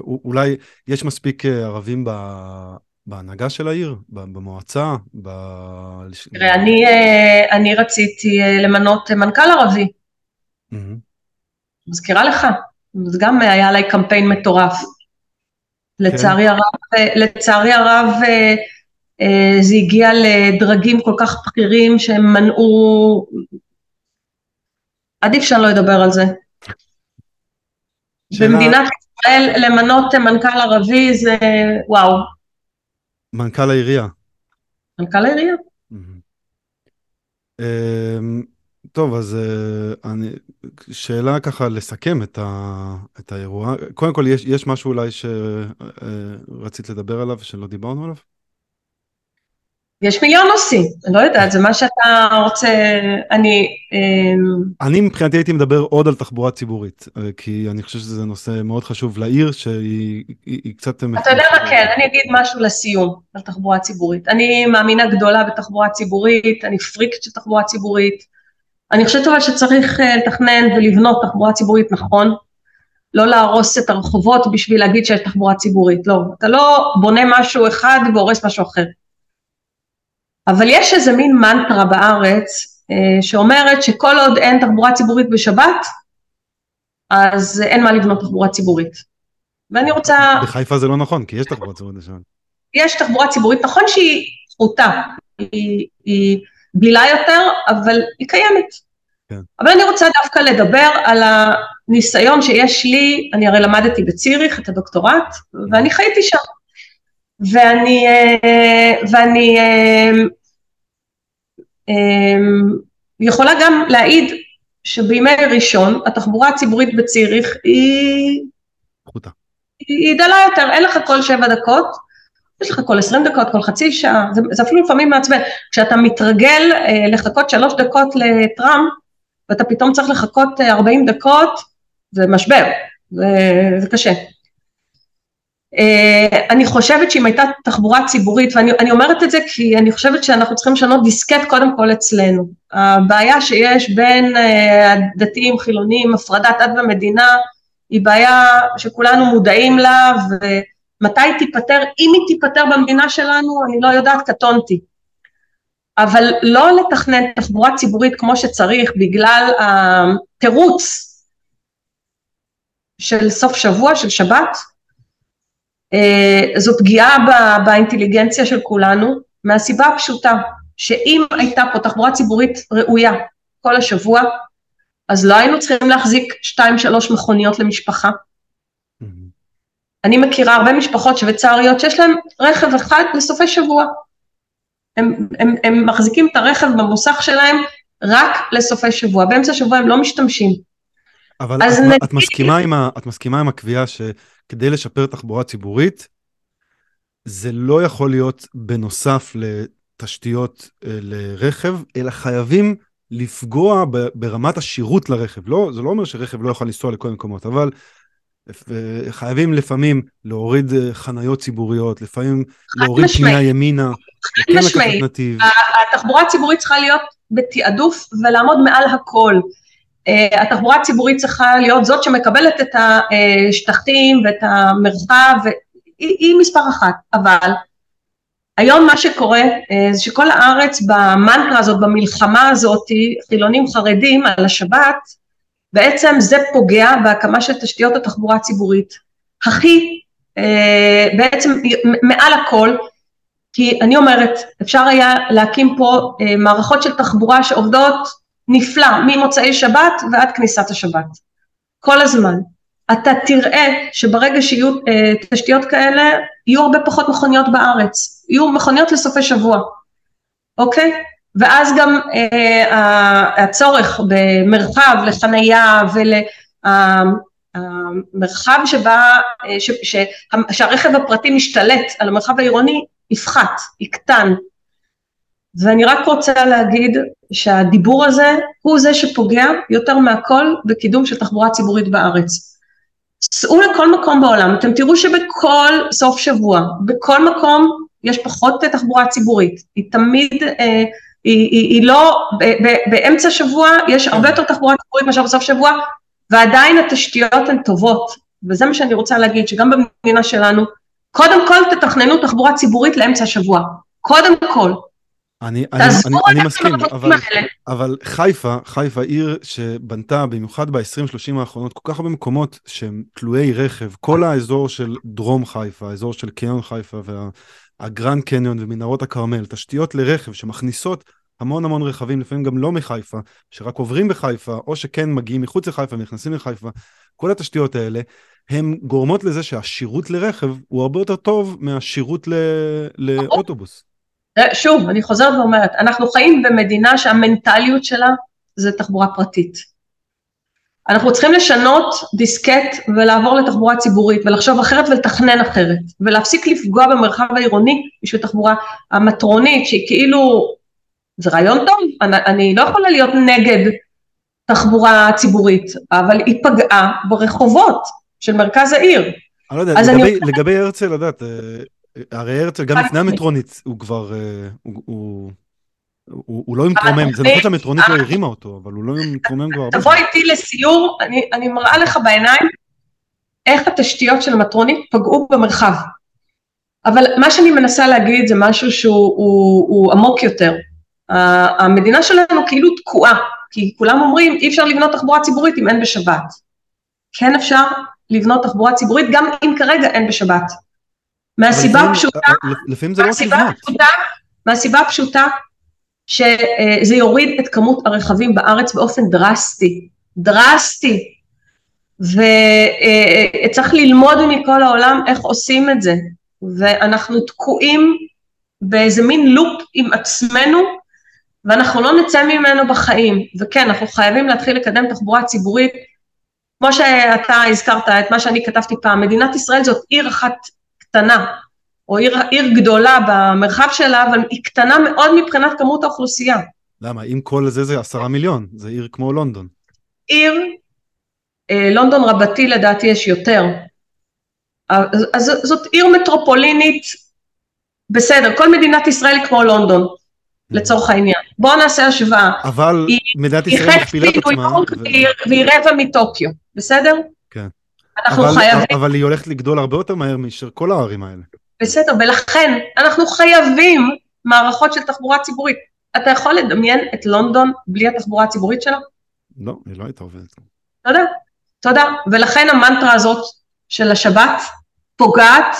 אולי יש מספיק ערבים בהנהגה של העיר, במועצה, ב... תראה, אני, אה, אני רציתי אה, למנות מנכ"ל ערבי. מזכירה לך, זה גם היה עליי קמפיין מטורף. לצערי כן. הרב, לצערי הרב אה, זה הגיע לדרגים כל כך בכירים שהם מנעו, עדיף שאני לא אדבר על זה. שאלה... במדינת ישראל למנות מנכ"ל ערבי זה וואו. מנכ"ל העירייה. מנכ"ל העירייה. טוב, אז אה, אני, שאלה ככה לסכם את, ה, את האירוע. קודם כל, יש, יש משהו אולי שרצית אה, לדבר עליו שלא דיברנו עליו? יש מיליון נושאים, אני לא יודעת, זה מה שאתה רוצה, אני... אמ, אני מבחינתי הייתי מדבר עוד על תחבורה ציבורית, אה, כי אני חושב שזה נושא מאוד חשוב לעיר, שהיא היא, היא קצת... אתה יודע מה כן, אני אגיד משהו לסיום על תחבורה ציבורית. אני מאמינה גדולה בתחבורה ציבורית, אני פריקט של תחבורה ציבורית. אני חושבת אבל שצריך אה, לתכנן ולבנות תחבורה ציבורית נכון, לא להרוס את הרחובות בשביל להגיד שיש תחבורה ציבורית, לא. אתה לא בונה משהו אחד והורס משהו אחר. אבל יש איזה מין מנטרה בארץ אה, שאומרת שכל עוד אין תחבורה ציבורית בשבת, אז אין מה לבנות תחבורה ציבורית. ואני רוצה... בחיפה זה לא נכון, כי יש תחבורה ציבורית בשבת. יש תחבורה ציבורית, נכון שהיא פחותה, היא, היא בלילה יותר, אבל היא קיימת. כן. אבל אני רוצה דווקא לדבר על הניסיון שיש לי, אני הרי למדתי בציריך את הדוקטורט, ואני חייתי שם. ואני, אה, ואני אה, אמ, יכולה גם להעיד שבימי ראשון התחבורה הציבורית בציריך היא... פחותה. היא דלה יותר, אין לך כל שבע דקות, יש לך כל עשרים דקות, כל חצי שעה, זה, זה אפילו לפעמים מעצבן. כשאתה מתרגל אה, לחכות שלוש דקות לטראם, ואתה פתאום צריך לחכות אה, ארבעים דקות, זה משבר, זה, זה קשה. אה, אני חושבת שאם הייתה תחבורה ציבורית, ואני אומרת את זה כי אני חושבת שאנחנו צריכים לשנות דיסקט קודם כל אצלנו. הבעיה שיש בין אה, הדתיים חילונים, הפרדת דת ומדינה, היא בעיה שכולנו מודעים לה, ומתי היא תיפתר, אם היא תיפתר במדינה שלנו, אני לא יודעת, קטונתי. אבל לא לתכנן תחבורה ציבורית כמו שצריך בגלל התירוץ של סוף שבוע, של שבת, אה, זו פגיעה באינטליגנציה של כולנו, מהסיבה הפשוטה, שאם הייתה פה תחבורה ציבורית ראויה כל השבוע, אז לא היינו צריכים להחזיק שתיים שלוש מכוניות למשפחה. אני מכירה הרבה משפחות שוויצריות שיש להם רכב אחד לסופי שבוע. הם, הם, הם מחזיקים את הרכב במוסך שלהם רק לסופי שבוע, באמצע השבוע הם לא משתמשים. אבל את, נגיד... את, מסכימה עם ה, את מסכימה עם הקביעה ש... כדי לשפר תחבורה ציבורית, זה לא יכול להיות בנוסף לתשתיות אה, לרכב, אלא חייבים לפגוע ברמת השירות לרכב. לא, זה לא אומר שרכב לא יכול לנסוע לכל מקומות, אבל חייבים לפעמים להוריד אה, חניות ציבוריות, לפעמים להוריד פנייה ימינה, חד משמעית. התחבורה הציבורית צריכה להיות בתעדוף ולעמוד מעל הכל. אה, התחבורה הציבורית צריכה להיות זאת שמקבלת את השטחים ואת המרחב, היא מספר אחת, אבל היום מה שקורה אה, זה שכל הארץ במנטרה הזאת, במלחמה הזאת, חילונים חרדים על השבת, בעצם זה פוגע בהקמה של תשתיות התחבורה הציבורית. הכי, אה, בעצם מעל הכל, כי אני אומרת, אפשר היה להקים פה מערכות של תחבורה שעובדות נפלא ממוצאי שבת ועד כניסת השבת. כל הזמן. אתה תראה שברגע שיהיו אה, תשתיות כאלה, יהיו הרבה פחות מכוניות בארץ, יהיו מכוניות לסופי שבוע, אוקיי? ואז גם אה, הצורך במרחב לחנייה ולמרחב שבה, אה, ש, ש, שהרכב הפרטי משתלט על המרחב העירוני יפחת, יקטן. ואני רק רוצה להגיד שהדיבור הזה הוא זה שפוגע יותר מהכל בקידום של תחבורה ציבורית בארץ. סעו לכל מקום בעולם, אתם תראו שבכל סוף שבוע, בכל מקום יש פחות תחבורה ציבורית, היא תמיד, אה, היא, היא, היא לא, ב, ב, באמצע שבוע יש הרבה יותר תחבורה ציבורית מאשר בסוף שבוע, ועדיין התשתיות הן טובות, וזה מה שאני רוצה להגיד, שגם במדינה שלנו, קודם כל תתכננו תחבורה ציבורית לאמצע השבוע, קודם כל, אני, אני, אני, אני מסכים, אבל, אבל חיפה, חיפה עיר שבנתה במיוחד ב-20-30 האחרונות כל כך הרבה מקומות שהם תלויי רכב, כל האזור של דרום חיפה, האזור של קניון חיפה והגרנד קניון ומנהרות הכרמל, תשתיות לרכב שמכניסות המון המון רכבים, לפעמים גם לא מחיפה, שרק עוברים בחיפה, או שכן מגיעים מחוץ לחיפה ונכנסים לחיפה, כל התשתיות האלה, הן גורמות לזה שהשירות לרכב הוא הרבה יותר טוב מהשירות ל... לאוטובוס. שוב, אני חוזרת ואומרת, אנחנו חיים במדינה שהמנטליות שלה זה תחבורה פרטית. אנחנו צריכים לשנות דיסקט ולעבור לתחבורה ציבורית ולחשוב אחרת ולתכנן אחרת ולהפסיק לפגוע במרחב העירוני בשביל תחבורה המטרונית שהיא כאילו, זה רעיון טוב, אני, אני לא יכולה להיות נגד תחבורה ציבורית, אבל היא פגעה ברחובות של מרכז העיר. אני לא יודע, לגבי, אני... לגבי הרצל, לדעת, אה, הרי הרצל גם לפני המטרונית הוא כבר, אה, הוא, הוא, הוא, הוא לא מתרומם, זה נכון שהמטרונית לא הרימה אותו, אבל הוא לא מתרומם כבר הרבה. תבוא איתי לסיור, אני, אני מראה לך בעיניים איך התשתיות של המטרונית פגעו במרחב. אבל מה שאני מנסה להגיד זה משהו שהוא הוא, הוא עמוק יותר. המדינה שלנו כאילו תקועה, כי כולם אומרים אי אפשר לבנות תחבורה ציבורית אם אין בשבת. כן אפשר לבנות תחבורה ציבורית גם אם כרגע אין בשבת. מהסיבה הפשוטה, לפעמים זה לא לבנות. מהסיבה הפשוטה שזה יוריד את כמות הרכבים בארץ באופן דרסטי, דרסטי, וצריך ללמוד מכל העולם איך עושים את זה, ואנחנו תקועים באיזה מין לופ עם עצמנו, ואנחנו לא נצא ממנו בחיים, וכן, אנחנו חייבים להתחיל לקדם תחבורה ציבורית, כמו שאתה הזכרת את מה שאני כתבתי פעם, מדינת ישראל זאת עיר אחת קטנה, או עיר, עיר גדולה במרחב שלה, אבל היא קטנה מאוד מבחינת כמות האוכלוסייה. למה? אם כל זה זה עשרה מיליון, זה עיר כמו לונדון. עיר, אה, לונדון רבתי לדעתי יש יותר. אז, אז זאת עיר מטרופולינית, בסדר, כל מדינת ישראל היא כמו לונדון, לצורך העניין. בואו נעשה השוואה. אבל היא, מדינת ישראל מכפילה את עצמה. ו... והיא רבע מטוקיו, בסדר? כן. אנחנו אבל, חייבים... אבל היא הולכת לגדול הרבה יותר מהר מאשר כל הערים האלה. בסדר, ולכן אנחנו חייבים מערכות של תחבורה ציבורית. אתה יכול לדמיין את לונדון בלי התחבורה הציבורית שלה? לא, היא לא הייתה עובדת. תודה, תודה. ולכן המנטרה הזאת של השבת פוגעת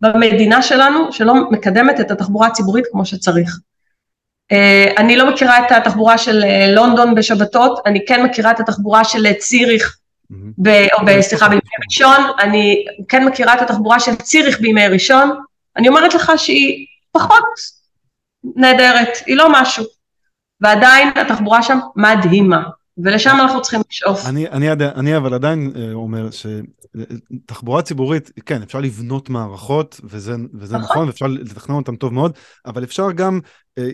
במדינה שלנו, שלא מקדמת את התחבורה הציבורית כמו שצריך. אה, אני לא מכירה את התחבורה של אה, לונדון בשבתות, אני כן מכירה את התחבורה של ציריך ב, או סליחה, בימי ראשון, אני כן מכירה את התחבורה של ציריך בימי ראשון, אני אומרת לך שהיא פחות נהדרת, היא לא משהו, ועדיין התחבורה שם מדהימה, ולשם אנחנו צריכים לשאוף. אני, אני, אני אבל עדיין אה, אומר שתחבורה ציבורית, כן, אפשר לבנות מערכות, וזה, וזה נכון, נכון ואפשר לתכנן אותם טוב מאוד, אבל אפשר גם, אה,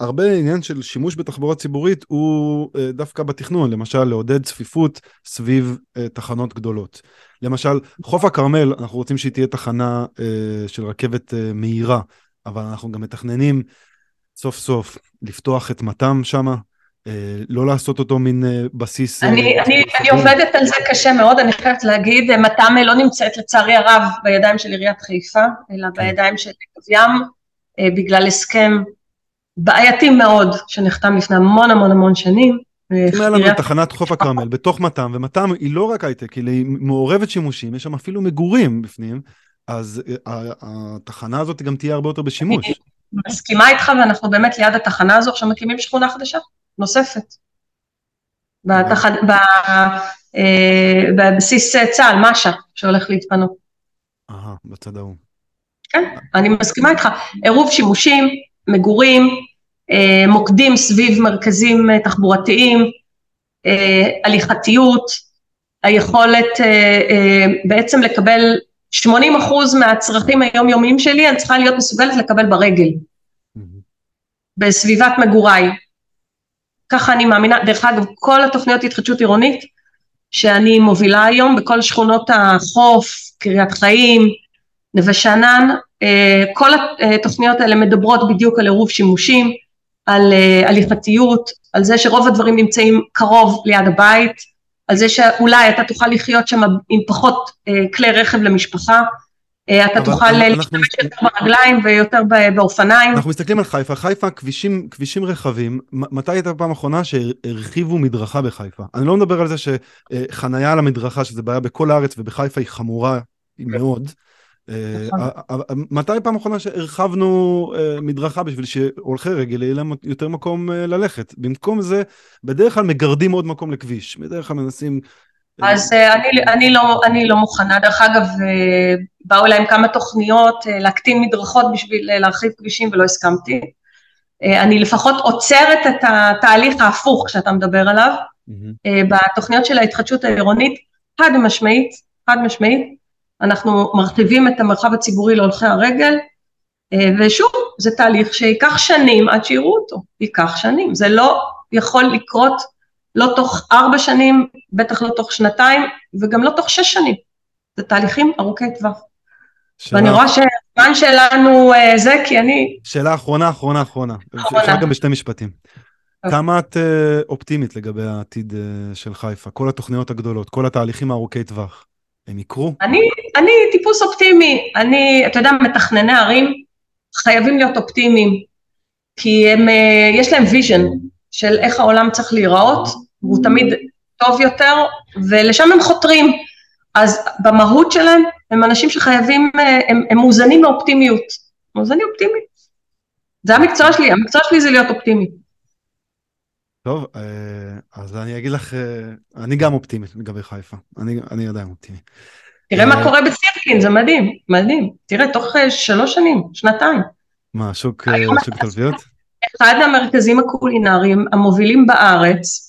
הרבה עניין של שימוש בתחבורה ציבורית הוא אה, דווקא בתכנון, למשל לעודד צפיפות סביב תחנות גדולות. למשל, חוף הכרמל, אנחנו רוצים שהיא תהיה תחנה של רכבת מהירה, אבל אנחנו גם מתכננים סוף סוף לפתוח את מתם שמה, לא לעשות אותו מין אה, בסיס... אה, אני, אני, אני עובדת על זה קשה מאוד, אני חייבת להגיד, מת"מה לא נמצאת לצערי הרב בידיים של עיריית חיפה, אלא כן. בידיים של קו ים, בגלל הסכם בעייתי מאוד שנחתם לפני המון המון המון שנים. אם היה לנו תחנת חוף הכרמל בתוך מת"ם, ומת"ם היא לא רק הייטק, היא מעורבת שימושים, יש שם אפילו מגורים בפנים, אז התחנה הזאת גם תהיה הרבה יותר בשימוש. מסכימה איתך, ואנחנו באמת ליד התחנה הזו, עכשיו מקימים שכונה חדשה. נוספת. בתח... אה, בבסיס צה"ל, משה, שהולך להתפנות. אהה, בצד ההוא. כן, אני מסכימה איתך. עירוב שימושים, מגורים, אה, מוקדים סביב מרכזים אה, תחבורתיים, הליכתיות, היכולת בעצם לקבל 80 אחוז מהצרכים היומיומיים שלי, אני צריכה להיות מסוגלת לקבל ברגל, בסביבת מגוריי. ככה אני מאמינה, דרך אגב, כל התוכניות התחדשות עירונית שאני מובילה היום בכל שכונות החוף, קריית חיים, נווה שאנן, כל התוכניות האלה מדברות בדיוק על עירוב שימושים, על אה, הליכתיות, על זה שרוב הדברים נמצאים קרוב ליד הבית, על זה שאולי אתה תוכל לחיות שם עם פחות אה, כלי רכב למשפחה, אה, אתה תוכל להשתמש יותר ברגליים ויותר באופניים. אנחנו מסתכלים על חיפה, חיפה כבישים, כבישים רחבים, מתי הייתה הפעם האחרונה שהרחיבו מדרכה בחיפה? אני לא מדבר על זה שחנייה על המדרכה, שזה בעיה בכל הארץ ובחיפה היא חמורה מאוד. נכון. אה, אה, אה, מתי פעם אחרונה שהרחבנו מדרכה בשביל שהולכי רגל יהיה להם יותר מקום ללכת? במקום זה, בדרך כלל מגרדים עוד מקום לכביש, בדרך כלל מנסים... אז אני, אני, לא, אני לא מוכנה, דרך אגב, באו אליי עם כמה תוכניות להקטין מדרכות בשביל להרחיב כבישים ולא הסכמתי. אני לפחות עוצרת את התהליך ההפוך שאתה מדבר עליו, mm-hmm. בתוכניות של ההתחדשות העירונית, חד משמעית, חד משמעית, אנחנו מרחיבים את המרחב הציבורי להולכי הרגל, אה, ושוב, זה תהליך שייקח שנים עד שיראו אותו, ייקח שנים, זה לא יכול לקרות לא תוך ארבע שנים, בטח לא תוך שנתיים, וגם לא תוך שש שנים, זה תהליכים ארוכי טווח. שאלה... ואני רואה שהזמן שלנו אה, זה, כי אני... שאלה אחרונה, אחרונה, אחרונה. אפשר גם בשתי משפטים. כמה את אה, אופטימית לגבי העתיד של חיפה? כל התוכניות הגדולות, כל התהליכים הארוכי טווח. הם יקרו? אני, אני טיפוס אופטימי, אני, אתה יודע, מתכנני ערים חייבים להיות אופטימיים, כי הם, אה, יש להם vision של איך העולם צריך להיראות, והוא תמיד טוב יותר, ולשם הם חותרים. אז במהות שלהם, הם אנשים שחייבים, אה, הם, הם מאוזנים מאופטימיות. מאוזנים אופטימית. זה המקצוע שלי, המקצוע שלי זה להיות אופטימי. טוב, אה, אז אני אגיד לך, אה, אני גם אופטימי לגבי חיפה, אני, אני עדיין אופטימי. תראה מה קורה בסירקין, זה מדהים, מדהים. תראה, תוך שלוש שנים, שנתיים. מה, שוק, שוק תלפיות? אחד המרכזים הקולינריים המובילים בארץ.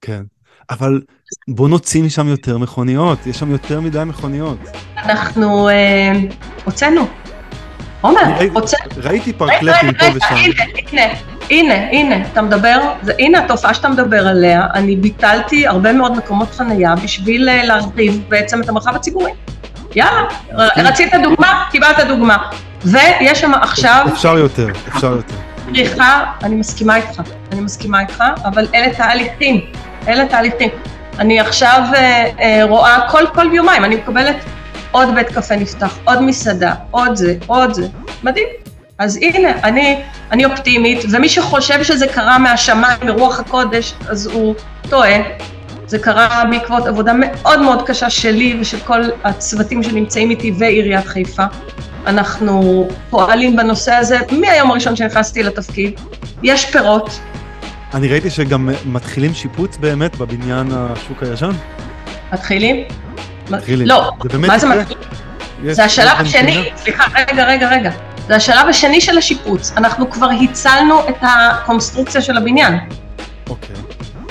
כן, אבל בוא נוציא משם יותר מכוניות, יש שם יותר מדי מכוניות. אנחנו הוצאנו. עומר, הוצאנו. ראיתי פרקלטים פה ושם. הנה, הנה. הנה, אתה מדבר, זה, הנה התופעה שאתה מדבר עליה, אני ביטלתי הרבה מאוד מקומות חנייה בשביל אה, להרחיב בעצם את המרחב הציבורי. יאללה, רצית דוגמה, קיבלת דוגמה. ויש שם עכשיו... אפשר יותר, אפשר יותר. צריכה, אני מסכימה איתך, אני מסכימה איתך, אבל אלה תהליכים, אלה תהליכים. אני עכשיו אה, אה, רואה כל, כל יומיים, אני מקבלת עוד בית קפה נפתח, עוד מסעדה, עוד זה, עוד זה, מדהים. אז הנה, אני, אני אופטימית, ומי שחושב שזה קרה מהשמיים, מרוח הקודש, אז הוא טועה. זה קרה בעקבות עבודה מאוד מאוד קשה שלי ושל כל הצוותים שנמצאים איתי ועיריית חיפה. אנחנו פועלים בנושא הזה מהיום הראשון שנכנסתי לתפקיד. יש פירות. אני ראיתי שגם מתחילים שיפוץ באמת בבניין השוק הישן. מתחילים? מתחילים. לא, זה מה זה מתחילים? זה השלב השני, סליחה, רגע, רגע, רגע. זה השלב השני של השיפוץ, אנחנו כבר הצלנו את הקונסטרוקציה של הבניין. אוקיי.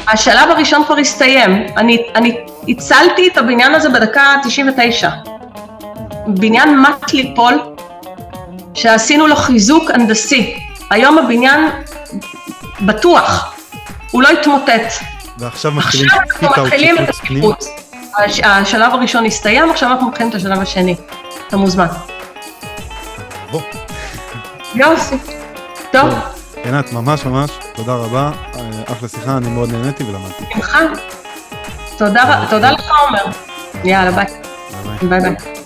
השלב הראשון כבר הסתיים, אני, אני הצלתי את הבניין הזה בדקה ה-99. בניין מט ליפול, שעשינו לו חיזוק הנדסי. היום הבניין בטוח, הוא לא התמוטט. ועכשיו מתחילים, עכשיו אנחנו מתחילים את השיפוץ. השלב הראשון הסתיים, עכשיו אנחנו מתחילים את השלב השני. אתה מוזמן. בוא. יוסי. טוב. עינת, ממש ממש, תודה רבה. אה, אחלה שיחה, אני מאוד נהניתי ולמדתי. ממך. תודה לך עומר. יאללה, ביי. ביי ביי.